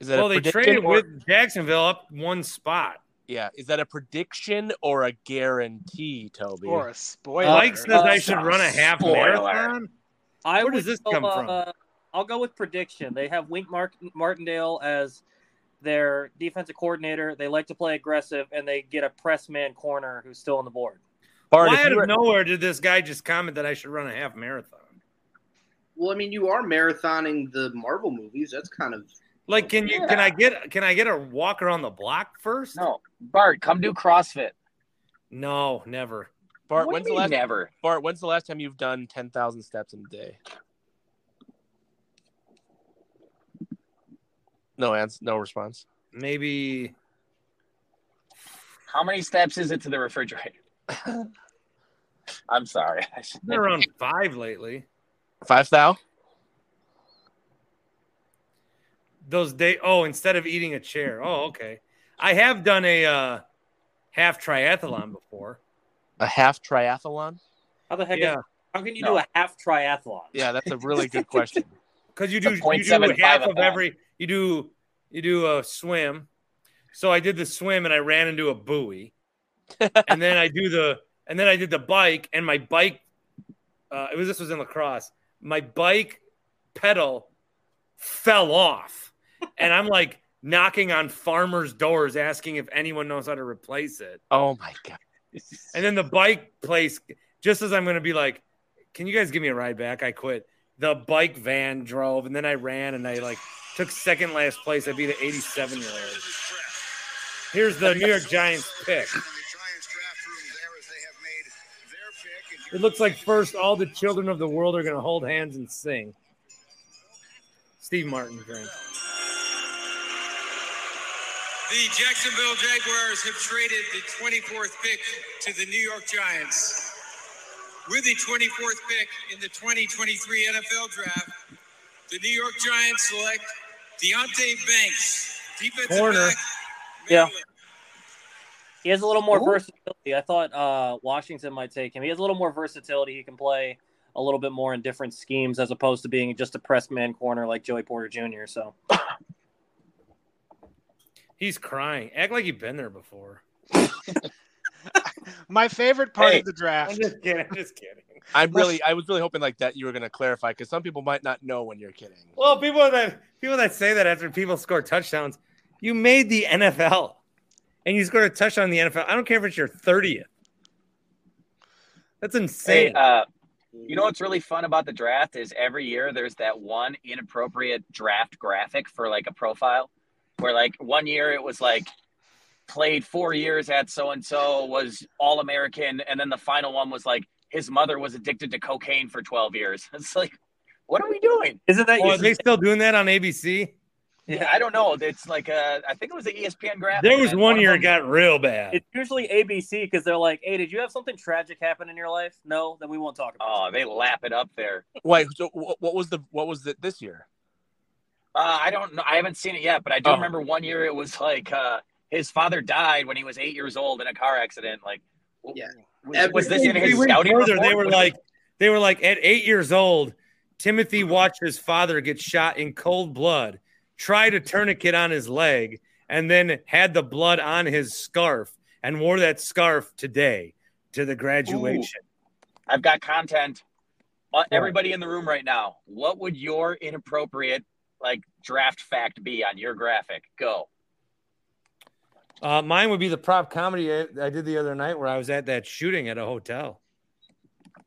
Speaker 8: Is that
Speaker 2: Well,
Speaker 8: a
Speaker 2: they traded
Speaker 8: or-
Speaker 2: with Jacksonville up one spot.
Speaker 8: Yeah, is that a prediction or a guarantee, Tobi?
Speaker 10: Or a spoiler.
Speaker 2: Mike says
Speaker 3: Uh,
Speaker 2: I should run a half
Speaker 9: spoiler.
Speaker 2: marathon.
Speaker 3: I
Speaker 2: Where does this
Speaker 3: go,
Speaker 2: come from?
Speaker 3: uh, I'll go with prediction. They have Wink Mark- Martindale as their defensive coordinator. They like to play aggressive, and they get a press man corner who's still on the board.
Speaker 8: Bart,
Speaker 2: Why out of
Speaker 8: were-
Speaker 2: nowhere did this guy just comment that I should run a half marathon?
Speaker 4: Well, I mean, you are marathoning the Marvel movies. That's kind of
Speaker 2: Like, can you can I get can I get a walk around the block first?
Speaker 9: No, Bart, come do CrossFit.
Speaker 2: No, never.
Speaker 8: Bart,
Speaker 9: What
Speaker 8: when's the last
Speaker 9: never?
Speaker 8: Bart, when's the last time you've done ten thousand steps in a day? No answer, no response.
Speaker 2: Maybe
Speaker 9: How many steps is it to the refrigerator? I'm sorry. I should-
Speaker 2: been around five lately.
Speaker 8: Five thou?
Speaker 2: Those day. Oh, instead of eating a chair. Oh, okay. I have done a uh, half triathlon before.
Speaker 8: A half triathlon?
Speaker 3: How the heck?
Speaker 2: Yeah.
Speaker 3: How can you
Speaker 9: No.
Speaker 3: do a half triathlon?
Speaker 8: Yeah, that's a really good question.
Speaker 2: because you do you do
Speaker 9: 0.75
Speaker 2: half
Speaker 9: a
Speaker 2: of every you do you do a swim. So I did the swim and I ran into a buoy, and then I do the and then I did the bike and my bike. Uh, it was this was in La Crosse. My bike pedal fell off, and I'm like knocking on farmers' doors asking if anyone knows how to replace it.
Speaker 8: Oh my god.
Speaker 2: And then the bike place, just as I'm going to be like, can you guys give me a ride back? I quit. The bike van drove, and then I ran, and I like took second last place. I beat an 87 year old. Here's the New York Giants pick. It looks like first all the children of the world are going to hold hands and sing. Steve Martin drink.
Speaker 6: The Jacksonville Jaguars have traded the 24th pick to the New York Giants. With the 24th pick in the 2023 NFL Draft, the New York Giants select Deonte Banks, defensive
Speaker 2: Corner.
Speaker 6: back.
Speaker 3: Yeah.
Speaker 6: Maryland.
Speaker 3: He has a little more
Speaker 9: Ooh.
Speaker 3: versatility. I thought uh, Washington might take him. He has a little more versatility. He can play a little bit more in different schemes as opposed to being just a press man corner like Joey Porter Jr. So
Speaker 2: He's crying. Act like you've been there before.
Speaker 10: My favorite part
Speaker 9: Hey.
Speaker 10: of the draft.
Speaker 2: I'm just kidding. I'm just kidding.
Speaker 8: I'm really I was really hoping like that you were gonna clarify because some people might not know when you're kidding.
Speaker 2: Well, people that people that say that after people score touchdowns, you made the NFL, and you scored a touchdown in the NFL. I don't care if it's your thirtieth. That's
Speaker 9: Hey,
Speaker 2: insane.
Speaker 9: uh, you know what's really fun about the draft is every year there's that one inappropriate draft graphic for like a profile where like one year it was like played four years at so and so was all American and then the final one was like his mother was addicted to cocaine for 12 years. It's like what are we doing?
Speaker 3: isn't that
Speaker 2: Oh, are they still doing that on ABC?
Speaker 9: Yeah, I don't know. It's like uh, I think it was the ESPN graphic.
Speaker 2: There was
Speaker 9: and
Speaker 2: one year it got real bad.
Speaker 3: it's usually ABC because they're like, "Hey, did you have something tragic happen in your life? No, then we won't talk about." It.
Speaker 9: Oh,
Speaker 3: it.
Speaker 9: they lap it up there.
Speaker 8: Wait, so what was the what was it this year?
Speaker 9: Uh, I don't know. I haven't seen it yet, but I do
Speaker 8: Oh.
Speaker 9: remember one year it was like uh, his father died when he was eight years old in a car accident. Like,
Speaker 4: Yeah.
Speaker 9: was, was this in his
Speaker 2: went
Speaker 9: scouting
Speaker 2: further.
Speaker 9: report?
Speaker 2: They were
Speaker 9: Was
Speaker 2: like, they were like, at eight years old, Timothy watched his father get shot in cold blood, tried a tourniquet on his leg, and then had the blood on his scarf and wore that scarf today to the graduation.
Speaker 9: I've got content. Uh, everybody in the room right now, what would your inappropriate like draft fact be on your graphic? Go.
Speaker 2: Uh, mine would be the prop comedy I, I did the other night where I was at that shooting at a hotel.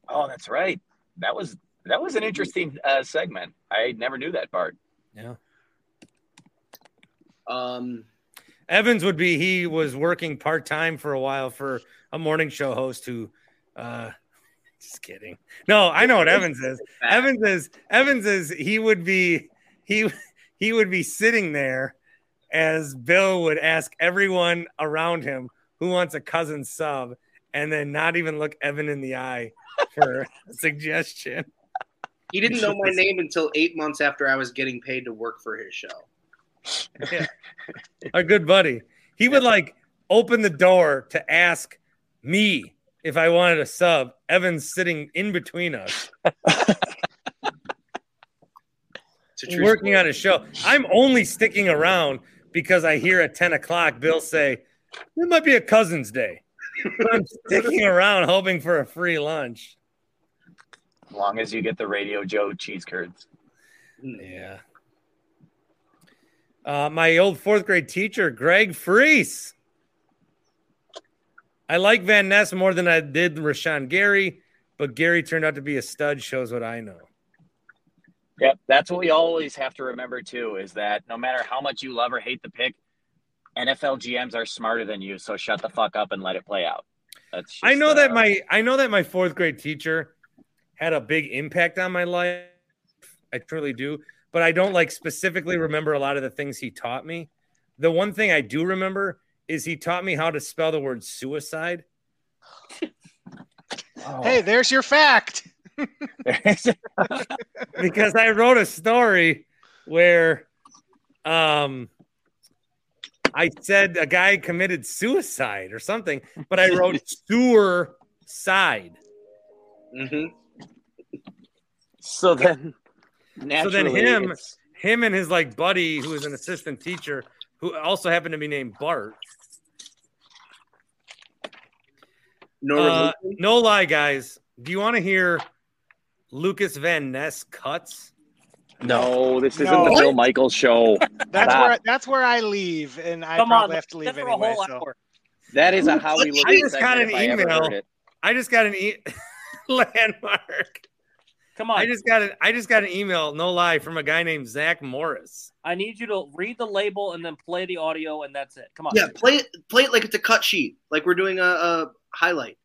Speaker 9: Oh, that's right. That was that was an interesting uh, segment. I never knew that part.
Speaker 2: Yeah.
Speaker 4: Um,
Speaker 2: Evans would be he was working part time for a while for a morning show host who uh just kidding. No, I know what Evans is. Evans is Evans is he would be he he would be sitting there as Bill would ask everyone around him who wants a cousin sub and then not even look Evan in the eye for a suggestion.
Speaker 4: he didn't know my name until eight months after I was getting paid to work for his show.
Speaker 2: Yeah. a good buddy. He would like open the door to ask me if I wanted a sub. Evan's sitting in between us,
Speaker 4: It's a true
Speaker 2: working
Speaker 4: story.
Speaker 2: on a show. I'm only sticking around because I hear at 10 o'clock Bill say, It might be a cousin's day. I'm sticking around hoping for a free lunch.
Speaker 9: As long as you get the Radio Joe cheese curds.
Speaker 2: Yeah. Uh, my old fourth grade teacher, Greg Freese. I like Van Ness more than I did Rashan Gary, but Gary turned out to be a stud. Shows what I know.
Speaker 9: Yep, that's what we always have to remember too is that no matter how much you love or hate the pick, NFL GMs are smarter than you, so shut the fuck up and let it play out. That's just,
Speaker 2: I know that
Speaker 9: uh,
Speaker 2: my I know that my fourth grade teacher had a big impact on my life. I truly do, but I don't like specifically remember a lot of the things he taught me. The one thing I do remember is he taught me how to spell the word suicide.
Speaker 10: Hey, there's your fact.
Speaker 2: because I wrote a story where um I said a guy committed suicide or something, but I wrote sewer side.
Speaker 4: Mm-hmm.
Speaker 9: So then,
Speaker 2: So then him
Speaker 9: it's-
Speaker 2: him and his like buddy who is an assistant teacher who also happened to be named Bart.
Speaker 4: No,
Speaker 2: Uh, no lie, guys. Do you want to hear Lukas Van Ness cuts?
Speaker 9: No, this isn't
Speaker 10: No.
Speaker 9: the Bill Michaels show.
Speaker 10: That's
Speaker 9: Stop.
Speaker 10: where that's where I leave, and I
Speaker 9: Come on,
Speaker 10: probably have to leave
Speaker 9: that's for a
Speaker 10: anyway.
Speaker 9: whole
Speaker 10: So.
Speaker 9: That is a Howie
Speaker 2: I just got an
Speaker 9: if I
Speaker 2: email. I just got an e- landmark.
Speaker 3: Come on.
Speaker 2: I just got an I just got an email, no lie, from a guy named Zach Morris.
Speaker 3: I need you to read the label and then play the audio, and that's it. Come on.
Speaker 4: Yeah, play it. Play it like it's a cut sheet, like we're doing a, a highlight.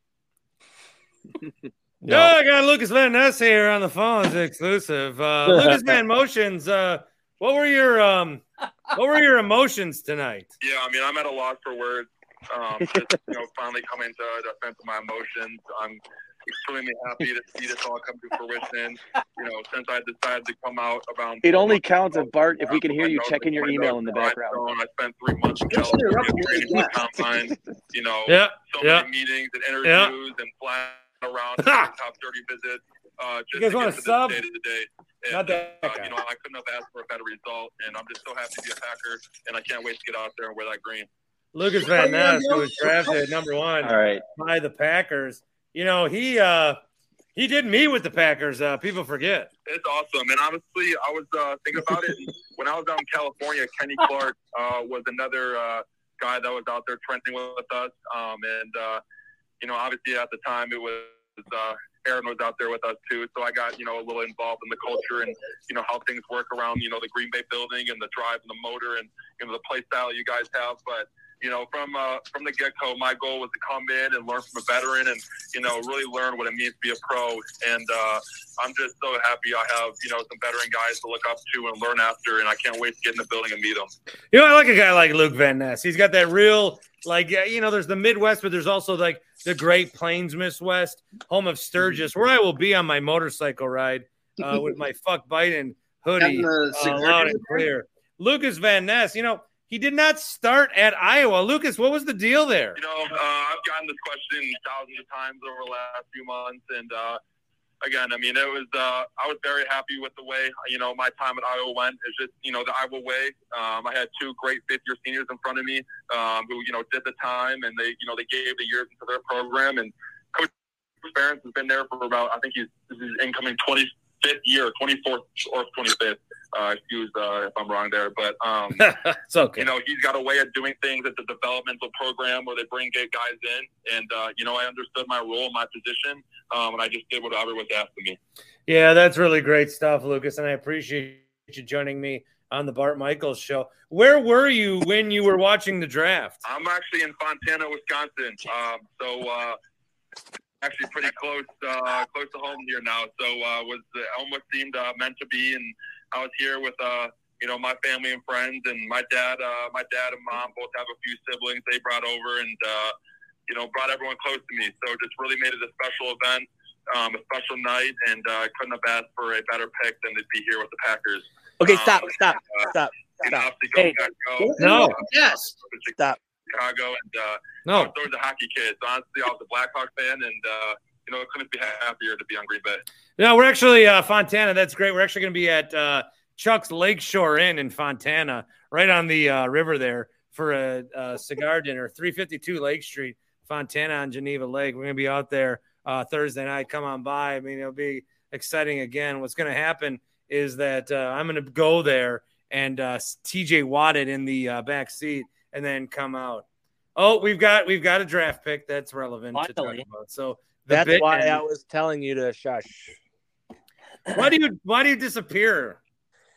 Speaker 2: Yeah, I got Lukas Van Ness here on the phone. It's exclusive. Uh, Lucas Van Motions. Uh, what were your um, what were your emotions tonight?
Speaker 11: Yeah, I mean, I'm at a loss for words. Um, just, you know, finally coming to the sense of my emotions. I'm extremely happy to see this all come to fruition. You know, since I decided to come out about.
Speaker 8: It only counts if Bart if we can hear you checking your email in the background.
Speaker 11: I spent three months in California training for the combine. You know,
Speaker 2: Yeah,
Speaker 11: so
Speaker 2: yeah.
Speaker 11: many meetings and
Speaker 2: Yeah.
Speaker 11: interviews and flying around to top 30 visits. Uh, just
Speaker 2: You guys
Speaker 11: to
Speaker 2: wanna
Speaker 11: get to
Speaker 2: sub?
Speaker 11: this day to day. And,
Speaker 2: Not that
Speaker 11: uh, you know, I couldn't have asked for a better result, and I'm just so happy to be a Packer, and I can't wait to get out there and wear that green.
Speaker 2: Lukas Van Ness, who was drafted number one
Speaker 8: All right.
Speaker 2: by the Packers. You know, he uh he did meet with the Packers. Uh, people forget.
Speaker 11: It's awesome, and honestly, I was uh, thinking about it when I was out in California. Kenny Clark uh, was another uh, guy that was out there trending with us, um, and uh, you know, obviously at the time it was uh, Aaron was out there with us too, so I got you know a little involved in the culture and you know how things work around you know the Green Bay building and the drive and the motor and you know the play style you guys have, but. You know, from uh, from the get go, my goal was to come in and learn from a veteran, and you know, really learn what it means to be a pro. And uh, I'm just so happy I have you know some veteran guys to look up to and learn after, and I can't wait to get in the building and meet them.
Speaker 2: You know, I like a guy like Luke Van Ness. He's got that real, like, you know, there's the Midwest, but there's also like the Great Plains Midwest, home of Sturgis, where I will be on my motorcycle ride uh, with my fuck Biden hoodie, uh, loud and clear. Lukas Van Ness, you know, he did not start at Iowa. Lukas, what was the deal there?
Speaker 11: You know, uh, I've gotten this question thousands of times over the last few months, and uh, again, I mean, it was uh, I was very happy with the way you know my time at Iowa went. It's just you know the Iowa way. Um, I had two great fifth year seniors in front of me um, who you know did the time, and they you know they gave the years into their program. And Coach Ferentz has been there for about I think he's incoming twenty fifth year, twenty fourth or twenty fifth. Uh, excuse uh, if I'm wrong there, but um,
Speaker 2: it's okay.
Speaker 11: you know, he's got a way of doing things at the developmental program where they bring good guys in. And, uh, you know, I understood my role, my position, um, and I just did whatever was asked of me.
Speaker 2: Yeah, that's really great stuff, Lukas, and I appreciate you joining me on the Bart Michaels show. Where were you when you were watching the draft?
Speaker 11: I'm actually in Fontana, Wisconsin. Um, so, uh, actually pretty close, uh, close to home here now. So, uh, was uh, almost seemed uh, meant to be. And I was here with, uh, you know, my family and friends, and my dad, uh, my dad and mom both have a few siblings they brought over, and uh, you know, brought everyone close to me. So, just really made it a special event, um, a special night, and uh, couldn't have asked for a better pick than to be here with the Packers.
Speaker 8: Okay,
Speaker 11: Um,
Speaker 8: stop, stop,
Speaker 11: uh,
Speaker 8: stop, stop.
Speaker 11: obviously go
Speaker 8: Hey,
Speaker 11: go,
Speaker 2: No.
Speaker 4: Yes.
Speaker 8: Stop.
Speaker 11: Chicago, and uh,
Speaker 2: No.
Speaker 11: I was always a hockey kid. So honestly, I was a Blackhawk fan, and uh, you know, couldn't be happier to be on Green Bay.
Speaker 2: No, we're actually uh, Fontana. That's great. We're actually going to be at uh, Chuck's Lakeshore Inn in Fontana, right on the uh, river there, for a, a cigar dinner, 352 Lake Street, Fontana on Geneva Lake. We're going to be out there uh, Thursday night. Come on by. I mean, it'll be exciting again. What's going to happen is that uh, I'm going to go there and uh, TJ it in the uh, back seat and then come out. Oh, we've got we've got a draft pick that's relevant to talk about. So the
Speaker 8: That's
Speaker 2: big-
Speaker 8: why I was telling you to shush.
Speaker 2: why do you why do you disappear?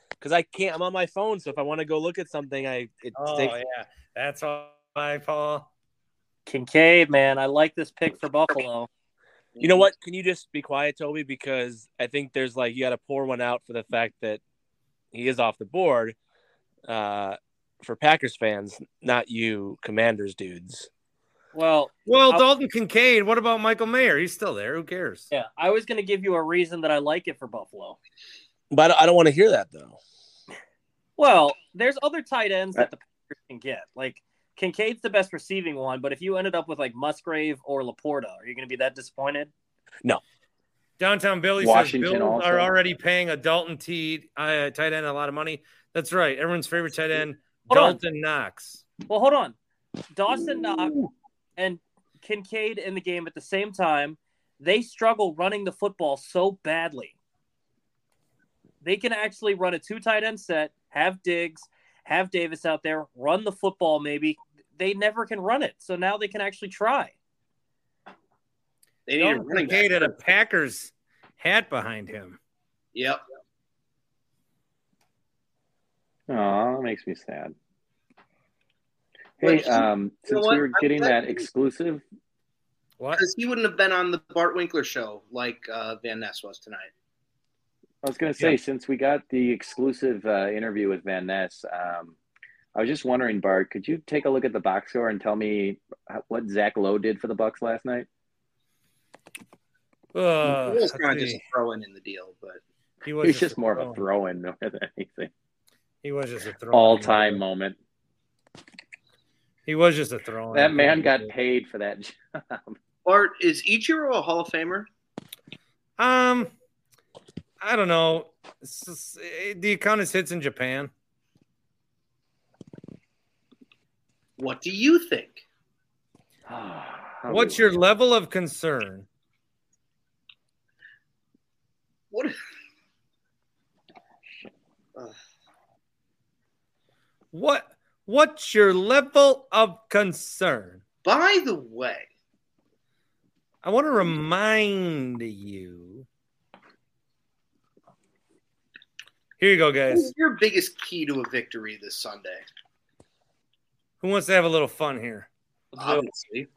Speaker 8: Because I can't. I'm on my phone, so if I want to go look at something, I it
Speaker 2: Oh
Speaker 8: takes.
Speaker 2: yeah, that's why, Paul.
Speaker 3: Kincaid, man, I like this pick for Buffalo.
Speaker 8: You know what? Can you just be quiet, Tobi? Because I think there's like you got to pour one out for the fact that he is off the board. Uh, for Packers fans, not you, Commanders dudes.
Speaker 3: Well,
Speaker 2: Well,
Speaker 3: I'll-
Speaker 2: Dalton Kincaid. What about Michael Mayer? He's still there. Who cares?
Speaker 3: Yeah, I was going to give you a reason that I like it for Buffalo.
Speaker 8: But I don't, don't want to hear that though.
Speaker 3: Well, there's other tight ends that the Packers can get. Like Kincaid's the best receiving one, but if you ended up with like Musgrave or Laporta, are you going to be that disappointed?
Speaker 8: No.
Speaker 2: Downtown Billy
Speaker 12: Washington
Speaker 2: says Bills
Speaker 12: also.
Speaker 2: are already paying a Dalton T uh, tight end a lot of money. That's right. Everyone's favorite tight end,
Speaker 3: Hold on.
Speaker 2: Dalton Knox.
Speaker 3: Well, hold on. Dawson Knox and Kincaid in the game at the same time, they struggle running the football so badly. They can actually run a two tight end set, have Diggs, have Davis out there, run the football maybe. They never can run it. So now they can actually try.
Speaker 4: They need a
Speaker 2: Dalton
Speaker 4: running
Speaker 2: Kincaid
Speaker 4: back.
Speaker 2: had a Packers hat behind him.
Speaker 4: Yep.
Speaker 12: Oh, that makes me sad.
Speaker 4: Wait,
Speaker 12: Hey, um, since we were getting that exclusive,
Speaker 2: What?
Speaker 4: Because he wouldn't have been on the Bart Winkler show like uh, Van Ness was tonight.
Speaker 12: I was going to say,
Speaker 2: Yeah.
Speaker 12: since we got the exclusive uh, interview with Van Ness, um, I was just wondering, Bart, could you take a look at the box score and tell me what Zach Lowe did for the Bucks last night?
Speaker 2: Uh,
Speaker 4: he was kind of just throwing in the deal, but
Speaker 2: he was
Speaker 12: He's
Speaker 2: just,
Speaker 12: just more of a
Speaker 2: throw.
Speaker 12: throw-in more than anything.
Speaker 2: He was just a throw.
Speaker 12: All-time moment.
Speaker 2: He was just a throw.
Speaker 12: That man got paid for that job.
Speaker 4: Bart is Ichiro a Hall of Famer?
Speaker 2: Um, I don't know. It's just- eh, the account is hits in Japan.
Speaker 4: What do you think?
Speaker 2: What's your level of concern?
Speaker 4: What?
Speaker 2: What what's your level of concern?
Speaker 4: by the way,
Speaker 2: I want to remind you. Here you go, guys.
Speaker 4: what's your biggest key to a victory this Sunday?
Speaker 2: Who wants to have a little fun here?
Speaker 4: Obviously.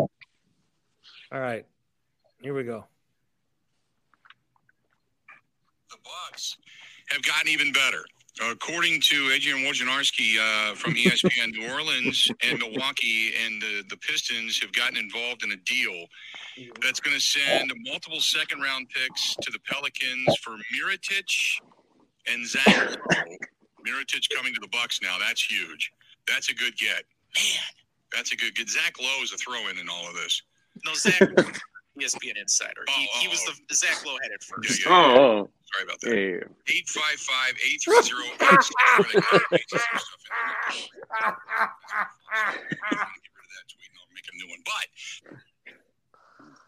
Speaker 2: All right. Here we go.
Speaker 13: The Bucks have gotten even better. According to Adrian Wojnarowski uh, from ESPN, New Orleans and Milwaukee and the, the Pistons have gotten involved in a deal that's going to send multiple second round picks to the Pelicans for Miritich and Zach. Lowe. Miritich coming to the Bucks now. That's huge. That's a good get. Man, that's a good get. Zach Lowe is a throw in in all of this.
Speaker 14: No, Zach, ESPN Insider. He, he was oh, the oh. Zach Lowe had it first.
Speaker 12: Oh, oh.
Speaker 13: Sorry about
Speaker 12: that. Yeah.
Speaker 13: 855 830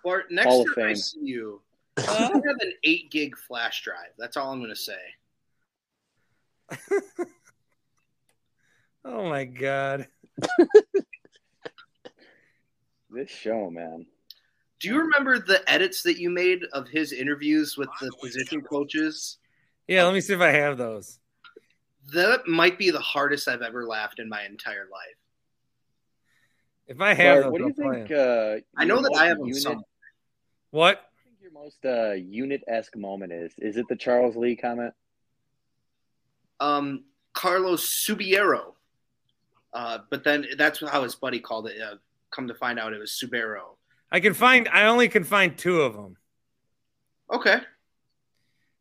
Speaker 4: Bart, next
Speaker 12: Hall of
Speaker 4: time I
Speaker 12: Fame.
Speaker 4: see you, you have an eight gig flash drive. That's all I'm going to say.
Speaker 2: Oh my god.
Speaker 12: This show, man.
Speaker 4: Do you remember the edits that you made of his interviews with the position coaches?
Speaker 2: Yeah, let me see if I have those.
Speaker 4: That might be the hardest I've ever laughed in my entire life.
Speaker 2: If I have
Speaker 12: Bart,
Speaker 2: those,
Speaker 12: what do you
Speaker 2: I'll play
Speaker 12: think?
Speaker 2: 'em.
Speaker 12: Uh,
Speaker 4: I know that I have them
Speaker 12: unit-
Speaker 4: somewhere.
Speaker 2: What?
Speaker 12: I think your most uh, unit-esque moment is? Is it the Charles Lee comment?
Speaker 4: Um, Carlos Subiero. Uh, but then that's how his buddy called it. Uh, come to find out, it was Subero.
Speaker 2: I can find I only can find two of them.
Speaker 4: Okay.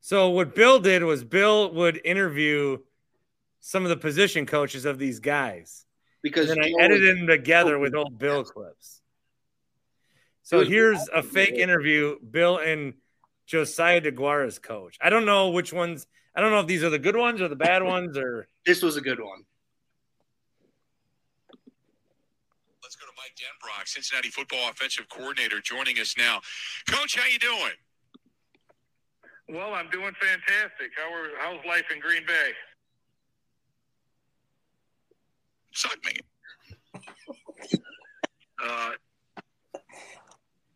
Speaker 2: So what Bill did was Bill would interview some of the position coaches of these guys.
Speaker 4: Because
Speaker 2: and then I edited them together with old Bill clips. So here's a fake interview, Bill and Josiah DeGuara's coach. I don't know which ones. I don't know if these are the good ones or the bad ones or
Speaker 4: This was a good one.
Speaker 13: Denbrock, Cincinnati football offensive coordinator, joining us now. Coach, how you doing?
Speaker 15: Well, I'm doing fantastic. How are, how's life in Green Bay?
Speaker 13: Suck me.
Speaker 15: Uh,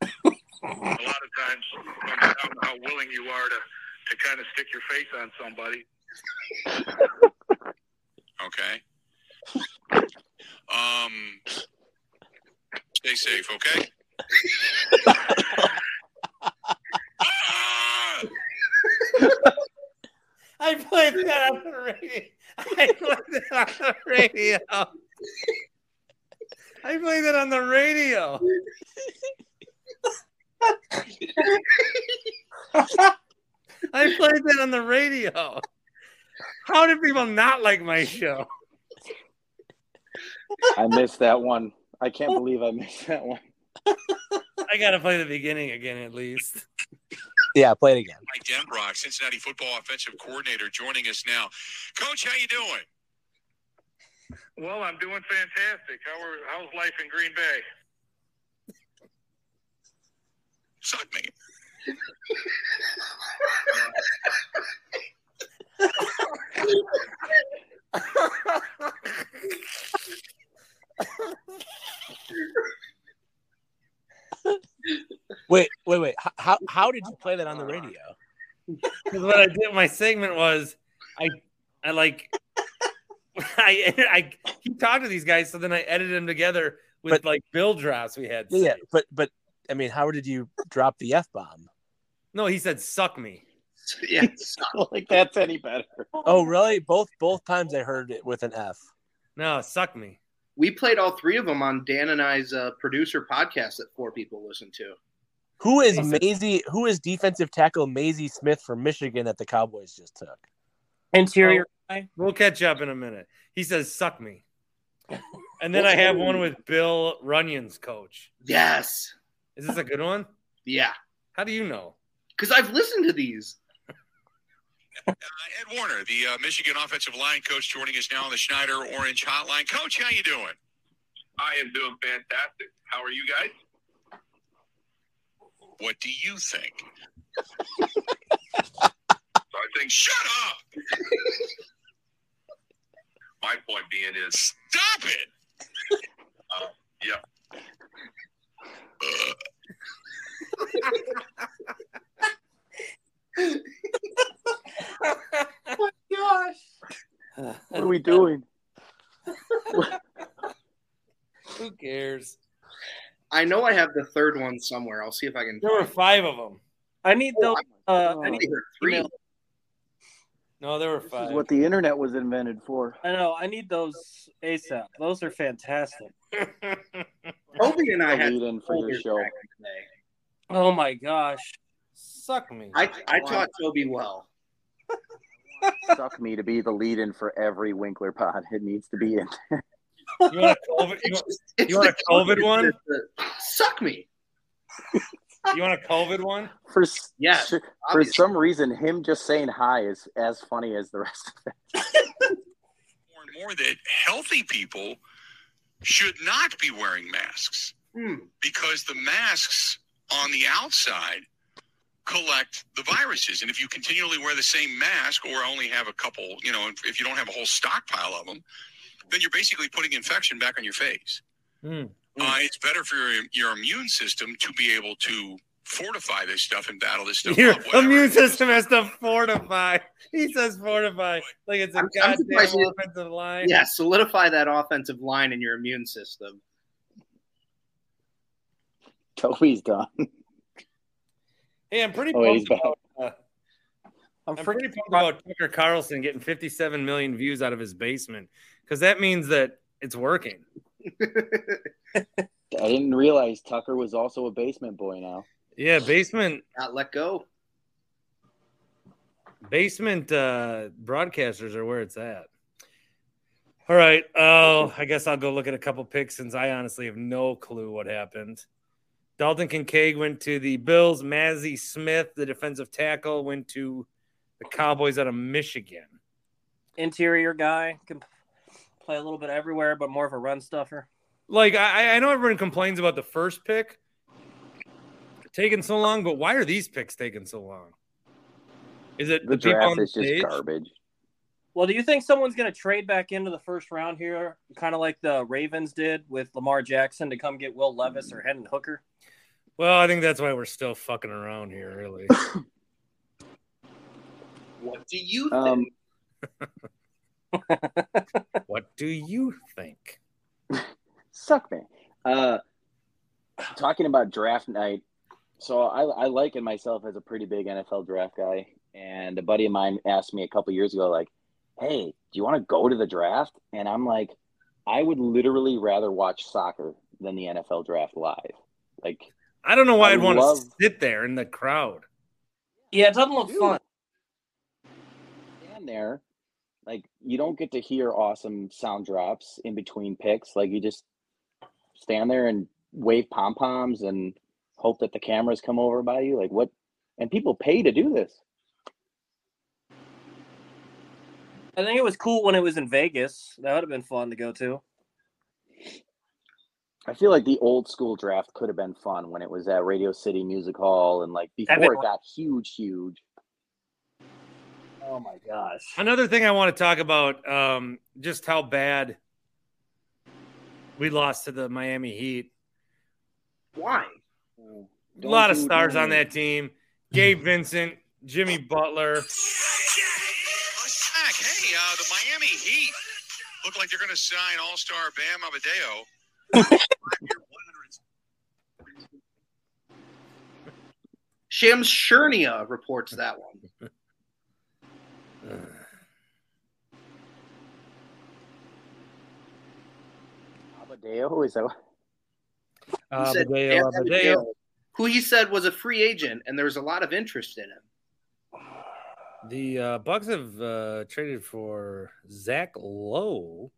Speaker 15: a lot of times, no matter how, how willing you are to, to kind of stick your face on somebody,
Speaker 13: Okay. Um, stay safe, okay?
Speaker 2: I played that on the radio. I played that on the radio. I played that on the radio. I played that on the radio. How did people not like my show?
Speaker 9: I missed that one. I can't believe I missed that one.
Speaker 2: I gotta play the beginning again at least.
Speaker 8: Yeah, play it again.
Speaker 13: Mike Denbrock, Cincinnati football offensive coordinator, joining us now. Coach, how you doing?
Speaker 15: well, I'm doing fantastic. How are, how's life in Green Bay?
Speaker 13: Suck me.
Speaker 8: Wait, wait, wait. How how did you play that on the radio?
Speaker 2: Because what I did, my segment was, I, I like, I, I he talked to these guys, so then I edited them together with like bill drops we had.
Speaker 8: Yeah, but but I mean, how did you drop the f bomb?
Speaker 2: No, he said suck me.
Speaker 4: Yeah,
Speaker 9: like that's any better.
Speaker 8: Oh, really? Both both times I heard it with an f.
Speaker 2: No, suck me.
Speaker 4: We played all three of them on Dan and I's uh, producer podcast that four people listen to.
Speaker 8: Who is Maisie? Who is defensive tackle Mazi Smith from Michigan that the Cowboys just took?
Speaker 3: Interior
Speaker 2: guy. We'll catch up in a minute. He says suck me. And then I have one with Bill Runyan's coach.
Speaker 4: Yes.
Speaker 2: Is this a good one?
Speaker 4: Yeah.
Speaker 2: How do you know?
Speaker 4: Because I've listened to these.
Speaker 13: Ed Warinner, the uh, Michigan offensive line coach, joining us now on the Schneider Orange Hotline. Coach, how you doing?
Speaker 15: I am doing fantastic. How are you guys?
Speaker 13: What do you think?
Speaker 15: So I think
Speaker 13: Shut up!
Speaker 15: my point being is,
Speaker 13: Stop it!
Speaker 15: uh, yeah.
Speaker 9: Oh gosh. What are we doing?
Speaker 2: Who cares?
Speaker 4: I know I have the third one somewhere. I'll see if I can.
Speaker 2: There were five of them.
Speaker 3: I need those. Uh, I
Speaker 4: I
Speaker 3: need
Speaker 4: think three.
Speaker 3: email-
Speaker 2: No, there were
Speaker 9: This
Speaker 2: five.
Speaker 9: is what the internet was invented for.
Speaker 3: I know. I need those ASAP. Those are fantastic.
Speaker 4: Tobi and I had
Speaker 9: in for your show.
Speaker 4: back in the day.
Speaker 3: Oh my gosh.
Speaker 2: Suck me.
Speaker 4: I I taught Tobi well.
Speaker 9: Suck me to be the lead in for every Winkler pod. It needs to be in.
Speaker 2: You want a COVID, you want, you want a COVID
Speaker 4: COVID
Speaker 2: one?
Speaker 4: that- that- Suck me.
Speaker 2: You want a COVID one?
Speaker 9: For s-
Speaker 4: Yeah,
Speaker 9: for
Speaker 4: obviously.
Speaker 9: some reason, him just saying hi is as funny as the rest of it.
Speaker 13: More and more that healthy people should not be wearing masks
Speaker 4: Hmm.
Speaker 13: because the masks on the outside collect the viruses. And if you continually wear the same mask or only have a couple, you know, if you don't have a whole stockpile of them, then you're basically putting infection back on your face.
Speaker 2: Hmm.
Speaker 13: Uh, it's better for your, your immune system to be able to fortify this stuff and battle this stuff.
Speaker 2: Your
Speaker 13: up,
Speaker 2: immune system has to fortify. He says fortify like it's a
Speaker 4: I'm- I'm
Speaker 2: goddamn offensive line.
Speaker 4: Yeah, solidify that offensive line in your immune system.
Speaker 9: Tobi's done.
Speaker 2: Hey, I'm pretty
Speaker 9: Oh,
Speaker 2: pumped about. Uh, I'm, pretty pumped about Tucker Carlson getting 57 million views out of his basement because that means that it's working.
Speaker 9: I didn't realize Tucker was also a basement boy now.
Speaker 2: Yeah, basement
Speaker 4: Not let go.
Speaker 2: basement uh, broadcasters are where it's at. All right. Oh, I guess I'll go look at a couple picks since I honestly have no clue what happened. Dalton Kincaid went to the Bills. Mazi Smith, the defensive tackle, went to the Cowboys out of Michigan.
Speaker 3: Interior guy can play a little bit everywhere, but more of a run stuffer.
Speaker 2: like I, I know everyone complains about the first pick taking so long, but why are these picks taking so long? Is it
Speaker 9: The
Speaker 2: the,
Speaker 9: draft
Speaker 2: on the
Speaker 9: is just garbage.
Speaker 3: Well, do you think someone's going to trade back into the first round here, kind of like the Ravens did with Lamar Jackson to come get Will Levis or Hendon Hooker?
Speaker 2: Well, I think that's why we're still fucking around here, really.
Speaker 4: What do you think?
Speaker 9: Um,
Speaker 2: what do you think?
Speaker 9: suck me. Uh, talking about draft night, so I, I liken myself as a pretty big NFL draft guy, and a buddy of mine asked me a couple years ago, like, "Hey, do you want to go to the draft?" And I'm like, I would literally rather watch soccer than the NFL draft live. Like,
Speaker 2: I don't know why
Speaker 9: I
Speaker 2: I'd want
Speaker 9: love-
Speaker 2: to sit there in the crowd.
Speaker 3: Yeah, it doesn't look fun.
Speaker 9: stand there, like you don't get to hear awesome sound drops in between picks. Like you just stand there and wave pom poms and hope that the cameras come over by you. Like what? And people pay to do this.
Speaker 3: I think it was cool when it was in Vegas. That would have been fun to go to.
Speaker 9: I feel like the old school draft could have been fun when it was at Radio City Music Hall and like before
Speaker 3: Evan-
Speaker 9: it got huge, huge.
Speaker 3: Oh my gosh.
Speaker 2: Another thing I want to talk about, um, just how bad we lost to the Miami Heat.
Speaker 4: Why?
Speaker 2: A lot of stars on that team. Gabe Vincent, Jimmy Butler.
Speaker 13: Hey, uh, the Miami Heat look like they're going to sign All Star Bam Amadeo.
Speaker 4: Shams Shernia reports that one.
Speaker 9: Abadeo is that? what-
Speaker 2: Uh,
Speaker 4: said
Speaker 2: Abadeo, Abadeo.
Speaker 4: Who he said was a free agent, and there was a lot of interest in him.
Speaker 2: The uh, Bucks have uh, traded for Zach Lowe.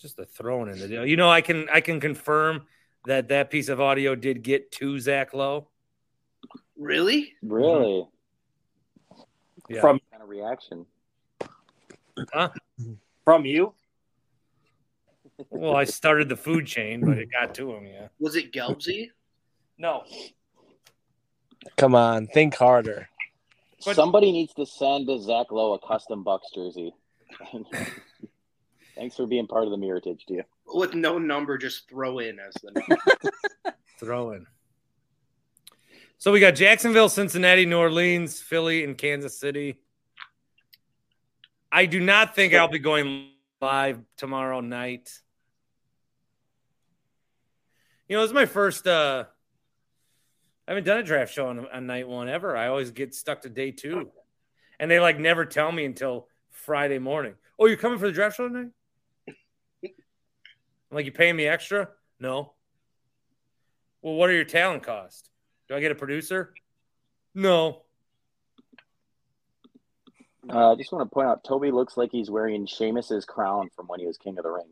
Speaker 2: Just a thrown in the deal. You know, I can I can confirm that that piece of audio did get to Zach Lowe.
Speaker 4: Really?
Speaker 9: Really?
Speaker 2: Yeah.
Speaker 3: From
Speaker 9: kind of reaction.
Speaker 2: Huh?
Speaker 3: from you?
Speaker 2: Well, I started the food chain, but it got to him. Yeah.
Speaker 4: Was it Gelbsy?
Speaker 2: No.
Speaker 8: Come on, think harder.
Speaker 9: Somebody needs to send to Zach Lowe a custom Bucks jersey. Thanks for being part of the Meritage deal.
Speaker 4: With no number, just throw in as the number.
Speaker 2: Throw in. So we got Jacksonville, Cincinnati, New Orleans, Philly, and Kansas City. I do not think I'll be going live tomorrow night. You know, this is my first uh I haven't done a draft show on, on night one ever. I always get stuck to day two. And they like never tell me until Friday morning. Oh, you're coming for the draft show tonight? I'm like, you paying me extra? No. Well, what are your talent costs? Do I get a producer? No.
Speaker 9: Uh, I just want to point out, Tobi looks like he's wearing Sheamus's crown from when he was King of the Ring.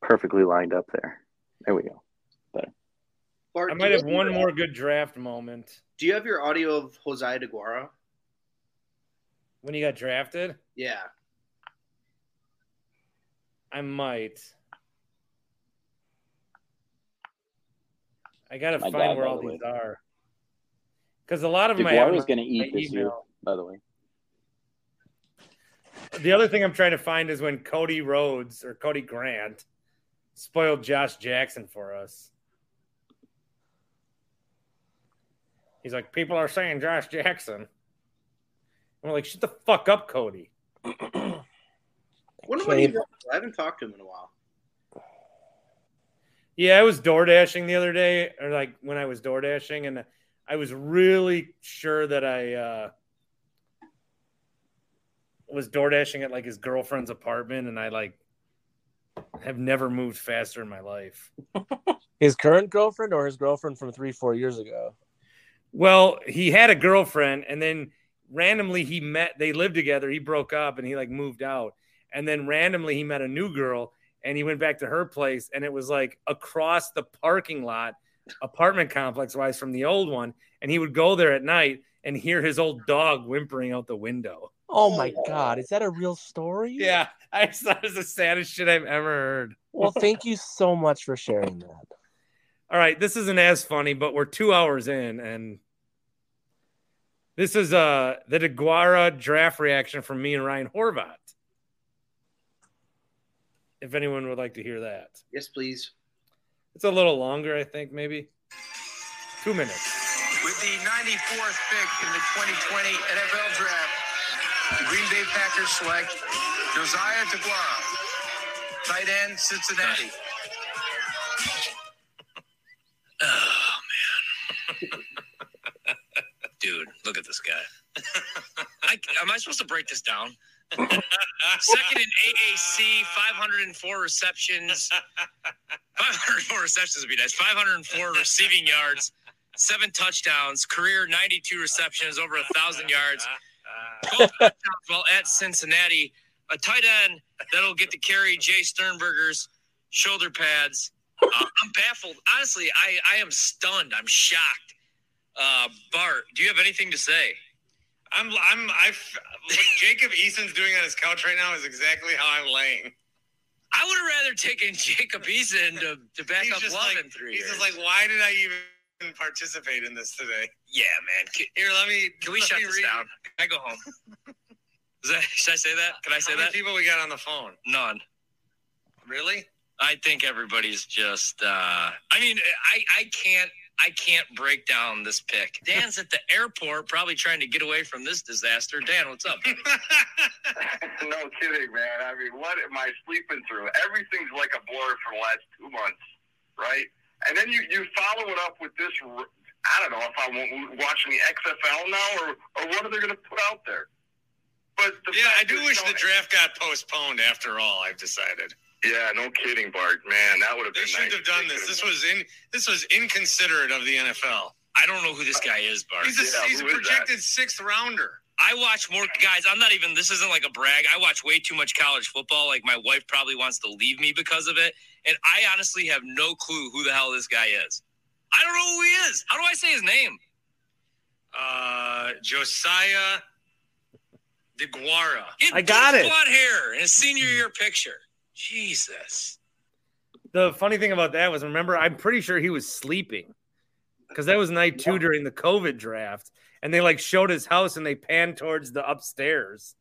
Speaker 9: Perfectly lined up there. There we go. Better.
Speaker 4: Bart,
Speaker 2: I might have one more good draft moment.
Speaker 4: Do you have your audio of Josiah DeGuara?
Speaker 2: When he got drafted,
Speaker 4: Yeah.
Speaker 2: I might. I gotta
Speaker 9: My
Speaker 2: find
Speaker 9: God,
Speaker 2: where all
Speaker 9: the way.
Speaker 2: these are. Because a lot of them I have
Speaker 9: DeGuara's going to eat this year, by the way.
Speaker 2: The other thing I'm trying to find is when Cody Rhodes or Cody Grant spoiled Josh Jackson for us. He's like, people are saying Josh Jackson. And we're like, shut the fuck up, Cody.
Speaker 4: What about you? I haven't talked to him in a while.
Speaker 2: Yeah, I was door dashing the other day, or like when I was door dashing, and I was really sure that I uh, was door dashing at like his girlfriend's apartment, and I like have never moved faster in my life.
Speaker 8: His current girlfriend or his girlfriend from three, four years ago?
Speaker 2: Well, he had a girlfriend, and then randomly he met. They lived together. He broke up, and he like moved out, and then randomly he met a new girl, and he went back to her place, and it was like across the parking lot, apartment complex wise from the old one, and he would go there at night and hear his old dog whimpering out the window.
Speaker 8: Oh my god, is that a real story?
Speaker 2: Yeah, I just thought it was the saddest shit I've ever heard.
Speaker 8: Well, thank you so much for sharing that.
Speaker 2: All right, this isn't as funny, but we're two hours in, and this is uh the DeGuara draft reaction from me and Ryan Horvat. If anyone would like to hear that,
Speaker 4: Yes, please.
Speaker 2: it's a little longer, I think, maybe two minutes.
Speaker 6: With the 94th pick in the 2020 NFL Draft, the Green Bay Packers select Josiah DeGuara, tight end, Cincinnati.
Speaker 14: Oh man, dude, look at this guy. I, am I supposed to break this down? Second in AAC, 504 receptions. 504 receptions would be nice. 504 receiving yards, seven touchdowns, career 92 receptions, over a thousand yards, 12 touchdowns while at Cincinnati. A tight end that'll get to carry Jace Sternberger's shoulder pads. Uh, I'm baffled. Honestly, I, I am stunned. I'm shocked. Uh, Bart, do you have anything to say?
Speaker 2: I'm I'm I what Jacob Eason's doing on his couch right now is exactly how I'm laying.
Speaker 14: I would have rather taken Jacob Eason to, to back
Speaker 2: He's
Speaker 14: up Love
Speaker 2: like-
Speaker 14: in three
Speaker 2: He's
Speaker 14: years.
Speaker 2: just like, why did I even participate in this today?
Speaker 14: yeah, man. Can,
Speaker 2: Here, let me.
Speaker 14: can we shut this
Speaker 2: read-
Speaker 14: down? Can I go home? Is that, should I say that? Can I say
Speaker 2: How many
Speaker 14: that?
Speaker 2: people we got on the phone?
Speaker 14: None.
Speaker 2: Really?
Speaker 14: I think everybody's just. uh I mean, I I can't I can't break down this pick. Dan's at the airport, probably trying to get away from this disaster. Dan, what's up?
Speaker 16: no kidding, man. I mean, what am I sleeping through? Everything's like a blur for the last two months, right? And then you, you follow it up with this. I don't know if I'm watching the XFL now or, or what are they going to put out there? But
Speaker 2: Yeah, I do wish the draft got postponed. After all, I've decided
Speaker 16: Yeah, no kidding, Bart. Man, that would have
Speaker 2: they
Speaker 16: been
Speaker 2: shouldn't
Speaker 16: nice.
Speaker 2: have done this. This was in this was inconsiderate of the NFL.
Speaker 14: I don't know who this guy is, Bart.
Speaker 2: He's a,
Speaker 16: Yeah,
Speaker 2: he's a
Speaker 16: who is that?
Speaker 2: projected sixth rounder.
Speaker 14: I watch more guys. I'm not even. This isn't like a brag. I watch way too much college football. Like my wife probably wants to leave me because of it, and I honestly have no clue who the hell this guy is. I don't know who he is. How do I say his name?
Speaker 2: Uh, Josiah DeGuara.
Speaker 14: He had
Speaker 2: I got it.
Speaker 14: Blonde hair in his senior year picture. Jesus.
Speaker 2: The funny thing about that was, remember, I'm pretty sure he was sleeping because that was night two during the COVID draft, and they like showed his house and they panned towards the upstairs.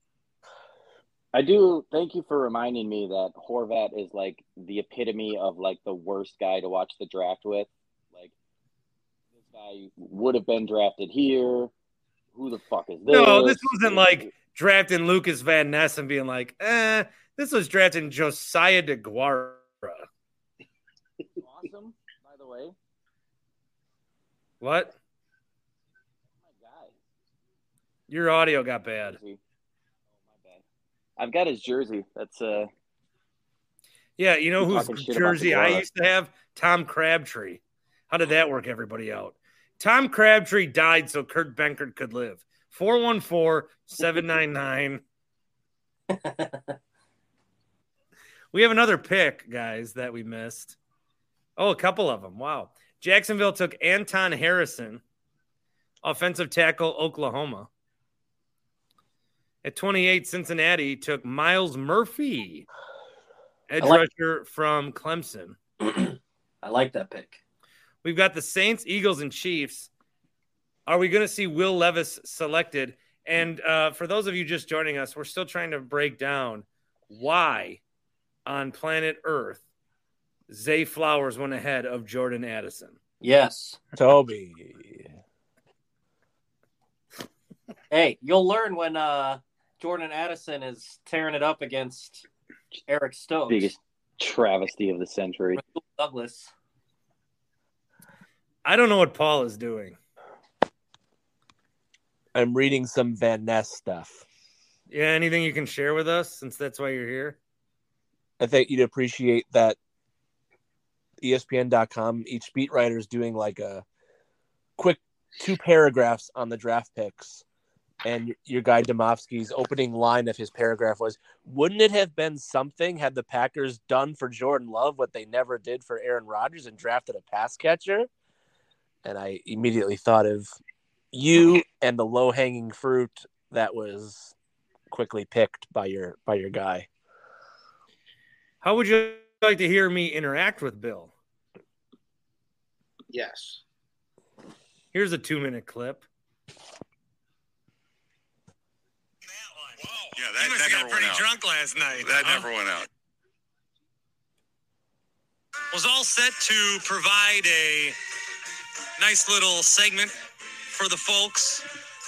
Speaker 9: I do thank you for reminding me that Horvat is like the epitome of like the worst guy to watch the draft with. Like this guy would have been drafted here. Who the fuck is this?
Speaker 2: No, this wasn't like drafting Lukas Van Ness and being like, eh, this was drafting Josiah DeGuara.
Speaker 9: awesome, by the way.
Speaker 2: What?
Speaker 9: My guy.
Speaker 2: Your audio got bad.
Speaker 9: Oh my bad. I've got his jersey. That's uh
Speaker 2: Yeah, you know
Speaker 9: You
Speaker 2: whose
Speaker 9: talking shit about
Speaker 2: jersey I used to have? Tom Crabtree. How did that work everybody out? Tom Crabtree died so Kurt Benkert could live. 414 799. We have another pick, guys, that we missed. Oh, a couple of them. Wow. Jacksonville took Anton Harrison, offensive tackle, Oklahoma. At 28, Cincinnati took Myles Murphy, edge
Speaker 3: like-
Speaker 2: rusher from Clemson.
Speaker 3: I like that pick.
Speaker 2: We've got the Saints, Eagles, and Chiefs. Are we going to see Will Levis selected? And uh, for those of you just joining us, we're still trying to break down why on planet Earth Zay Flowers went ahead of Jordan Addison.
Speaker 3: Yes.
Speaker 8: Tobi.
Speaker 3: Hey, you'll learn when uh, Jordan Addison is tearing it up against Eric Stokes.
Speaker 9: biggest travesty of the century.
Speaker 3: Douglas.
Speaker 2: I don't know what Paul is doing.
Speaker 8: I'm reading some Van Ness stuff.
Speaker 2: Yeah, anything you can share with us since that's why you're here?
Speaker 8: I think you'd appreciate that ESPN.com, each beat writer is doing like a quick two paragraphs on the draft picks. And your guy Demovsky's opening line of his paragraph was, Wouldn't it have been something had the Packers done for Jordan Love what they never did for Aaron Rodgers and drafted a pass catcher? And I immediately thought of you and the low hanging fruit that was quickly picked by your by your guy.
Speaker 2: How would you like to hear me interact with Bill?
Speaker 4: Yes.
Speaker 2: Here's a two minute clip.
Speaker 17: Yeah,
Speaker 13: that,
Speaker 17: must
Speaker 13: that
Speaker 17: have got
Speaker 13: never
Speaker 17: pretty
Speaker 13: went out.
Speaker 17: drunk last night.
Speaker 13: That
Speaker 17: huh?
Speaker 13: never went out.
Speaker 17: was all set to provide a nice little segment for the folks.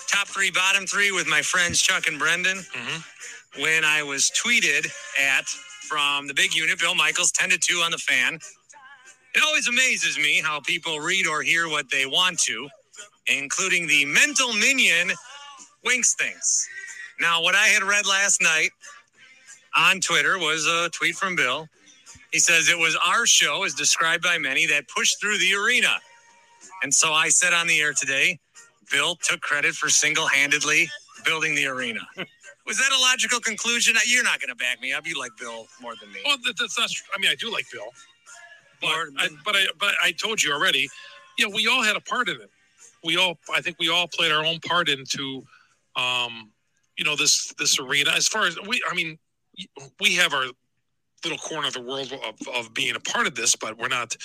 Speaker 17: Top three, bottom three with my friends Chuck and Brendan. Mm-hmm. When I was tweeted at from the big unit, Bill Michaels, 10 to 2 on the fan. It always amazes me how people read or hear what they want to, including the mental minion winks things. Now, what I had read last night on Twitter was a tweet from Bill. He says it was our show, as described by many, that pushed through the arena. And so I said on the air today, Bill took credit for single handedly building the arena. Was that a logical conclusion? You're not going to back me up. You like Bill more than me.
Speaker 18: Well, that, that's not. I mean, I do like Bill, but I, but I but I told you already. You know, we all had a part in it. We all, I think, we all played our own part into, um, you know, this this arena. As far as we, I mean, we have our little corner of the world of, of being a part of this, but we're not.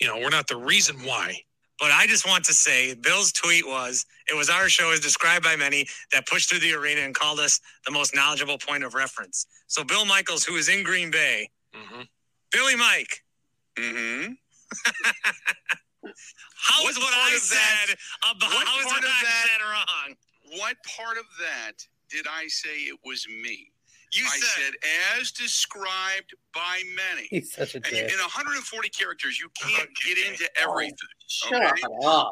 Speaker 18: You know, we're not the reason why.
Speaker 17: But I just want to say Bill's tweet was it was our show as described by many that pushed through the arena and called us the most knowledgeable point of reference. So Bill Michaels, who is in Green Bay, Billy Mike.
Speaker 13: Mm-hmm.
Speaker 17: How is what I
Speaker 13: part that-
Speaker 17: said about
Speaker 13: what
Speaker 17: how is
Speaker 13: part
Speaker 17: what
Speaker 13: of
Speaker 17: I
Speaker 13: that-
Speaker 17: said wrong?
Speaker 13: What part of that did I say it was me?
Speaker 17: You
Speaker 13: I
Speaker 17: said-
Speaker 13: said, as described by many.
Speaker 2: He's such a
Speaker 13: And
Speaker 2: dick.
Speaker 13: in 140 characters, you can't get into everything.
Speaker 4: Shut
Speaker 13: okay?
Speaker 4: up.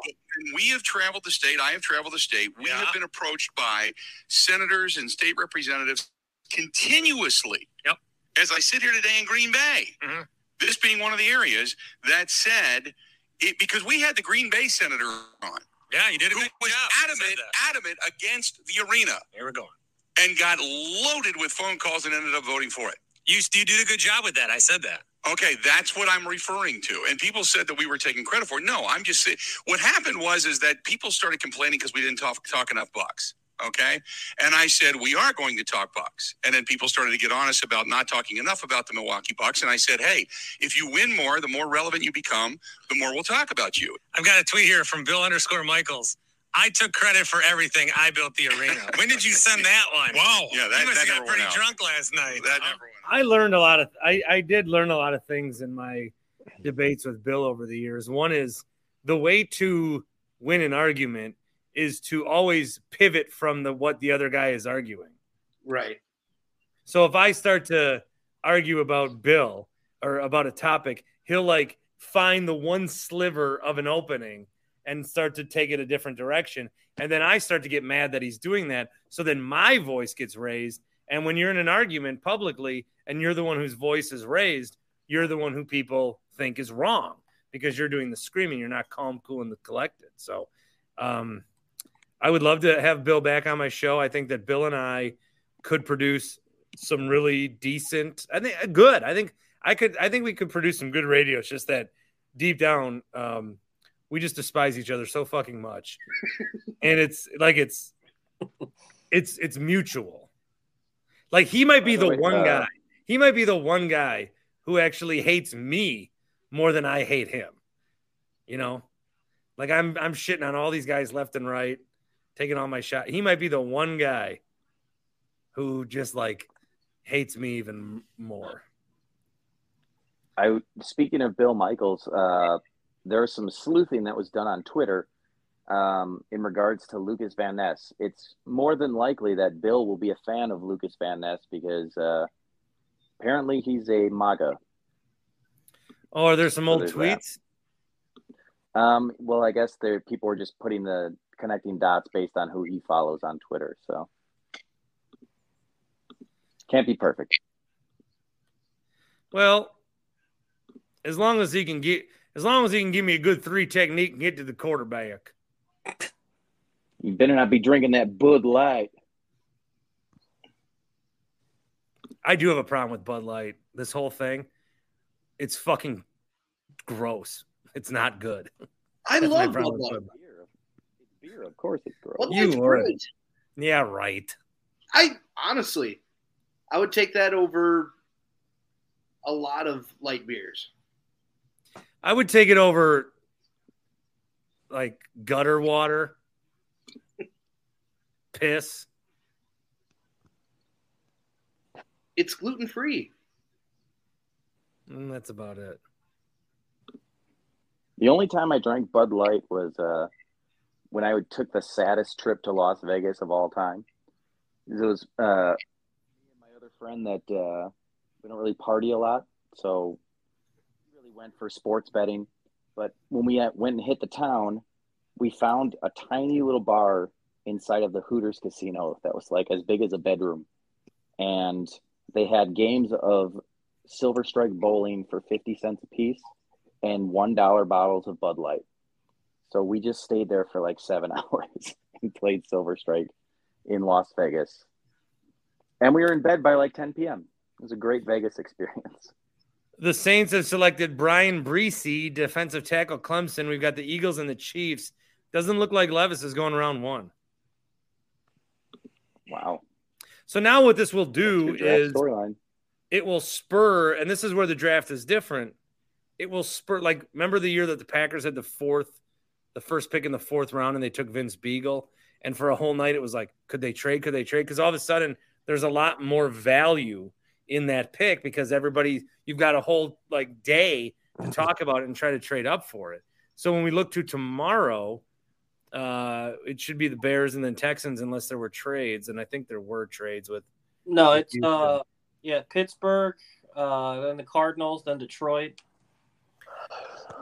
Speaker 13: We have traveled the state. I have traveled the state. We have been approached by senators and state representatives continuously.
Speaker 17: Yep.
Speaker 13: As I sit here today in Green Bay,
Speaker 17: Mm-hmm.
Speaker 13: this being one of the areas that said it because we had the Green Bay senator on.
Speaker 17: Yeah, you did a
Speaker 13: who was
Speaker 17: job.
Speaker 13: Adamant, adamant against the arena
Speaker 17: Here we go.
Speaker 13: And got loaded with phone calls and ended up voting for it.
Speaker 17: You, you did a good job with that. I said that.
Speaker 13: Okay, that's what I'm referring to. And people said that we were taking credit for it. No, I'm just saying what happened was is that people started complaining because we didn't talk talk enough bucks. Okay. And I said, we are going to talk bucks. And then people started to get honest about not talking enough about the Milwaukee Bucks. And I said, hey, if you win more, the more relevant you become, the more we'll talk about you.
Speaker 17: I've got a tweet here from Bill underscore Michaels. I took credit for everything. I built the arena. When did you send that one?
Speaker 18: Wow.
Speaker 13: Yeah, that,
Speaker 17: you must
Speaker 13: that
Speaker 17: have
Speaker 13: never
Speaker 17: got pretty
Speaker 13: went out.
Speaker 17: drunk last night.
Speaker 13: That
Speaker 17: uh,
Speaker 13: never went
Speaker 2: I learned a lot of I, I did learn a lot of things in my debates with Bill over the years. One is the way to win an argument is to always pivot from the what the other guy is arguing.
Speaker 4: Right.
Speaker 2: So if I start to argue about Bill or about a topic, he'll like find the one sliver of an opening and start to take it a different direction. And then I start to get mad that he's doing that. So then my voice gets raised. And when you're in an argument publicly and you're the one whose voice is raised, you're the one who people think is wrong because you're doing the screaming. You're not calm, cool, and collected. So um, I would love to have Bill back on my show. I think that Bill and I could produce some really decent, I think good. I think I could, I think we could produce some good radio. It's just that deep down, um, we just despise each other so fucking much. and it's like, it's, it's, it's mutual. Like he might be
Speaker 9: the way,
Speaker 2: one
Speaker 9: uh,
Speaker 2: guy, he might be the one guy who actually hates me more than I hate him. You know, like I'm, I'm shitting on all these guys left and right, taking all my shot. He might be the one guy who just like hates me even more.
Speaker 9: I speaking of Bill Michaels, uh, there was some sleuthing that was done on Twitter um, in regards to Lukas Van Ness. It's more than likely that Bill will be a fan of Lukas Van Ness because uh, apparently he's a MAGA.
Speaker 2: Oh, are there some
Speaker 9: So
Speaker 2: old
Speaker 9: there's that.
Speaker 2: tweets?
Speaker 9: Um, well, I guess there people are just putting the connecting dots based on who he follows on Twitter. So can't be perfect.
Speaker 2: Well, as long as he can get, as long as he can give me a good three technique and get to the quarterback.
Speaker 9: You better not be drinking that Bud Light.
Speaker 2: I do have a problem with Bud Light. This whole thing, it's fucking gross. It's not good.
Speaker 4: I
Speaker 2: That's
Speaker 4: love Bud
Speaker 2: with
Speaker 4: Light.
Speaker 9: Beer, of course it's gross.
Speaker 4: Bud
Speaker 2: You
Speaker 4: Light's
Speaker 2: are.
Speaker 4: great.
Speaker 2: Yeah, right.
Speaker 4: I honestly, I would take that over a lot of light beers.
Speaker 2: I would take it over like gutter water, piss.
Speaker 4: It's gluten free.
Speaker 2: Mm, that's about it.
Speaker 9: The only time I drank Bud Light was uh, when I would took the saddest trip to Las Vegas of all time. It was uh, me and my other friend that uh, we don't really party a lot, so we really went for sports betting. But when we went and hit the town, we found a tiny little bar inside of the Hooters casino that was like as big as a bedroom, and they had games of Silver Strike bowling for fifty cents a piece and one dollar bottles of Bud Light. So we just stayed there for like seven hours and played Silver Strike in Las Vegas. And we were in bed by like 10 p.m. It was a great Vegas experience.
Speaker 2: The Saints have selected Bryan Bresee, defensive tackle Clemson. We've got the Eagles and the Chiefs. Doesn't look like Levis is going round one.
Speaker 9: Wow.
Speaker 2: So now what this will do is
Speaker 9: storyline.
Speaker 2: it will spur, and this is where the draft is different. It will spur, like, remember the year that the Packers had the fourth, the first pick in the fourth round, and they took Vince Biegel, and for a whole night it was like, could they trade? Could they trade? Because all of a sudden there's a lot more value in that pick because everybody, you've got a whole like day to talk about it and try to trade up for it. So when we look to tomorrow, uh, it should be the Bears and then Texans unless there were trades, and I think there were trades with.
Speaker 3: No, it's
Speaker 2: Houston.
Speaker 3: uh yeah, Pittsburgh, uh then the Cardinals, then Detroit.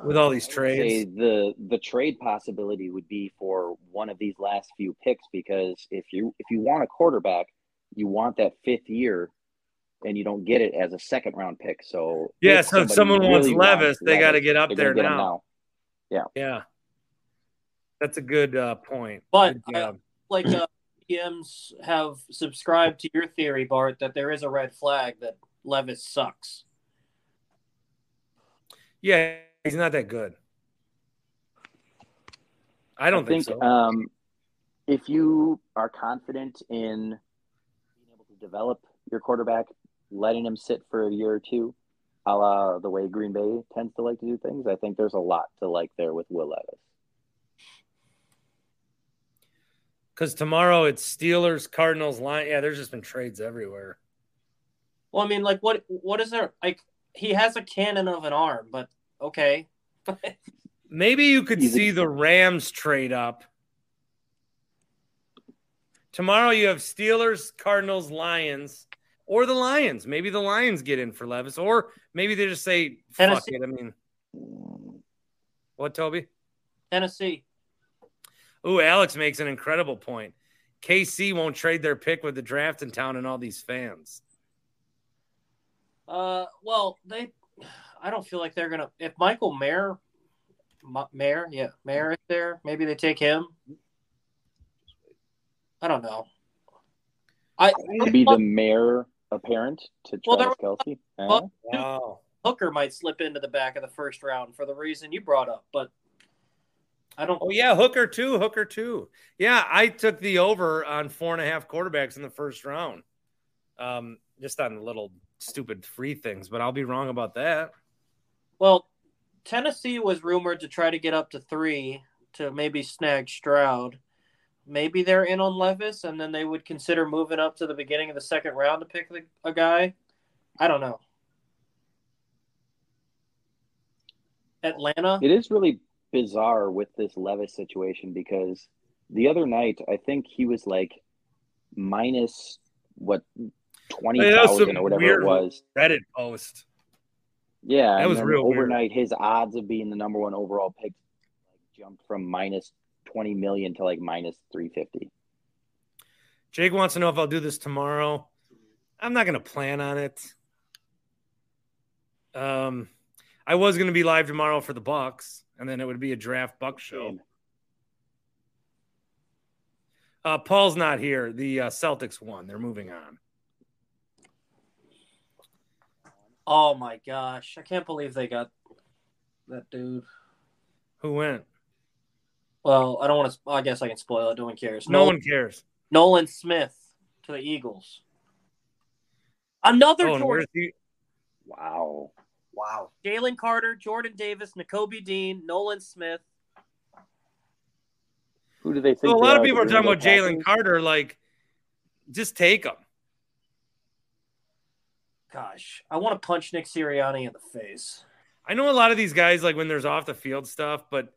Speaker 2: with all these
Speaker 9: Say
Speaker 2: trades.
Speaker 9: the the trade possibility would be for one of these last few picks because if you if you want a quarterback, you want that fifth year, and you don't get it as a second round pick. So
Speaker 2: Yeah, so if
Speaker 9: somebody
Speaker 2: someone wants
Speaker 9: really
Speaker 2: Levis, they got to get up there
Speaker 9: gonna get him
Speaker 2: now.
Speaker 9: Yeah.
Speaker 2: Yeah, that's a good uh, point.
Speaker 3: But
Speaker 2: Good job.
Speaker 3: like uh, PMs have subscribed to your theory, Bart, that there is a red flag that Levis sucks.
Speaker 2: yeah, he's not that good. I don't think, so.
Speaker 9: Um, if you are confident in being able to develop your quarterback, letting him sit for a year or two, a la the way Green Bay tends to like to do things, I think there's a lot to like there with Will Levis.
Speaker 2: Because tomorrow it's Steelers, Cardinals, Lion. Yeah, there's just been trades everywhere.
Speaker 3: Well, I mean, like what what is there like he has a cannon of an arm, but okay.
Speaker 2: Maybe you could
Speaker 3: He's a-
Speaker 2: see the Rams trade up. Tomorrow you have Steelers, Cardinals, Lions, or the Lions. Maybe the Lions get in for Levis, or maybe they just say, "Fuck
Speaker 3: Tennessee.
Speaker 2: it." I mean, what, Tobi?
Speaker 3: Tennessee.
Speaker 2: Ooh, Alex makes an incredible point. KC won't trade their pick with the draft in town and all these fans.
Speaker 3: Uh, well, they, I don't feel like they're gonna. If Michael Mayer, Ma- Mayer, yeah, Mayer is there, maybe they take him. I don't know. I
Speaker 9: To be the mayor apparent to
Speaker 3: Well, there
Speaker 9: Travis Kelce.
Speaker 3: well,
Speaker 2: Wow.
Speaker 3: Hooker might slip into the back of the first round for the reason you brought up, but I don't.
Speaker 2: Oh yeah, Hooker too. Hooker too. Yeah, I took the over on four and a half quarterbacks in the first round. Um, just on little stupid free things, but I'll be wrong about that.
Speaker 3: Well, Tennessee was rumored to try to get up to three to maybe snag Stroud. Maybe they're in on Levis, and then they would consider moving up to the beginning of the second round to pick the, a guy. I don't know. Atlanta.
Speaker 9: It is really bizarre with this Levis situation because the other night I think he was like minus what twenty
Speaker 2: Hey, that was
Speaker 9: thousand
Speaker 2: some
Speaker 9: or whatever
Speaker 2: weird
Speaker 9: it was.
Speaker 2: Reddit post.
Speaker 9: Yeah,
Speaker 2: That was
Speaker 9: then
Speaker 2: real weird.
Speaker 9: overnight his odds of being the number one overall pick jumped from minus twenty million to like minus three fifty.
Speaker 2: Jake wants to know if I'll do this tomorrow. I'm not going to plan on it. Um, I was going to be live tomorrow for the Bucks, and then it would be a draft Buck show. Uh, Paul's not here. The uh, Celtics won. They're moving on.
Speaker 3: Oh my gosh, I can't believe they got that dude.
Speaker 2: Who went?
Speaker 3: Well, I don't want to. I guess I can spoil it. No one cares.
Speaker 2: No
Speaker 3: Nolan,
Speaker 2: one cares.
Speaker 3: Nolan Smith to the Eagles. Another
Speaker 2: Oh,
Speaker 3: Jordan.
Speaker 2: he?
Speaker 19: Wow.
Speaker 4: Wow.
Speaker 3: Jalen Carter, Jordan Davis, Nakobe Dean, Nolan Smith.
Speaker 19: Who do they think?
Speaker 2: So a lot of people are talking about Jalen Carter. Like, just take him.
Speaker 3: Gosh, I want to punch Nick Sirianni in the face.
Speaker 2: I know a lot of these guys like when there's off the field stuff, but they,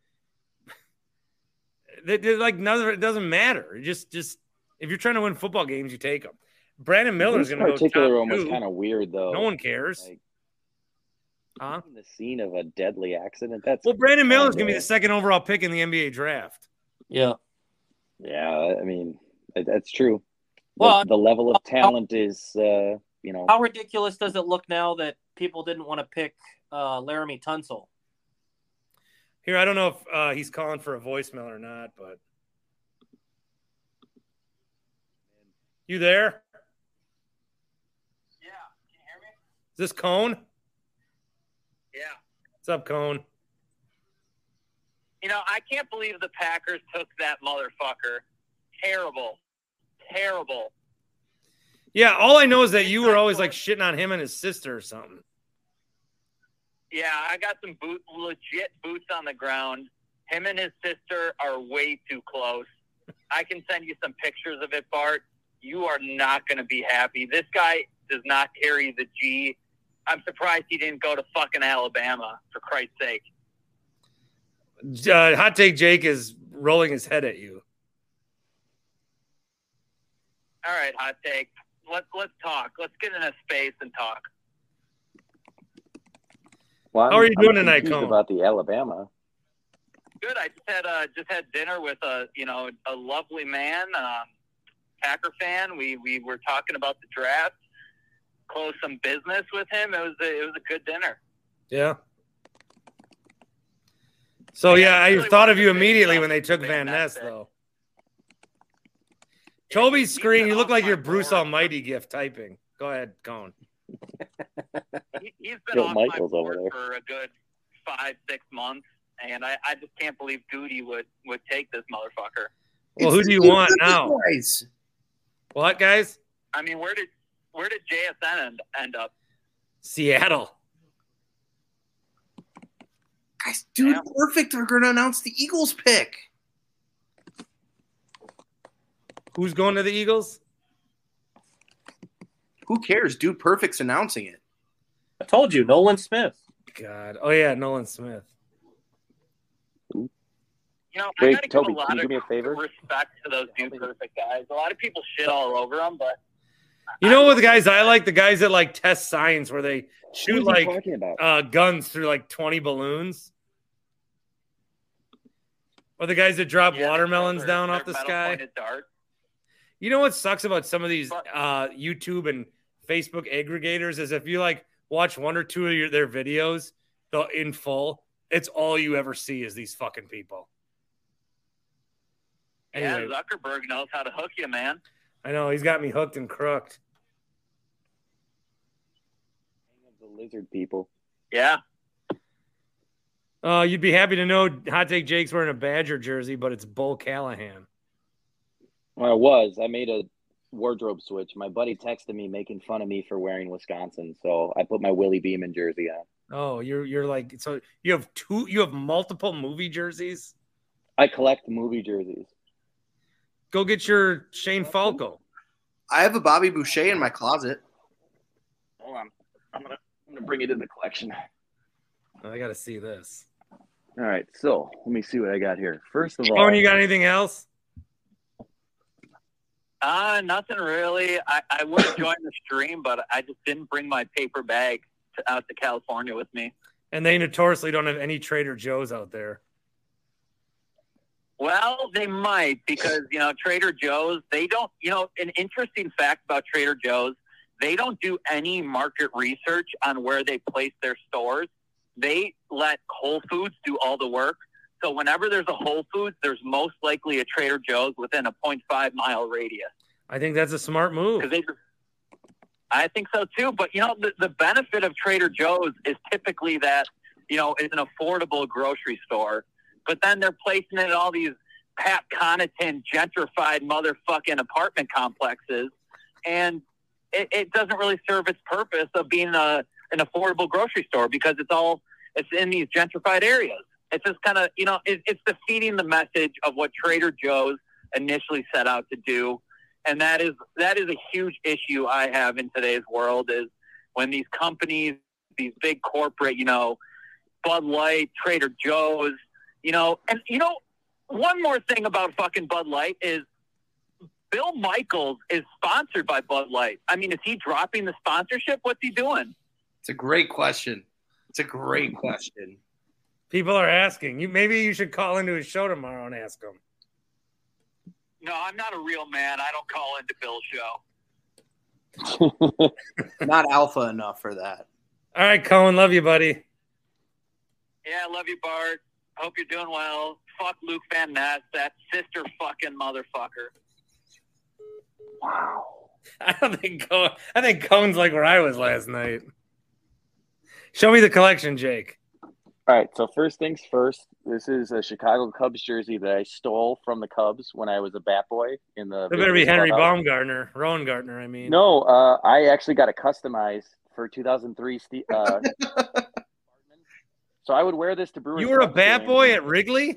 Speaker 2: they're like none of it doesn't matter. Just just if you're trying to win football games, you take them. Brandon Miller's
Speaker 19: This
Speaker 2: going to go
Speaker 19: particular one was kind of weird, though.
Speaker 2: No one cares.
Speaker 19: Like,
Speaker 2: Huh?
Speaker 19: the scene of a deadly accident. That's
Speaker 2: Well, Brandon Miller's going to be the second overall pick in the NBA draft.
Speaker 3: Yeah.
Speaker 19: Yeah, I mean that- that's true. The,
Speaker 3: Well,
Speaker 19: the level of talent is, uh, you know,
Speaker 3: How ridiculous does it look now that people didn't want to pick uh, Laremy Tunsil?
Speaker 2: Here, I don't know if uh, he's calling for a voicemail or not, but you there?
Speaker 20: Yeah, can you hear me?
Speaker 2: Is this Cone?
Speaker 20: Yeah.
Speaker 2: What's up, Cone?
Speaker 20: You know, I can't believe the Packers took that motherfucker. Terrible. Terrible.
Speaker 2: Yeah, all I know is that you were always like shitting on him and his sister or something.
Speaker 20: Yeah, I got some boot, legit boots on the ground. Him and his sister are way too close. I can send you some pictures of it, Bart. You are not going to be happy. This guy does not carry the G. I'm surprised he didn't go to fucking Alabama, for Christ's sake.
Speaker 2: Uh, Hot take Jake is rolling his head at you.
Speaker 20: All right, hot take. Let's let's talk. Let's get in a space and talk.
Speaker 19: Well,
Speaker 2: How are
Speaker 19: I'm-
Speaker 2: you doing tonight, Cone?
Speaker 19: About the Alabama.
Speaker 20: Good. I just had uh, just had dinner with a you know a lovely man, um, Packer fan. We we were talking about the draft, closed some business with him. It was a, it was a good dinner.
Speaker 2: Yeah. So yeah, I thought of you immediately when they took Van Ness, though. Tobi's screen, you look like your Bruce Almighty gift typing. Go ahead, Cone.
Speaker 20: He, he's been
Speaker 19: Bill
Speaker 20: off
Speaker 19: Michaels
Speaker 20: my
Speaker 19: over
Speaker 20: board
Speaker 19: there.
Speaker 20: for a good five six months, and I, I just can't believe Gutey would would take this motherfucker.
Speaker 2: Well, who do you want now? What, guys?
Speaker 20: I mean, where did where did JSN end, end up?
Speaker 2: Seattle.
Speaker 4: Guys, dude, perfect. They're going to announce the Eagles pick.
Speaker 2: Who's going to the Eagles?
Speaker 4: Who cares? Dude, perfect's announcing it.
Speaker 3: I told you, Nolan Smith.
Speaker 2: God. Oh yeah, Nolan Smith.
Speaker 20: You know, I gotta
Speaker 19: Tobi,
Speaker 20: give a lot
Speaker 19: can you
Speaker 20: of
Speaker 19: me a favor?
Speaker 20: respect to those dude perfect guys. A lot of people shit all over them, but
Speaker 2: You know what the guys I like? The guys that like test science where they shoot like uh, guns through like 20 balloons. Or the guys that drop watermelons down off the sky.
Speaker 20: pointed dart.
Speaker 2: You know what sucks about some of these uh, YouTube and Facebook aggregators is if you like watch one or two of your, their videos the, in full, it's all you ever see is these fucking people. Anyway,
Speaker 20: Yeah, Zuckerberg knows how to hook you, man.
Speaker 2: I know he's got me hooked and crooked.
Speaker 19: The lizard people.
Speaker 20: Yeah.
Speaker 2: Uh, you'd be happy to know Hot Take Jake's wearing a Badger jersey, but it's Bull Callahan.
Speaker 19: Well, I was. I made a wardrobe switch. My buddy texted me making fun of me for wearing Wisconsin, so I put my Willie Beamen jersey on.
Speaker 2: Oh, you're you're like so you have two you have multiple movie jerseys.
Speaker 19: I collect movie jerseys.
Speaker 2: Go get your Shane Falco.
Speaker 4: I have a Bobby Boucher in my closet.
Speaker 19: Hold on. I'm gonna I'm gonna bring it in the collection.
Speaker 2: I got to see this.
Speaker 19: All right, so let me see what I got here. First of all,
Speaker 2: Oh, and you got anything else?
Speaker 20: Uh, nothing really. I, I would have joined the stream, but I just didn't bring my paper bag to, out to California with me.
Speaker 2: And they notoriously don't have any Trader Joe's out there.
Speaker 20: Well, they might because you know Trader Joe's. They don't. You know, an interesting fact about Trader Joe's: they don't do any market research on where they place their stores. They let Whole Foods do all the work. So whenever there's a Whole Foods, there's most likely a Trader Joe's within a 0.5 mile radius.
Speaker 2: I think that's a smart move.
Speaker 20: They, I think so too. But you know, the, the benefit of Trader Joe's is typically that you know it's an affordable grocery store. But then they're placing it in all these Pat Connaughton gentrified motherfucking apartment complexes and it, it doesn't really serve its purpose of being a an affordable grocery store because it's all it's in these gentrified areas. It's just kind of you know it, it's defeating the message of what Trader Joe's initially set out to do, and that is that is a huge issue I have in today's world is when these companies, these big corporate, you know, Bud Light, Trader Joe's, you know, and you know, one more thing about fucking Bud Light is Bill Michaels is sponsored by Bud Light. I mean, is he dropping the sponsorship? What's he doing?
Speaker 4: It's a great question. It's a great question.
Speaker 2: People are asking you. Maybe you should call into his show tomorrow and ask him.
Speaker 20: No, I'm not a real man. I don't call into Bill's show.
Speaker 4: Not alpha enough for that.
Speaker 2: All right, Cohen, love you, buddy.
Speaker 20: Yeah, I love you, Bart. Hope you're doing well. Fuck Luke Van Ness, that sister fucking motherfucker.
Speaker 4: Wow.
Speaker 2: I don't think Cohen, I think Cohen's like where I was last night. Show me the collection, Jake.
Speaker 9: All right, so first things first. This is a Chicago Cubs jersey that I stole from the Cubs when I was a bat boy in the.
Speaker 2: It better be Henry Baumgartner, Rowengartner. I mean,
Speaker 9: No, uh, I actually got it customized for 2003. Uh, so I would wear this to Brewers.
Speaker 2: you were a
Speaker 9: Cubs
Speaker 2: bat
Speaker 9: games.
Speaker 2: boy at Wrigley.
Speaker 9: at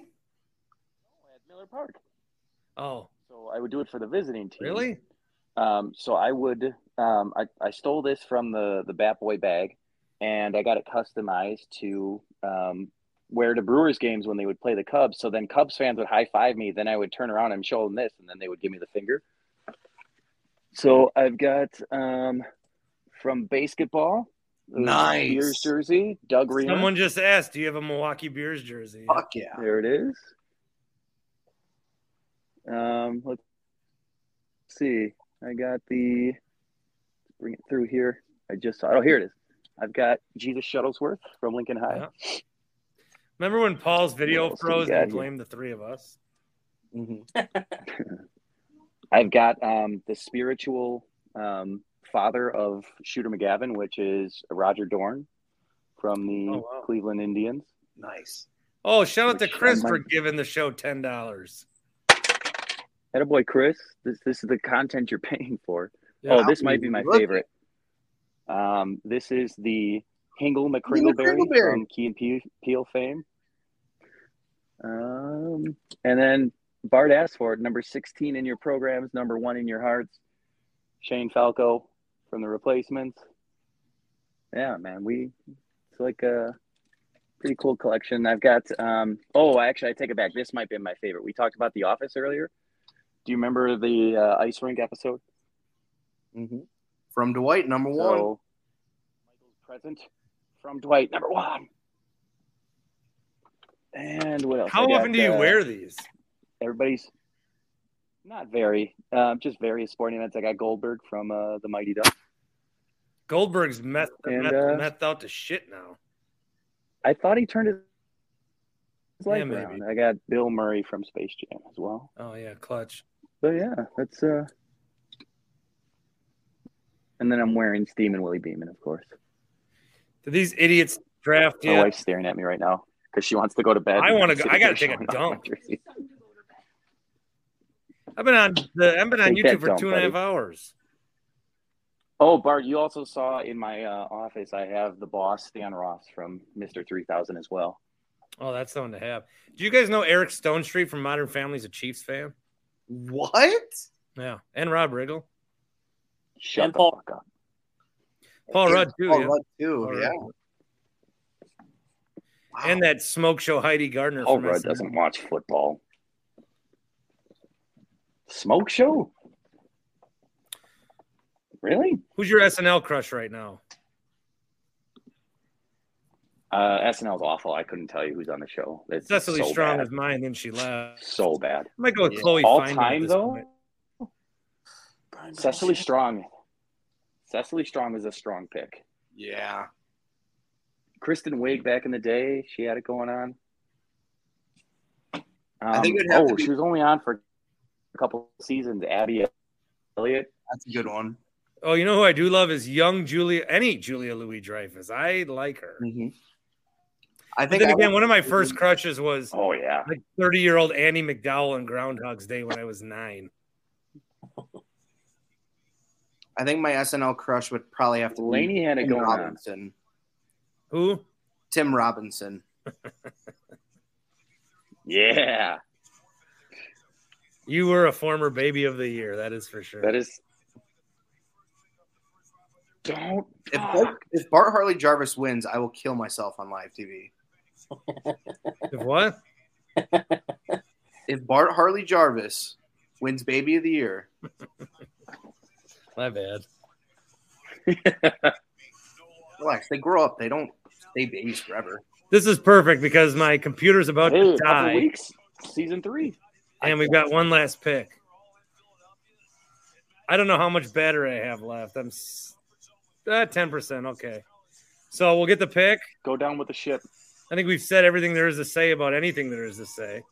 Speaker 9: Miller Park.
Speaker 2: Oh,
Speaker 9: So I would do it for the visiting team.
Speaker 2: really?
Speaker 9: Um, so I would, um, I, I stole this from the, the Bat Boy bag and I got it customized to um, wear to Brewers games when they would play the Cubs. So then Cubs fans would high five me. Then I would turn around and show them this, and then they would give me the finger. So I've got um, from basketball,
Speaker 4: Nice.
Speaker 9: Beers jersey, Doug Remer.
Speaker 2: Someone just asked, "Do you have a Milwaukee Beers jersey?"
Speaker 4: Fuck yeah.
Speaker 9: There it is. Um, let's see. I got the. Bring it through here. I just saw. Oh, here it is. I've got Jesus Shuttlesworth from Lincoln High.
Speaker 2: Remember when Paul's video
Speaker 9: else do we
Speaker 2: froze and
Speaker 9: here?
Speaker 2: blamed the three of us?
Speaker 9: I've got um, the spiritual um, father of Shooter McGavin, which is Roger Dorn from the
Speaker 2: Oh, wow.
Speaker 9: Cleveland Indians.
Speaker 4: Nice.
Speaker 2: Oh, shout out to
Speaker 9: Which I
Speaker 2: Chris for giving the show ten dollars.
Speaker 9: boy, Chris. This this is the content you're paying for.
Speaker 2: Yeah.
Speaker 9: oh, this might be my favorite. Um, this is the Hingle
Speaker 4: Hingle
Speaker 9: McCringleberry
Speaker 4: McCringleberry.
Speaker 9: from Key and Pe- Peele fame. Um, and then Bart asked for number 16 in your programs, number one in your hearts. Shane Falco from the replacements. Yeah, man, we it's like a pretty cool collection. I've got um oh actually I take it back. This might be my favorite. We talked about The Office earlier. Do you remember the uh, ice rink episode?
Speaker 4: Mm-hmm. From Dwight, number one.
Speaker 9: Michael's present from Dwight, number one. And what else?
Speaker 2: How
Speaker 9: got,
Speaker 2: often do you
Speaker 9: uh,
Speaker 2: wear these?
Speaker 9: Everybody's not very, um, just various sporting events. I got Goldberg from uh, the Mighty Ducks.
Speaker 2: Goldberg's meth,
Speaker 9: And,
Speaker 2: meth,
Speaker 9: uh,
Speaker 2: meth out to shit now.
Speaker 9: I thought he turned his his
Speaker 2: Yeah, maybe.
Speaker 9: around. I got Bill Murray from Space Jam as well.
Speaker 2: Oh yeah, clutch.
Speaker 9: But yeah, that's uh. And then I'm wearing Steam and Willie Beamen, of course.
Speaker 2: Do these idiots draft
Speaker 9: My
Speaker 2: you?
Speaker 9: wife's staring at me right now because she wants to go to bed.
Speaker 2: I wanna
Speaker 9: I'm
Speaker 2: go- I gotta take a
Speaker 9: showing off my
Speaker 2: dump. I've been on the I've been on
Speaker 9: Take
Speaker 2: YouTube for
Speaker 9: dump,
Speaker 2: two and a half hours.
Speaker 9: Oh, Bart, you also saw in my uh, office I have the boss Stan Ross from Mister Three Thousand as well.
Speaker 2: Oh, that's something to have. Do you guys know Eric Stonestreet from Modern Family's a Chiefs fan?
Speaker 4: What?
Speaker 2: Yeah, and Rob Riggle,
Speaker 9: Shut
Speaker 3: And
Speaker 9: the
Speaker 3: Paul-
Speaker 9: fuck up.
Speaker 2: Paul Rudd too.
Speaker 4: Paul
Speaker 2: yeah.
Speaker 4: Rudd, too,
Speaker 2: Paul
Speaker 4: yeah.
Speaker 2: Rudd. And that smoke show Heidi Gardner.
Speaker 9: Paul
Speaker 2: from
Speaker 9: Rudd
Speaker 2: SNL.
Speaker 9: doesn't watch football. Smoke show? Really?
Speaker 2: Who's your SNL crush right now?
Speaker 9: Uh, SNL's awful. I couldn't tell you who's on the show. It's
Speaker 2: Cecily
Speaker 9: so
Speaker 2: Strong
Speaker 9: bad.
Speaker 2: is mine. Then she left.
Speaker 9: So bad.
Speaker 2: I might go with
Speaker 9: Yeah.
Speaker 2: Chloe
Speaker 9: All
Speaker 2: Fineman at
Speaker 9: time though.
Speaker 2: point.
Speaker 9: Cecily Strong. Cecily Strong is a strong pick.
Speaker 4: Yeah.
Speaker 9: Kristen Wiig back in the day, she had it going on.
Speaker 4: I think
Speaker 9: Um,
Speaker 4: it
Speaker 9: oh,
Speaker 4: be-
Speaker 9: she was only on for a couple seasons. Abby Elliott.
Speaker 4: That's a good one.
Speaker 2: Oh, you know who I do love is young Julia, any Julia Louis Dreyfus. I like her.
Speaker 4: Mm-hmm. I think
Speaker 2: then
Speaker 4: I
Speaker 2: again,
Speaker 4: would-
Speaker 2: one of my first crushes was
Speaker 9: Oh yeah.
Speaker 2: like 30 year old Andie MacDowell in Groundhog's Day when I was nine.
Speaker 4: I think my SNL crush would probably have to be
Speaker 19: Laney had it
Speaker 4: Tim
Speaker 19: going on.
Speaker 4: Robinson.
Speaker 2: Who?
Speaker 4: Tim Robinson.
Speaker 19: Yeah,
Speaker 2: You were a former baby of the year. That is for sure.
Speaker 19: that is. Don't.
Speaker 4: If Bart, if Bart Harley Jarvis wins, I will kill myself on live TV.
Speaker 2: If what?
Speaker 4: If Bart Harley Jarvis wins Baby of the Year,
Speaker 2: My bad.
Speaker 4: relax. They grow up. They don't stay babies forever.
Speaker 2: This is perfect because my computer's about
Speaker 19: Hey,
Speaker 2: to die,
Speaker 19: weeks, season three.
Speaker 2: and we've got one last pick. I don't know how much battery I have left. I'm ten percent. Okay, so we'll get the pick.
Speaker 19: Go down with the ship.
Speaker 2: I think we've said everything there is to say about anything there is to say.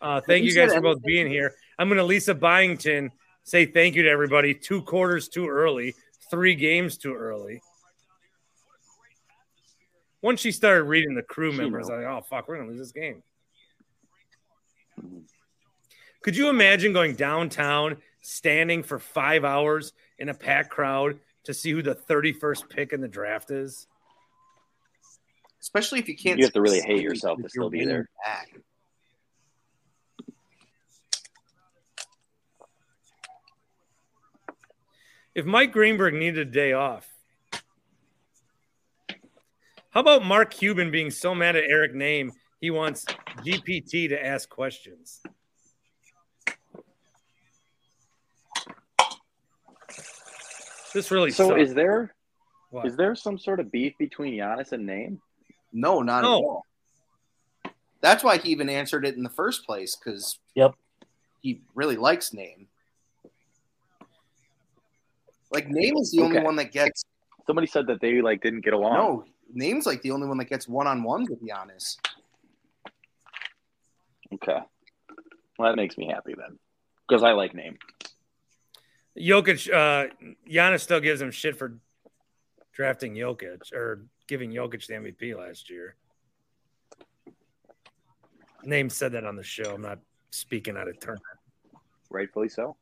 Speaker 2: Uh, thank
Speaker 4: You
Speaker 2: you guys for both being here. I'm going to Lisa Byington say thank you to everybody. Two quarters too early, three games too early. Once she started reading the crew members. I was like, oh, fuck, we're going to lose this game. Could you imagine going downtown, standing for five hours in a packed crowd to see who the 31st pick in the draft is?
Speaker 4: Especially if you can't.
Speaker 19: You have to really hate yourself to still be there.
Speaker 4: back.
Speaker 2: If Mike Greenberg needed a day off, how about Mark Cuban being so mad at Eric Nehm he wants GPT to ask questions? This really
Speaker 19: So
Speaker 2: sucks.
Speaker 19: is there is
Speaker 2: What?
Speaker 19: there some sort of beef between Giannis and Nehm?
Speaker 4: No, not
Speaker 2: No.
Speaker 4: at all. That's why he even answered it in the first place because
Speaker 3: Yep.
Speaker 4: he really likes Nehm. Like Nehm is the only
Speaker 19: Okay.
Speaker 4: one that gets
Speaker 19: Somebody said that they like didn't get along.
Speaker 4: no. Nehm's like the only one that gets one on ones with Giannis.
Speaker 19: Okay. Well, that makes me happy then, because I like Nehm.
Speaker 2: Jokic, uh, Giannis still gives him shit for drafting Jokic or giving Jokic the MVP last year. Nehm said that on the show. I'm not speaking out of turn.
Speaker 19: Rightfully so.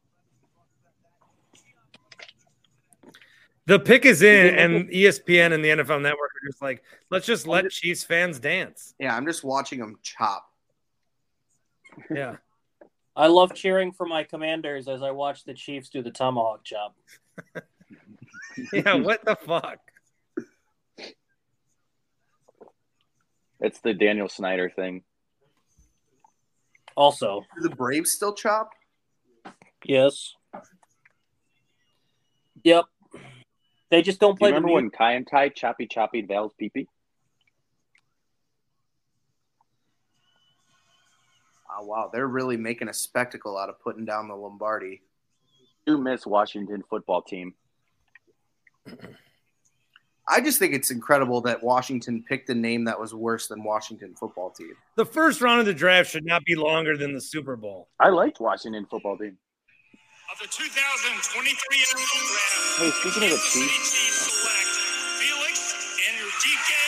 Speaker 2: The pick is in, and ESPN and the NFL Network are just like, let's just let Chiefs fans dance.
Speaker 4: Yeah, I'm just watching them chop.
Speaker 2: Yeah.
Speaker 3: I love cheering for my commanders as I watch the Chiefs do the tomahawk chop.
Speaker 2: Yeah, what the fuck?
Speaker 19: It's the Daniel Snyder thing.
Speaker 3: Also,
Speaker 4: Do the Braves still chop?
Speaker 3: yes. Yep. They just don't
Speaker 19: Do
Speaker 3: play
Speaker 19: you
Speaker 3: the
Speaker 19: remember
Speaker 3: music.
Speaker 19: when Kai and Tai choppy choppy Val's peepee?
Speaker 4: Oh ah, wow, they're really making a spectacle out of putting down the Lombardi.
Speaker 19: You miss Washington football team.
Speaker 4: I just think it's incredible that Washington picked a name that was worse than Washington football team.
Speaker 2: The first round of the draft should not be longer than the Super Bowl.
Speaker 19: I liked Washington football team.
Speaker 6: Of the 2023 NFL Draft,
Speaker 19: Hey, speaking of the
Speaker 6: Kansas City
Speaker 19: Chiefs,
Speaker 6: Chiefs select Felix Enrique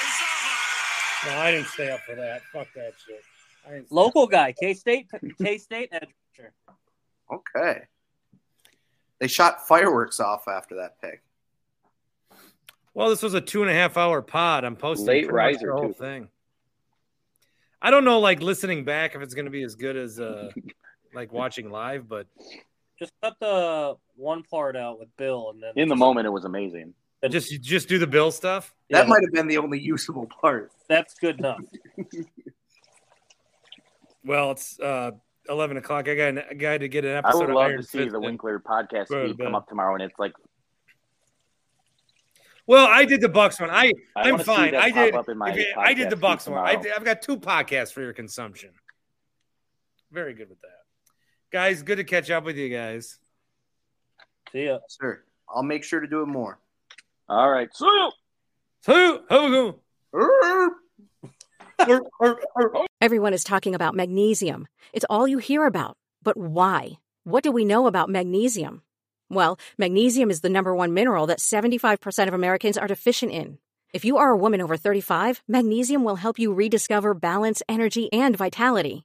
Speaker 6: Uzama.
Speaker 2: No, I didn't stay up for that. Fuck that shit.
Speaker 3: Local guy, K State, K State edge.
Speaker 4: Okay. They shot fireworks off after that pick.
Speaker 2: Well, this was a two and a half hour pod. I'm posting
Speaker 19: Late riser,
Speaker 2: the whole
Speaker 19: too.
Speaker 2: thing. I don't know, like listening back, if it's going to be as good as uh, like watching live, but
Speaker 3: Just cut the one part out with Bill, and then
Speaker 19: in the moment, it was amazing.
Speaker 2: just just do the Bill stuff.
Speaker 4: That
Speaker 3: Yeah.
Speaker 4: might have been the only usable part.
Speaker 3: that's good enough.
Speaker 2: Well, it's uh, eleven o'clock. I got a guy to get an episode.
Speaker 19: I
Speaker 2: episode
Speaker 19: would
Speaker 2: of
Speaker 19: love
Speaker 2: Iron
Speaker 19: to see
Speaker 2: Fist
Speaker 19: the
Speaker 2: in.
Speaker 19: Winkler podcast
Speaker 2: to
Speaker 19: feed come up tomorrow, and it's like
Speaker 2: Well, I did the Bucks one. I,
Speaker 19: I
Speaker 2: I'm fine. I did.
Speaker 19: up in my
Speaker 2: if you- I did the
Speaker 19: podcast
Speaker 2: Bucks one. I did, I've got two podcasts for your consumption. Very good with that, guys. Good to catch up with you guys.
Speaker 3: See ya.
Speaker 4: Sure. I'll make sure to do it more.
Speaker 19: all right. See you.
Speaker 2: So, ho,
Speaker 21: Everyone is talking about magnesium. It's all you hear about. But why? What do we know about magnesium? Well, magnesium is the number one mineral that 75% of Americans are deficient in. If you are a woman over 35, magnesium will help you rediscover balance, energy, and vitality.